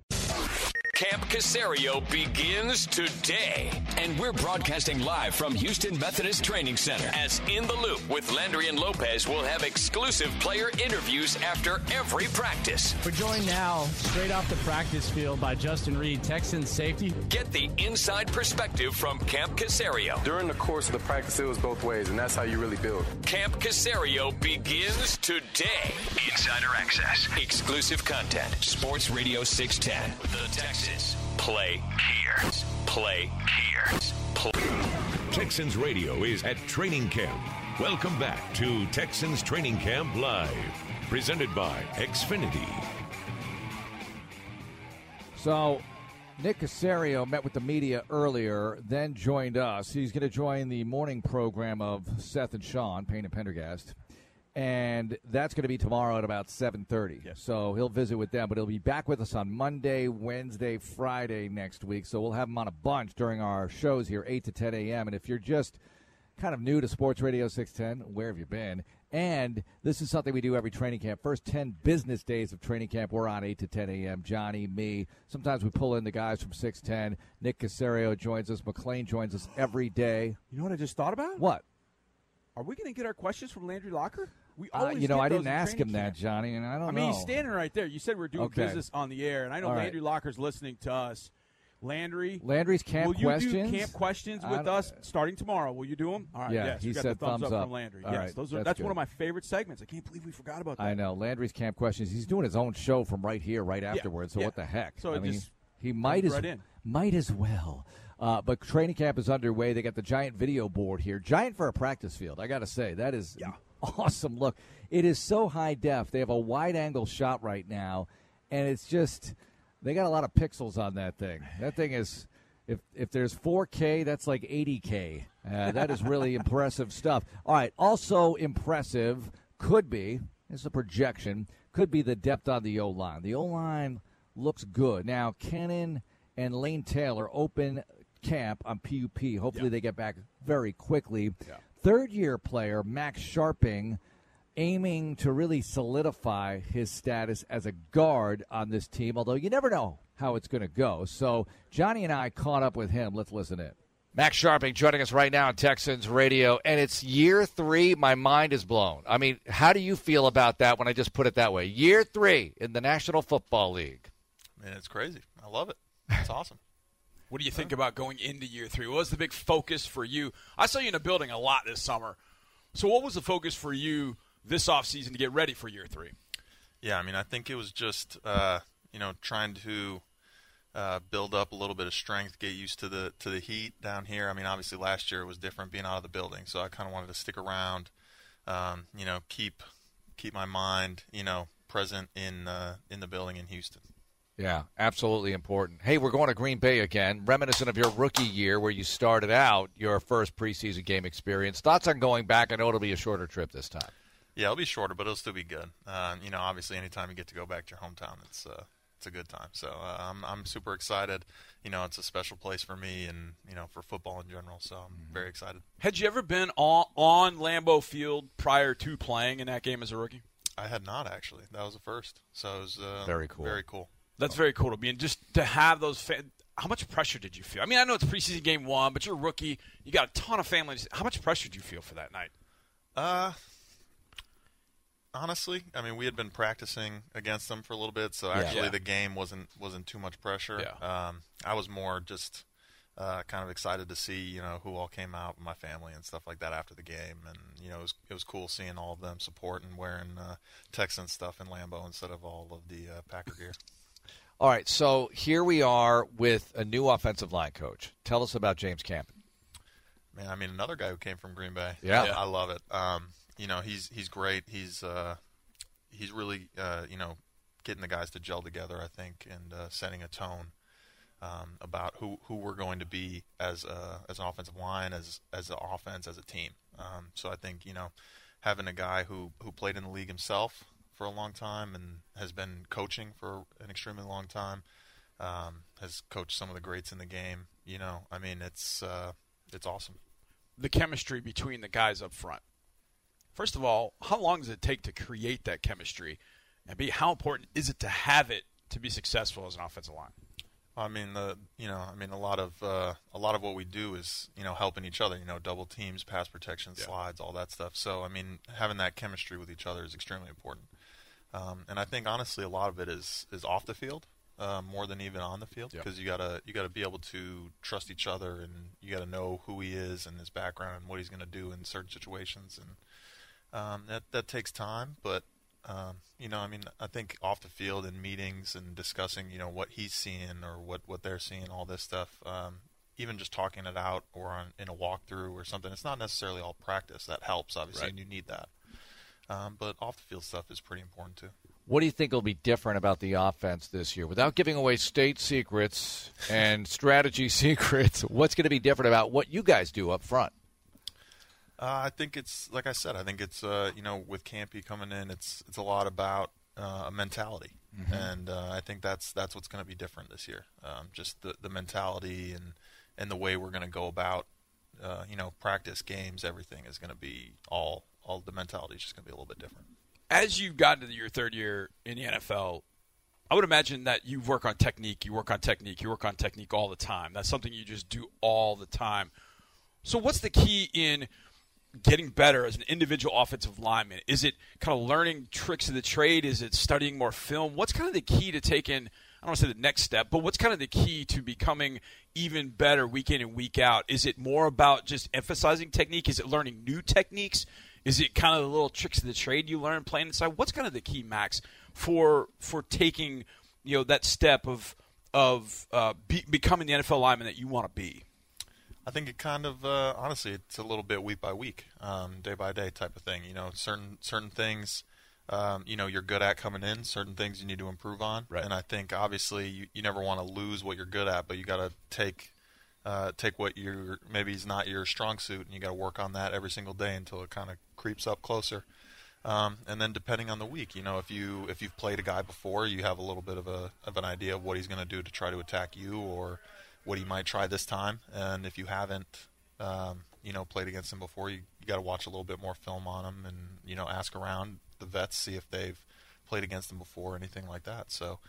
Camp Caserio begins today. And we're broadcasting live from Houston Methodist Training Center. As In the Loop with Landry and Lopez will have exclusive player interviews after every practice. We're joined now, straight off the practice field, by Justin Reid, Texans safety. Get the inside perspective from Camp Caserio. During the course of the practice, it was both ways, and that's how you really build. Camp Caserio begins today. Insider access, exclusive content. Sports Radio 610. The Texans play here. Play here. Play. Texans Radio is at training camp. Welcome back to Texans Training Camp Live, presented by Xfinity. So, Nick Caserio met with the media earlier, then joined us. He's going to join the morning program of Seth and Sean, Payne and Pendergast. And that's going to be tomorrow at about 7.30. Yes. So he'll visit with them, but he'll be back with us on Monday, Wednesday, Friday next week. So we'll have him on a bunch during our shows here, 8 to 10 a.m. And if you're just kind of new to Sports Radio 610, where have you been? And this is something we do every training camp. First 10 business days of training camp, we're on 8 to 10 a.m. Johnny, me. Sometimes we pull in the guys from 610. Nick Caserio joins us. McLean joins us every day. You know what I just thought about? What? Are we going to get our questions from Landry Locker? We Uh, you know, I didn't ask him that. Johnny, and I don't know. I mean, know. he's standing right there. You said we're doing Okay. business on the air, and I know All right. Landry Locker's listening to us. Landry, Landry's camp will you questions? do camp questions with us starting tomorrow? Will you do them? All right. Yeah, yes, he got said the thumbs, thumbs up up. from Landry. All yes, right, those are that's that's one of my favorite segments. I can't believe we forgot about that. I know Landry's camp questions. He's doing his own show from right here, right Yeah, afterwards. So yeah. what the heck? So I mean, he might as right in. might as well. Uh, but training camp is underway. They got the giant video board here, giant for a practice field. I got to say that is an awesome look. It is so high def. They have a wide angle shot right now, and it's just they got a lot of pixels on that thing. That thing is. If, if there's 4K, that's like 80K. Uh, that is really impressive stuff. All right, also impressive could be, it's a projection, could be the depth on the O line. The O line looks good. Now, Cannon and Lane Taylor open camp on PUP. Hopefully, they get back very quickly. Third year player, Max Scharping, aiming to really solidify his status as a guard on this team, although you never know how it's going to go. So Johnny and I caught up with him. Let's listen in. Max Scharping joining us right now on Texans Radio, and it's year three. My mind is blown. I mean, how do you feel about that when I just put it that way? Year three in the National Football League. Man, it's crazy. I love it. It's awesome. What do you think about going into year three? What was the big focus for you? I saw you in a building a lot this summer. So, what was the focus for you this offseason to get ready for year three? Yeah, I mean, I think it was just, uh, you know, trying to uh, build up a little bit of strength, get used to the to the heat down here. I mean, obviously last year was different being out of the building, so I kind of wanted to stick around. Um, you know, keep keep my mind, you know, present in uh, in the building in Houston. Yeah, absolutely important. Hey, we're going to Green Bay again, reminiscent of your rookie year where you started out your first preseason game experience. Thoughts on going back? I know it'll be a shorter trip this time. Yeah, it'll be shorter, but it'll still be good. Uh, you know, obviously, anytime you get to go back to your hometown, it's uh, it's a good time. So uh, I'm I'm super excited. You know, it's a special place for me, and you know, for football in general. So I'm mm-hmm. very excited. Had you ever been on on Lambeau Field prior to playing in that game as a rookie? I had not actually. That was the first. So it was uh, very cool. Very cool. That's very cool to be, and just to have those. Fa- how much pressure did you feel? I mean, I know it's preseason game one, but you're a rookie. You got a ton of families. How much pressure did you feel for that night? Uh, honestly. I mean, we had been practicing against them for a little bit, so actually Yeah. the game wasn't wasn't too much pressure. Yeah. Um, I was more just uh, kind of excited to see you know who all came out, my family and stuff like that after the game, and you know it was it was cool seeing all of them supporting wearing uh, Texan stuff in Lambeau instead of all of the uh, Packer gear. All right, so here we are with a new offensive line coach. Tell us about James Campen. Man, I mean another guy who came from Green Bay. Yeah. I, I love it. Um, you know, he's he's great. He's uh, he's really uh, you know getting the guys to gel together. I think and uh, setting a tone um, about who, who we're going to be as a, as an offensive line, as as an offense, as a team. Um, so I think you know having a guy who who played in the league himself for a long time and has been coaching for an extremely long time. Um, has coached some of the greats in the game. You know, I mean, it's uh, it's awesome. The chemistry between the guys up front. First of all, how long does it take to create that chemistry? And B, how important is it to have it to be successful as an offensive line? I mean, the you know, I mean, a lot of uh, a lot of what we do is you know helping each other. You know, double teams, pass protection, slides, all that stuff. So I mean, having that chemistry with each other is extremely important. Um, and I think honestly, a lot of it is is off the field uh, more than even on the field Yeah. because you gotta you gotta be able to trust each other and you gotta know who he is and his background and what he's gonna do in certain situations and um, that that takes time. But um, you know, I mean, I think off the field in meetings and discussing, you know, what he's seeing or what what they're seeing, all this stuff. Um, even just talking it out or on, in a walkthrough or something, it's not necessarily all practice. That helps, obviously, Right. and you need that. Um, but off the field stuff is pretty important too. What do you think will be different about the offense this year? Without giving away state secrets and strategy secrets, what's going to be different about what you guys do up front? Uh, I think it's like I said. I think it's uh, you know with Campy coming in, it's it's a lot about uh, a mentality, Mhm. and uh, I think that's that's what's going to be different this year. Um, just the the mentality and and the way we're going to go about uh, you know practice games, everything is going to be all all the mentality is just going to be a little bit different. As you've gotten to your third year in the NFL, I would imagine that you work on technique, you work on technique, you work on technique all the time. That's something you just do all the time. So, what's the key in getting better as an individual offensive lineman? Is it kind of learning tricks of the trade? Is it studying more film? What's kind of the key to taking, I don't want to say the next step, but what's kind of the key to becoming even better week in and week out? Is it more about just emphasizing technique? Is it learning new techniques? Is it kind of the little tricks of the trade you learn playing inside? What's kind of the key, Max, for for taking you know that step of of uh, be, becoming the NFL lineman that you want to be? I think it kind of uh, honestly, it's a little bit week by week, um, day by day type of thing. You know, certain certain things, um, you know, you're good at coming in. Certain things you need to improve on. Right. And I think obviously you, you never want to lose what you're good at, but you got to take uh, take what you're maybe is not your strong suit, and you got to work on that every single day until it kind of creeps up closer. Um, and then depending on the week, you know, if you if you've played a guy before, you have a little bit of a of an idea of what he's going to do to try to attack you or what he might try this time. And if you haven't, um, you know played against him before, you, you got to watch a little bit more film on him, and you know ask around the vets see if they've played against him before or anything like that. So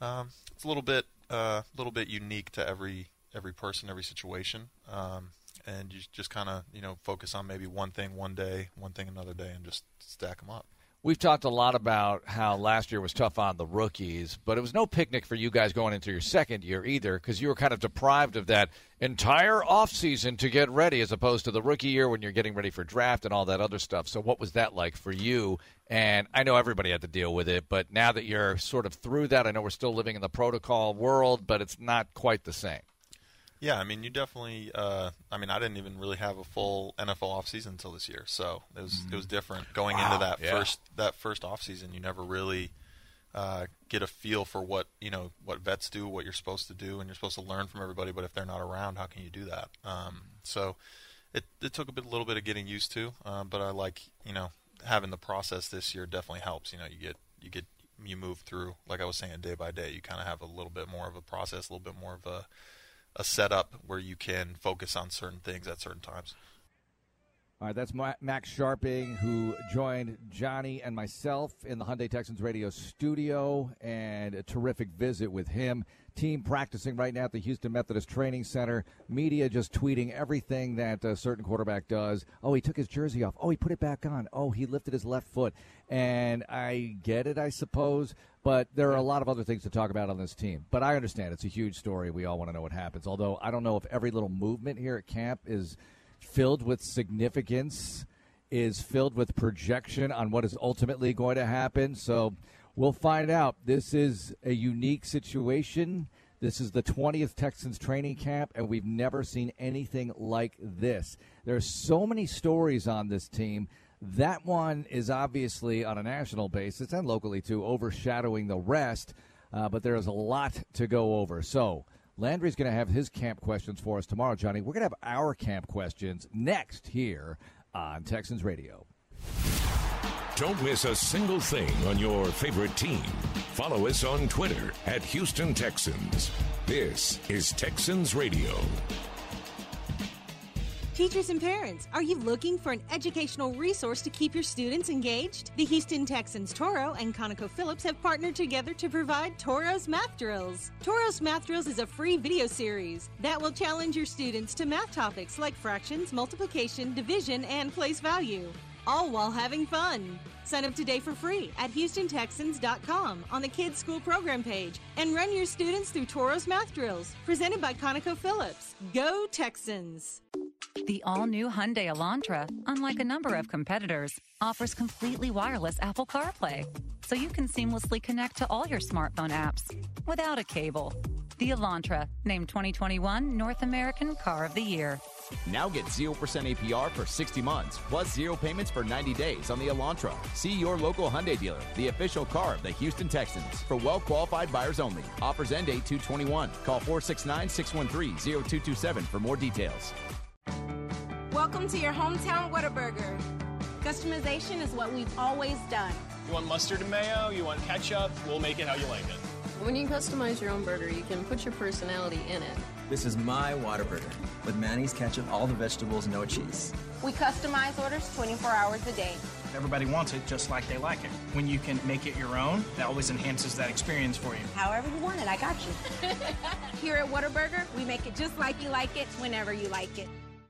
um, it's a little bit a uh, little bit unique to every every person, every situation. Um, and you just kind of you know focus on maybe one thing one day, one thing another day, and just stack them up. We've talked a lot about how last year was tough on the rookies, but it was no picnic for you guys going into your second year either because you were kind of deprived of that entire offseason to get ready as opposed to the rookie year when you're getting ready for draft and all that other stuff. So, what was that like for you? And I know everybody had to deal with it, but now that you're sort of through that, I know we're still living in the protocol world, but it's not quite the same. Yeah, I mean, you definitely. Uh, I mean, I didn't even really have a full NFL offseason until this year, so it was it was different going Wow, into that yeah. first that first offseason. You never really uh, get a feel for what you know what vets do, what you're supposed to do, and you're supposed to learn from everybody. But if they're not around, how can you do that? Um, so it it took a bit a little bit of getting used to, uh, but I like you know having the process this year definitely helps. You know, you get you get you move through like I was saying day by day. You kind of have a little bit more of a process, a little bit more of a a setup where you can focus on certain things at certain times. All right, that's Max Scharping who joined Johnny and myself in the Hyundai Texans radio studio, and a terrific visit with him. Team practicing right now at the Houston Methodist Training Center. Media just tweeting everything that a certain quarterback does. Oh, he took his jersey off. Oh, he put it back on. Oh, he lifted his left foot. And I get it, I suppose, but there are a lot of other things to talk about on this team. But I understand it's a huge story. We all want to know what happens. Although I don't know if every little movement here at camp is filled with significance, is filled with projection on what is ultimately going to happen. So we'll find out. This is a unique situation. This is the 20th Texans training camp, and we've never seen anything like this. There's so many stories on this team. That one is obviously on a national basis and locally too, overshadowing the rest. Uh, but there is a lot to go over. So Landry's going to have his camp questions for us tomorrow, Johnny. We're going to have our camp questions next here on Texans Radio. Don't miss a single thing on your favorite team. Follow us on Twitter at Houston Texans. This is Texans Radio. Teachers and parents, are you looking for an educational resource to keep your students engaged? The Houston Texans Toro and ConocoPhillips have partnered together to provide Toro's Math Drills. Toro's Math Drills is a free video series that will challenge your students to math topics like fractions, multiplication, division, and place value, all while having fun. Sign up today for free at HoustonTexans.com on the Kids School Program page and run your students through Toro's Math Drills, presented by ConocoPhillips. Go Texans! The all new Hyundai Elantra, unlike a number of competitors, offers completely wireless Apple CarPlay, so you can seamlessly connect to all your smartphone apps without a cable. The Elantra, named 2021 North American Car of the Year. Now get 0% APR for 60 months, plus zero payments for 90 days on the Elantra. See your local Hyundai dealer, the official car of the Houston Texans. For well qualified buyers only. Offers end date 221. Call 469 613 0227 for more details. Welcome to your hometown Whataburger. Customization is what we've always done. You want mustard and mayo? You want ketchup? We'll make it how you like it. When you customize your own burger, you can put your personality in it. This is my Whataburger with Manny's ketchup, all the vegetables, no cheese. We customize orders 24 hours a day. Everybody wants it just like they like it. When you can make it your own, that always enhances that experience for you. However you want it, I got you. Here at Whataburger, we make it just like you like it, whenever you like it.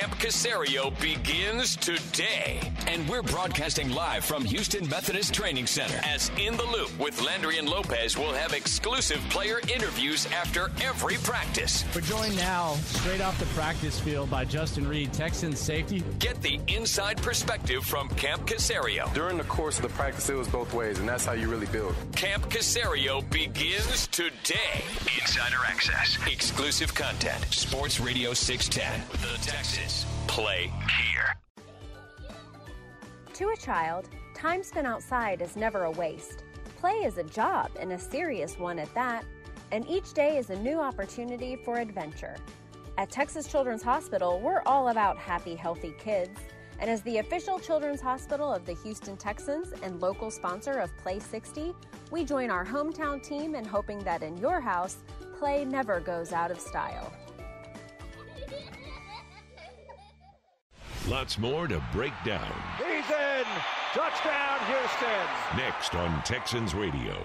Camp Caserio begins today. And we're broadcasting live from Houston Methodist Training Center. As In the Loop with Landry and Lopez will have exclusive player interviews after every practice. We're joined now, straight off the practice field, by Justin Reid, Texans safety. Get the inside perspective from Camp Caserio. During the course of the practice, it was both ways, and that's how you really build. Camp Caserio begins today. Insider access, exclusive content. Sports Radio 610. The Texas play here. To a child, time spent outside is never a waste. Play is a job and a serious one at that, and each day is a new opportunity for adventure. At Texas Children's Hospital, we're all about happy, healthy kids. And as the official children's hospital of the Houston Texans and local sponsor of Play 60, we join our hometown team in hoping that in your house, play never goes out of style. Lots more to break down. He's in. Touchdown, Houston. Next on Texans Radio.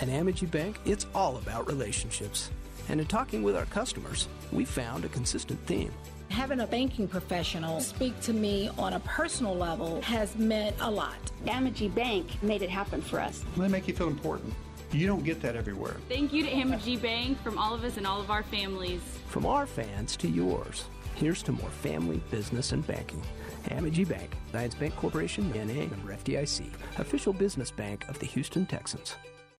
At Amegy Bank, it's all about relationships. And in talking with our customers, we found a consistent theme. Having a banking professional speak to me on a personal level has meant a lot. Amegy Bank made it happen for us. They make you feel important. You don't get that everywhere. Thank you to Amegy Bank from all of us and all of our families. From our fans to yours, here's to more family, business, and banking. Amegy Bank, Zions Bank Corporation, NA, member FDIC, official business bank of the Houston Texans.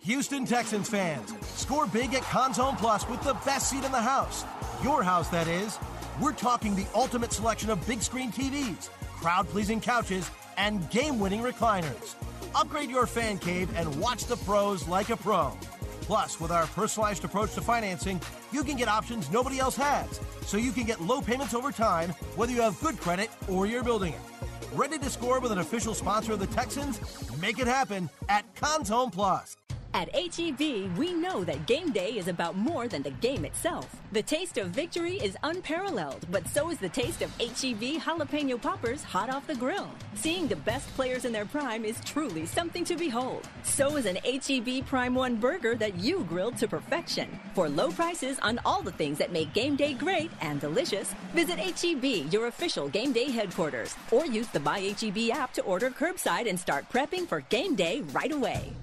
Houston Texans fans, score big at Conn's HomePlus with the best seat in the house. Your house, that is. We're talking the ultimate selection of big screen TVs, crowd pleasing couches, and game winning recliners. Upgrade your fan cave and watch the pros like a pro. Plus, with our personalized approach to financing, you can get options nobody else has, so you can get low payments over time, whether you have good credit or you're building it. Ready to score with an official sponsor of the Texans? Make it happen at Conn's HomePlus. At HEB, we know that game day is about more than the game itself. The taste of victory is unparalleled, but so is the taste of HEB jalapeno poppers hot off the grill. Seeing the best players in their prime is truly something to behold. So is an HEB Prime 1 burger that you grilled to perfection. For low prices on all the things that make game day great and delicious, visit HEB, your official game day headquarters, or use the Buy HEB app to order curbside and start prepping for game day right away.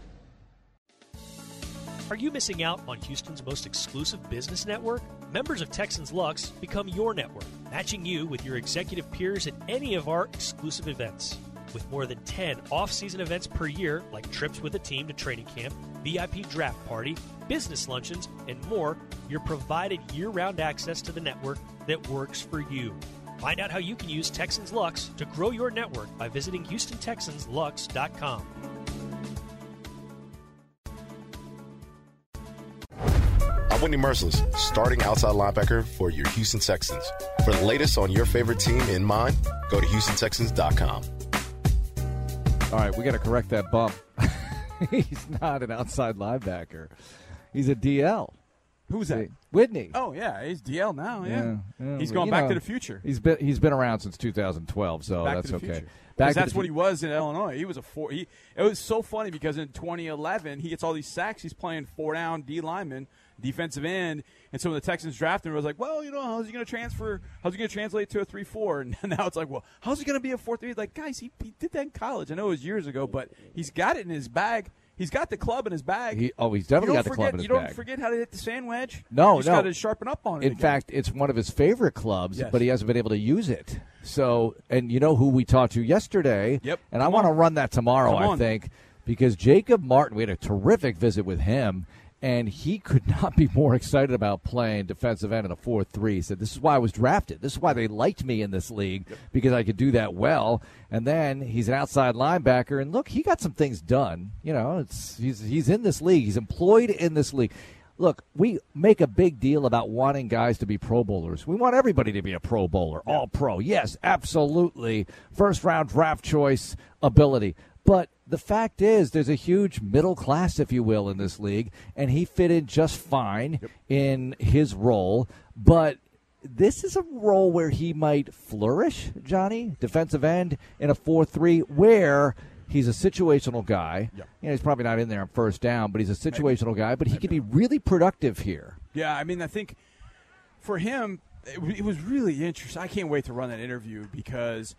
Are you missing out on Houston's most exclusive business network? Members of Texans Lux become your network, matching you with your executive peers at any of our exclusive events. With more than 10 off season events per year, like trips with a team to training camp, VIP draft party, business luncheons, and more, you're provided year round access to the network that works for you. Find out how you can use Texans Lux to grow your network by visiting HoustonTexansLux.com. I'm Whitney Mercilus, starting outside linebacker for your Houston Texans. For the latest on your favorite team in mind, go to HoustonTexans.com. All right, we got to correct that bump. He's not an outside linebacker. He's a DL. Who's that? Whitney. Oh yeah, he's DL now. Yeah, Yeah, yeah, he's going back know, to the future. He's been he's been around since 2012, so back that's to the okay. future. Back 'Cause to that's the what fu- he was in Illinois. He was a four. He it was so funny because in 2011 he gets all these sacks. He's playing four down D lineman, defensive end, and so when the Texans drafted him, it was like, well, you know, how's he going to transfer? How's he going to translate to a three four? And now it's like, well, how's he going to be a four three? Like, guys, he, he did that in college. I know it was years ago, but he's got it in his bag. He's got the club in his bag. He- oh, he's definitely got the forget, club in his bag. You don't bag. forget how to hit the sand wedge. No, just no. got to sharpen up on it. In again. fact, it's one of his favorite clubs, Yes. but he hasn't been able to use it. So, and you know who we talked to yesterday? Yep. And I want to run that tomorrow, Come I think, because Jacob Martin, we had a terrific visit with him, and he could not be more excited about playing defensive end in a 4 3. He said, This is why I was drafted. This is why they liked me in this league, because I could do that well. And then he's an outside linebacker, and look, he got some things done. You know, it's he's, he's in this league, he's employed in this league. Look, we make a big deal about wanting guys to be Pro Bowlers. We want everybody to be a Pro Bowler, all pro. Yes, absolutely. First round draft choice ability. But the fact is, there's a huge middle class, if you will, in this league, and he fit in just fine in his role. But this is a role where he might flourish, Johnny, defensive end in a 4 3, where he's a situational guy. You know, he's probably not in there on first down, but he's a situational guy, but he could be really productive here. Yeah, I mean, I think for him, it, it was really interesting. I can't wait to run that interview because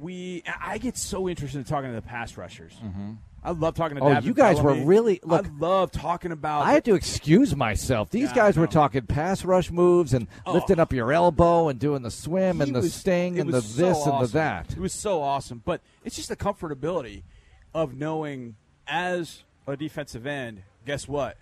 we. I get so interested in talking to the pass rushers. Mm-hmm. I love talking to. Oh, David you guys were really- look- I love talking about. I had to excuse myself. These Yeah, guys were talking pass rush moves and Oh. lifting up your elbow and doing the swim He and the was- sting and the so this and the that. It was so awesome, but it's just the comfortability of knowing as a defensive end. Guess what?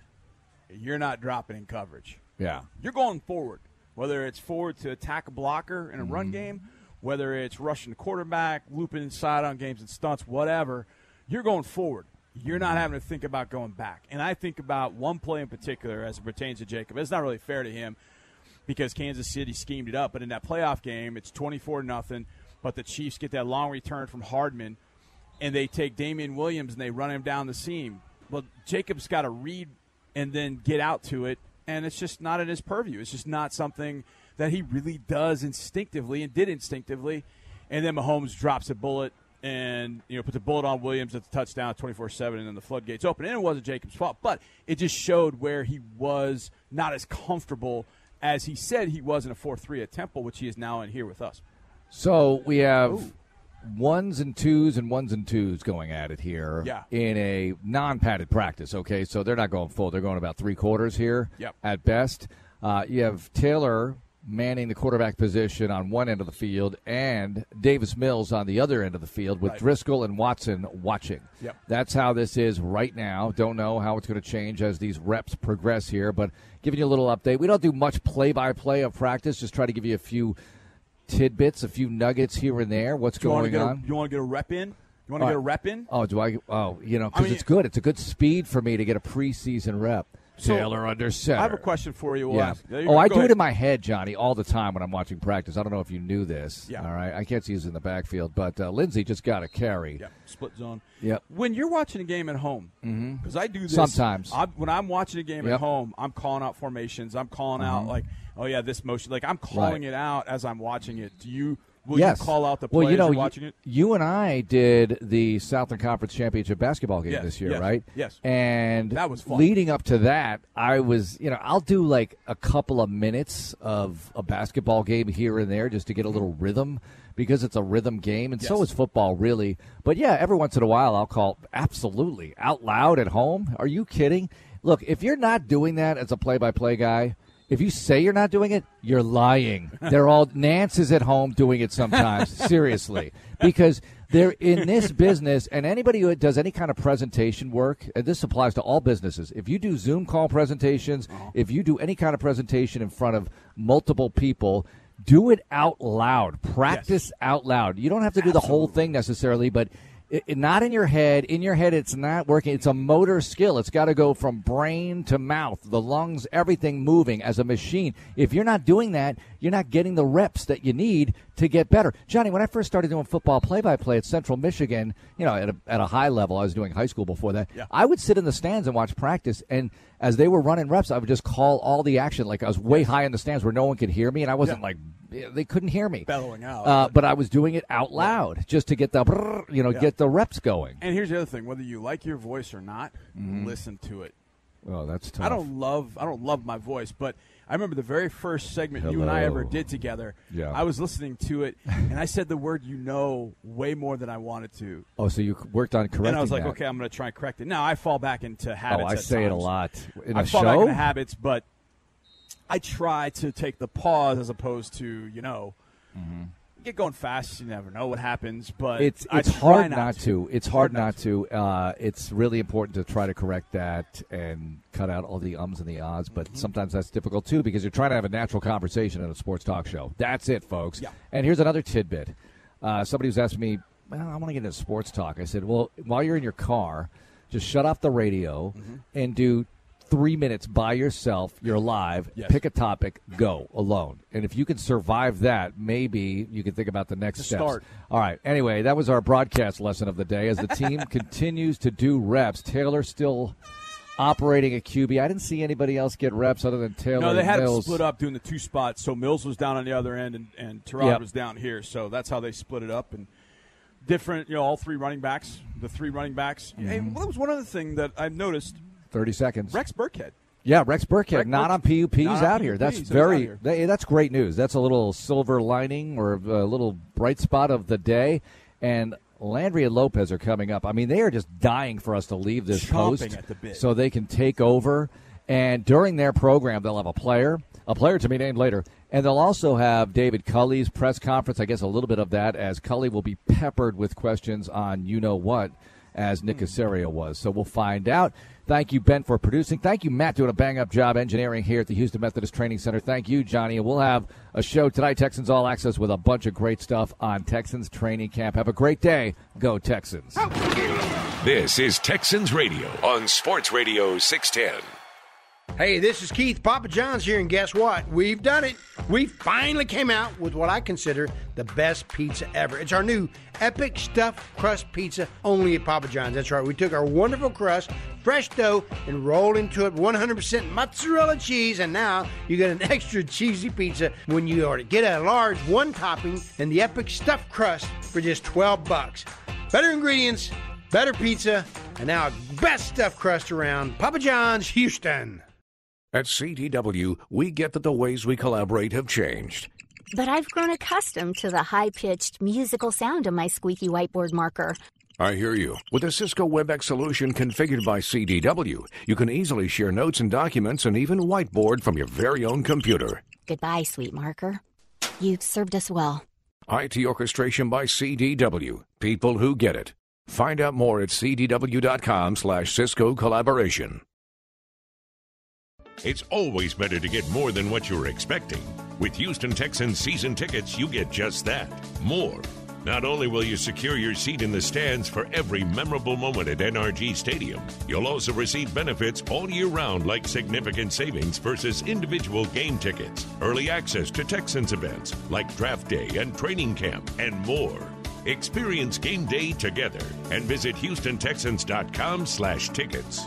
You're not dropping in coverage. Yeah. You're going forward, whether it's forward to attack a blocker in a Mm-hmm. run game, whether it's rushing the quarterback, looping inside on games and stunts, whatever, you're going forward. You're not having to think about going back. And I think about one play in particular as it pertains to Jacob. It's not really fair to him because Kansas City schemed it up. But in that playoff game, it's 24 nothing. But the Chiefs get that long return from Hardman, and they take Damien Williams and they run him down the seam. Well, Jacob's got to read and then get out to it, and it's just not in his purview. It's just not something that he really does instinctively and did instinctively. And then Mahomes drops a bullet and you know puts a bullet on Williams at the touchdown, twenty four seven, and then the floodgates open. And it wasn't Jacob's fault, but it just showed where he was not as comfortable as he said he was in a four three at Temple, which he is now in here with us. So we have Ooh. ones and twos and ones and twos going at it here yeah. in a non padded practice. Okay, so they're not going full; they're going about three quarters here yep. at best. Uh, you have Taylor manning the quarterback position on one end of the field and Davis Mills on the other end of the field with right. Driskel and Watson watching. Yep. That's how this is right now. Don't know how it's going to change as these reps progress here, but giving you a little update. We don't do much play by play of practice, just try to give you a few tidbits, a few nuggets here and there. What's you going on? A, you want to get a rep in? You want to get a rep in? Oh, do I? Oh, you know, because I mean, it's good. It's a good speed for me to get a preseason rep. So, Taylor under center. I have a question for you. We'll yeah. ask. Oh, I do ahead. it in my head, Johnny, all the time when I'm watching practice. I don't know if you knew this. Yeah. All right. I can't see who's in the backfield, but uh, Lindsay just got a carry. Yeah. Split zone. Yep. When you're watching a game at home, because mm-hmm. I do this sometimes. I, when I'm watching a game yep. at home, I'm calling out formations. I'm calling mm-hmm. out like, oh yeah, this motion. Like I'm calling right. it out as I'm watching it. Do you? Will yes. you call out the plays well, you know, watching you, it? You and I did the Southern Conference Championship basketball game yes, this year, yes, right? Yes. And that was fun. leading up to that, I was, you know, I'll do like a couple of minutes of a basketball game here and there just to get a little rhythm because it's a rhythm game, and yes. so is football, really. But yeah, every once in a while, I'll call absolutely out loud at home. Are you kidding? Look, if you're not doing that as a play-by-play guy, if you say you're not doing it, you're lying. They're all Nance is at home doing it sometimes. seriously, because they're in this business, and anybody who does any kind of presentation work, and this applies to all businesses. If you do Zoom call presentations, uh-huh. if you do any kind of presentation in front of multiple people, do it out loud. Practice yes. out loud. You don't have to do Absolutely. the whole thing necessarily, but it, it, not in your head. In your head, it's not working. It's a motor skill. It's got to go from brain to mouth, the lungs, everything moving as a machine. If you're not doing that, you're not getting the reps that you need to get better. Johnny, when I first started doing football play-by-play at Central Michigan, you know, at a, at a high level, I was doing high school before that. Yeah. I would sit in the stands and watch practice, and as they were running reps, I would just call all the action. Like I was way high in the stands where no one could hear me, and I wasn't Yeah. like they couldn't hear me Bellowing out. Uh, but I was doing it out loud just to get the brrr, you know Yeah. get the reps going. And here's the other thing: whether you like your voice or not, listen to it. Oh, that's tough. I don't love I don't love my voice, but I remember the very first segment you and I ever did together. Yeah. I was listening to it, and I said the word "you know" way more than I wanted to. Oh, so you worked on correcting and I was like, that. okay, I'm going to try and correct it. Now I fall back into habits. Oh, I say it a lot in I fall back into habits, but I try to take the pause as opposed to you know. Mm-hmm. Get going fast. You never know what happens, but it's it's hard not, not to. to. It's hard not to. Uh, it's really important to try to correct that and cut out all the ums and the ahs. But Mm-hmm. sometimes that's difficult too because you're trying to have a natural conversation in a sports talk show. That's it, folks. Yeah. And here's another tidbit. Uh, somebody was asking me, well, I want to get into sports talk. I said, well, while you're in your car, just shut off the radio Mm-hmm. and do three minutes by yourself. You're live. Yes. Pick a topic. Go alone. And if you can survive that, maybe you can think about the next start. All right. Anyway, that was our broadcast lesson of the day. As the team continues to do reps, Taylor still operating a QB. I didn't see anybody else get reps other than Taylor. No, they had Mills. it split up doing the two spots. So Mills was down on the other end, and and Tyrod Yep. was down here. So that's how they split it up. And different, you know, all three running backs, the three running backs. Hey, Mm-hmm. well, that was one other thing that I noticed. Thirty seconds. Rex Burkhead. Yeah, Rex Burkhead, Rex not Burkhead. on PUP. He's on out here. That's he's very. here. that- that's great news. That's a little silver lining or a little bright spot of the day. And Landry and Lopez are coming up. I mean, they are just dying for us to leave this Chomping post the so they can take over. And during their program, they'll have a player, a player to be named later, and they'll also have David Culley's press conference. I guess a little bit of that, as Cully will be peppered with questions on you know what as Nick Caserio was. So we'll find out. Thank you, Ben, for producing. Thank you, Matt, doing a bang up job engineering here at the Houston Methodist Training Center. Thank you, Johnny. And we'll have a show tonight, Texans All Access, with a bunch of great stuff on Texans training camp. Have a great day. Go, Texans. This is Texans Radio on Sports Radio 610. Hey, this is Keith Papa John's here, and guess what? We've done it. We finally came out with what I consider the best pizza ever. It's our new epic stuffed crust pizza only at Papa John's. That's right. We took our wonderful crust, fresh dough, and rolled into it 100% mozzarella cheese, and now you get an extra cheesy pizza when you order. Get a large one topping and the epic stuffed crust for just 12 bucks. Better ingredients, better pizza, and now best stuffed crust around. Papa John's, Houston. At CDW, we get that the ways we collaborate have changed. But I've grown accustomed to the high pitched musical sound of my squeaky whiteboard marker. I hear you. With a Cisco WebEx solution configured by CDW, you can easily share notes and documents and even whiteboard from your very own computer. Goodbye, sweet marker. You've served us well. IT orchestration by CDW. People who get it. Find out more at cdw.com slash Cisco collaboration. It's always better to get more than what you were expecting. With Houston Texans season tickets, you get just that more. Not only will you secure your seat in the stands for every memorable moment at NRG Stadium, you'll also receive benefits all year round like significant savings versus individual game tickets, early access to Texans events like draft day and training camp, and more. Experience game day together and visit HoustonTexans.com slash tickets.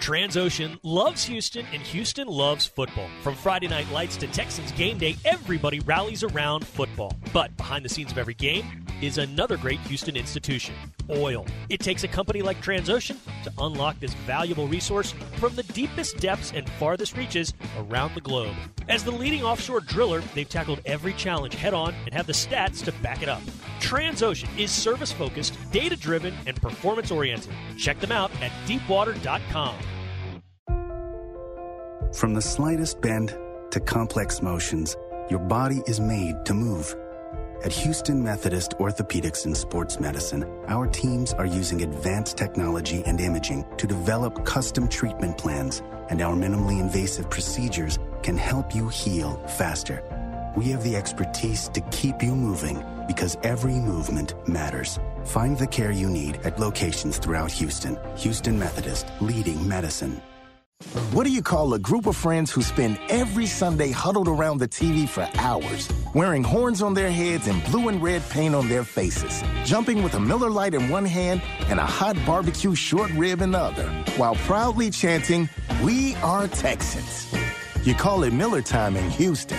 Transocean loves Houston and Houston loves football. From Friday night lights to Texans game day, everybody rallies around football. But behind the scenes of every game is another great Houston institution oil. It takes a company like Transocean to unlock this valuable resource from the deepest depths and farthest reaches around the globe. As the leading offshore driller, they've tackled every challenge head on and have the stats to back it up. Transocean is service focused, data driven, and performance oriented. Check them out at deepwater.com. From the slightest bend to complex motions, your body is made to move. At Houston Methodist Orthopedics and Sports Medicine, our teams are using advanced technology and imaging to develop custom treatment plans, and our minimally invasive procedures can help you heal faster. We have the expertise to keep you moving because every movement matters. Find the care you need at locations throughout Houston. Houston Methodist, leading medicine. What do you call a group of friends who spend every Sunday huddled around the TV for hours, wearing horns on their heads and blue and red paint on their faces, jumping with a Miller Lite in one hand and a hot barbecue short rib in the other, while proudly chanting, We are Texans? You call it Miller time in Houston.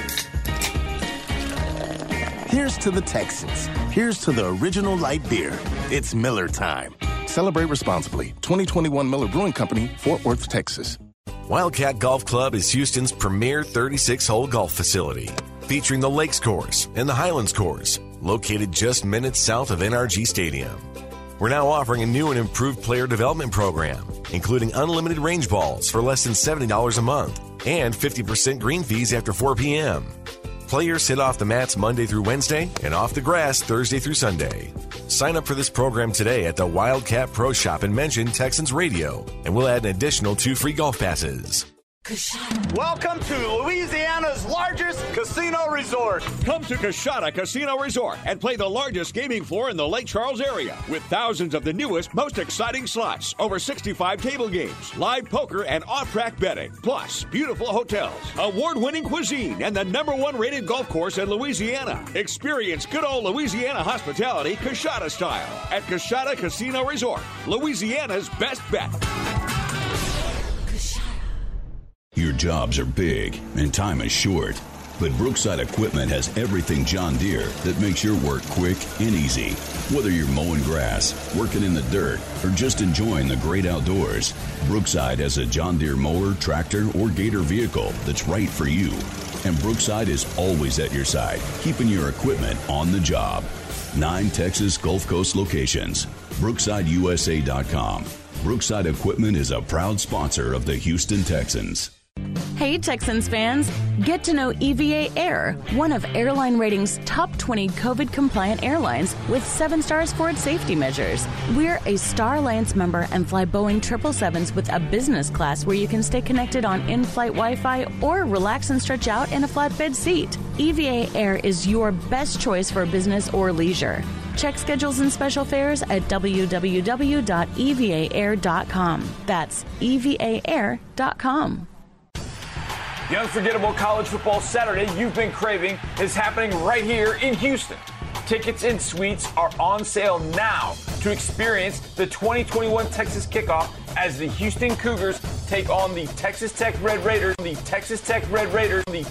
Here's to the Texans. Here's to the original light beer. It's Miller time. Celebrate responsibly. 2021 Miller Brewing Company, Fort Worth, Texas. Wildcat Golf Club is Houston's premier 36 hole golf facility, featuring the Lakes Course and the Highlands Course, located just minutes south of NRG Stadium. We're now offering a new and improved player development program, including unlimited range balls for less than $70 a month and 50% green fees after 4 p.m. Players hit off the mats Monday through Wednesday and off the grass Thursday through Sunday. Sign up for this program today at the Wildcat Pro Shop and mention Texans Radio, and we'll add an additional two free golf passes. Welcome to Louisiana's largest casino resort. Come to Coushatta Casino Resort and play the largest gaming floor in the Lake Charles area with thousands of the newest, most exciting slots, over 65 table games, live poker, and off track betting. Plus, beautiful hotels, award winning cuisine, and the number one rated golf course in Louisiana. Experience good old Louisiana hospitality Coushatta style at Coushatta Casino Resort, Louisiana's best bet. Your jobs are big and time is short. But Brookside Equipment has everything John Deere that makes your work quick and easy. Whether you're mowing grass, working in the dirt, or just enjoying the great outdoors, Brookside has a John Deere mower, tractor, or gator vehicle that's right for you. And Brookside is always at your side, keeping your equipment on the job. Nine Texas Gulf Coast locations. BrooksideUSA.com. Brookside Equipment is a proud sponsor of the Houston Texans. Hey, Texans fans! Get to know EVA Air, one of Airline Rating's top 20 COVID compliant airlines with seven stars for its safety measures. We're a Star Alliance member and fly Boeing 777s with a business class where you can stay connected on in flight Wi Fi or relax and stretch out in a flatbed seat. EVA Air is your best choice for business or leisure. Check schedules and special fares at www.evaair.com. That's evaair.com. The unforgettable college football Saturday you've been craving is happening right here in Houston. Tickets and suites are on sale now to experience the 2021 Texas kickoff as the Houston Cougars take on the Texas Tech Red Raiders. The Texas Tech Red Raiders. The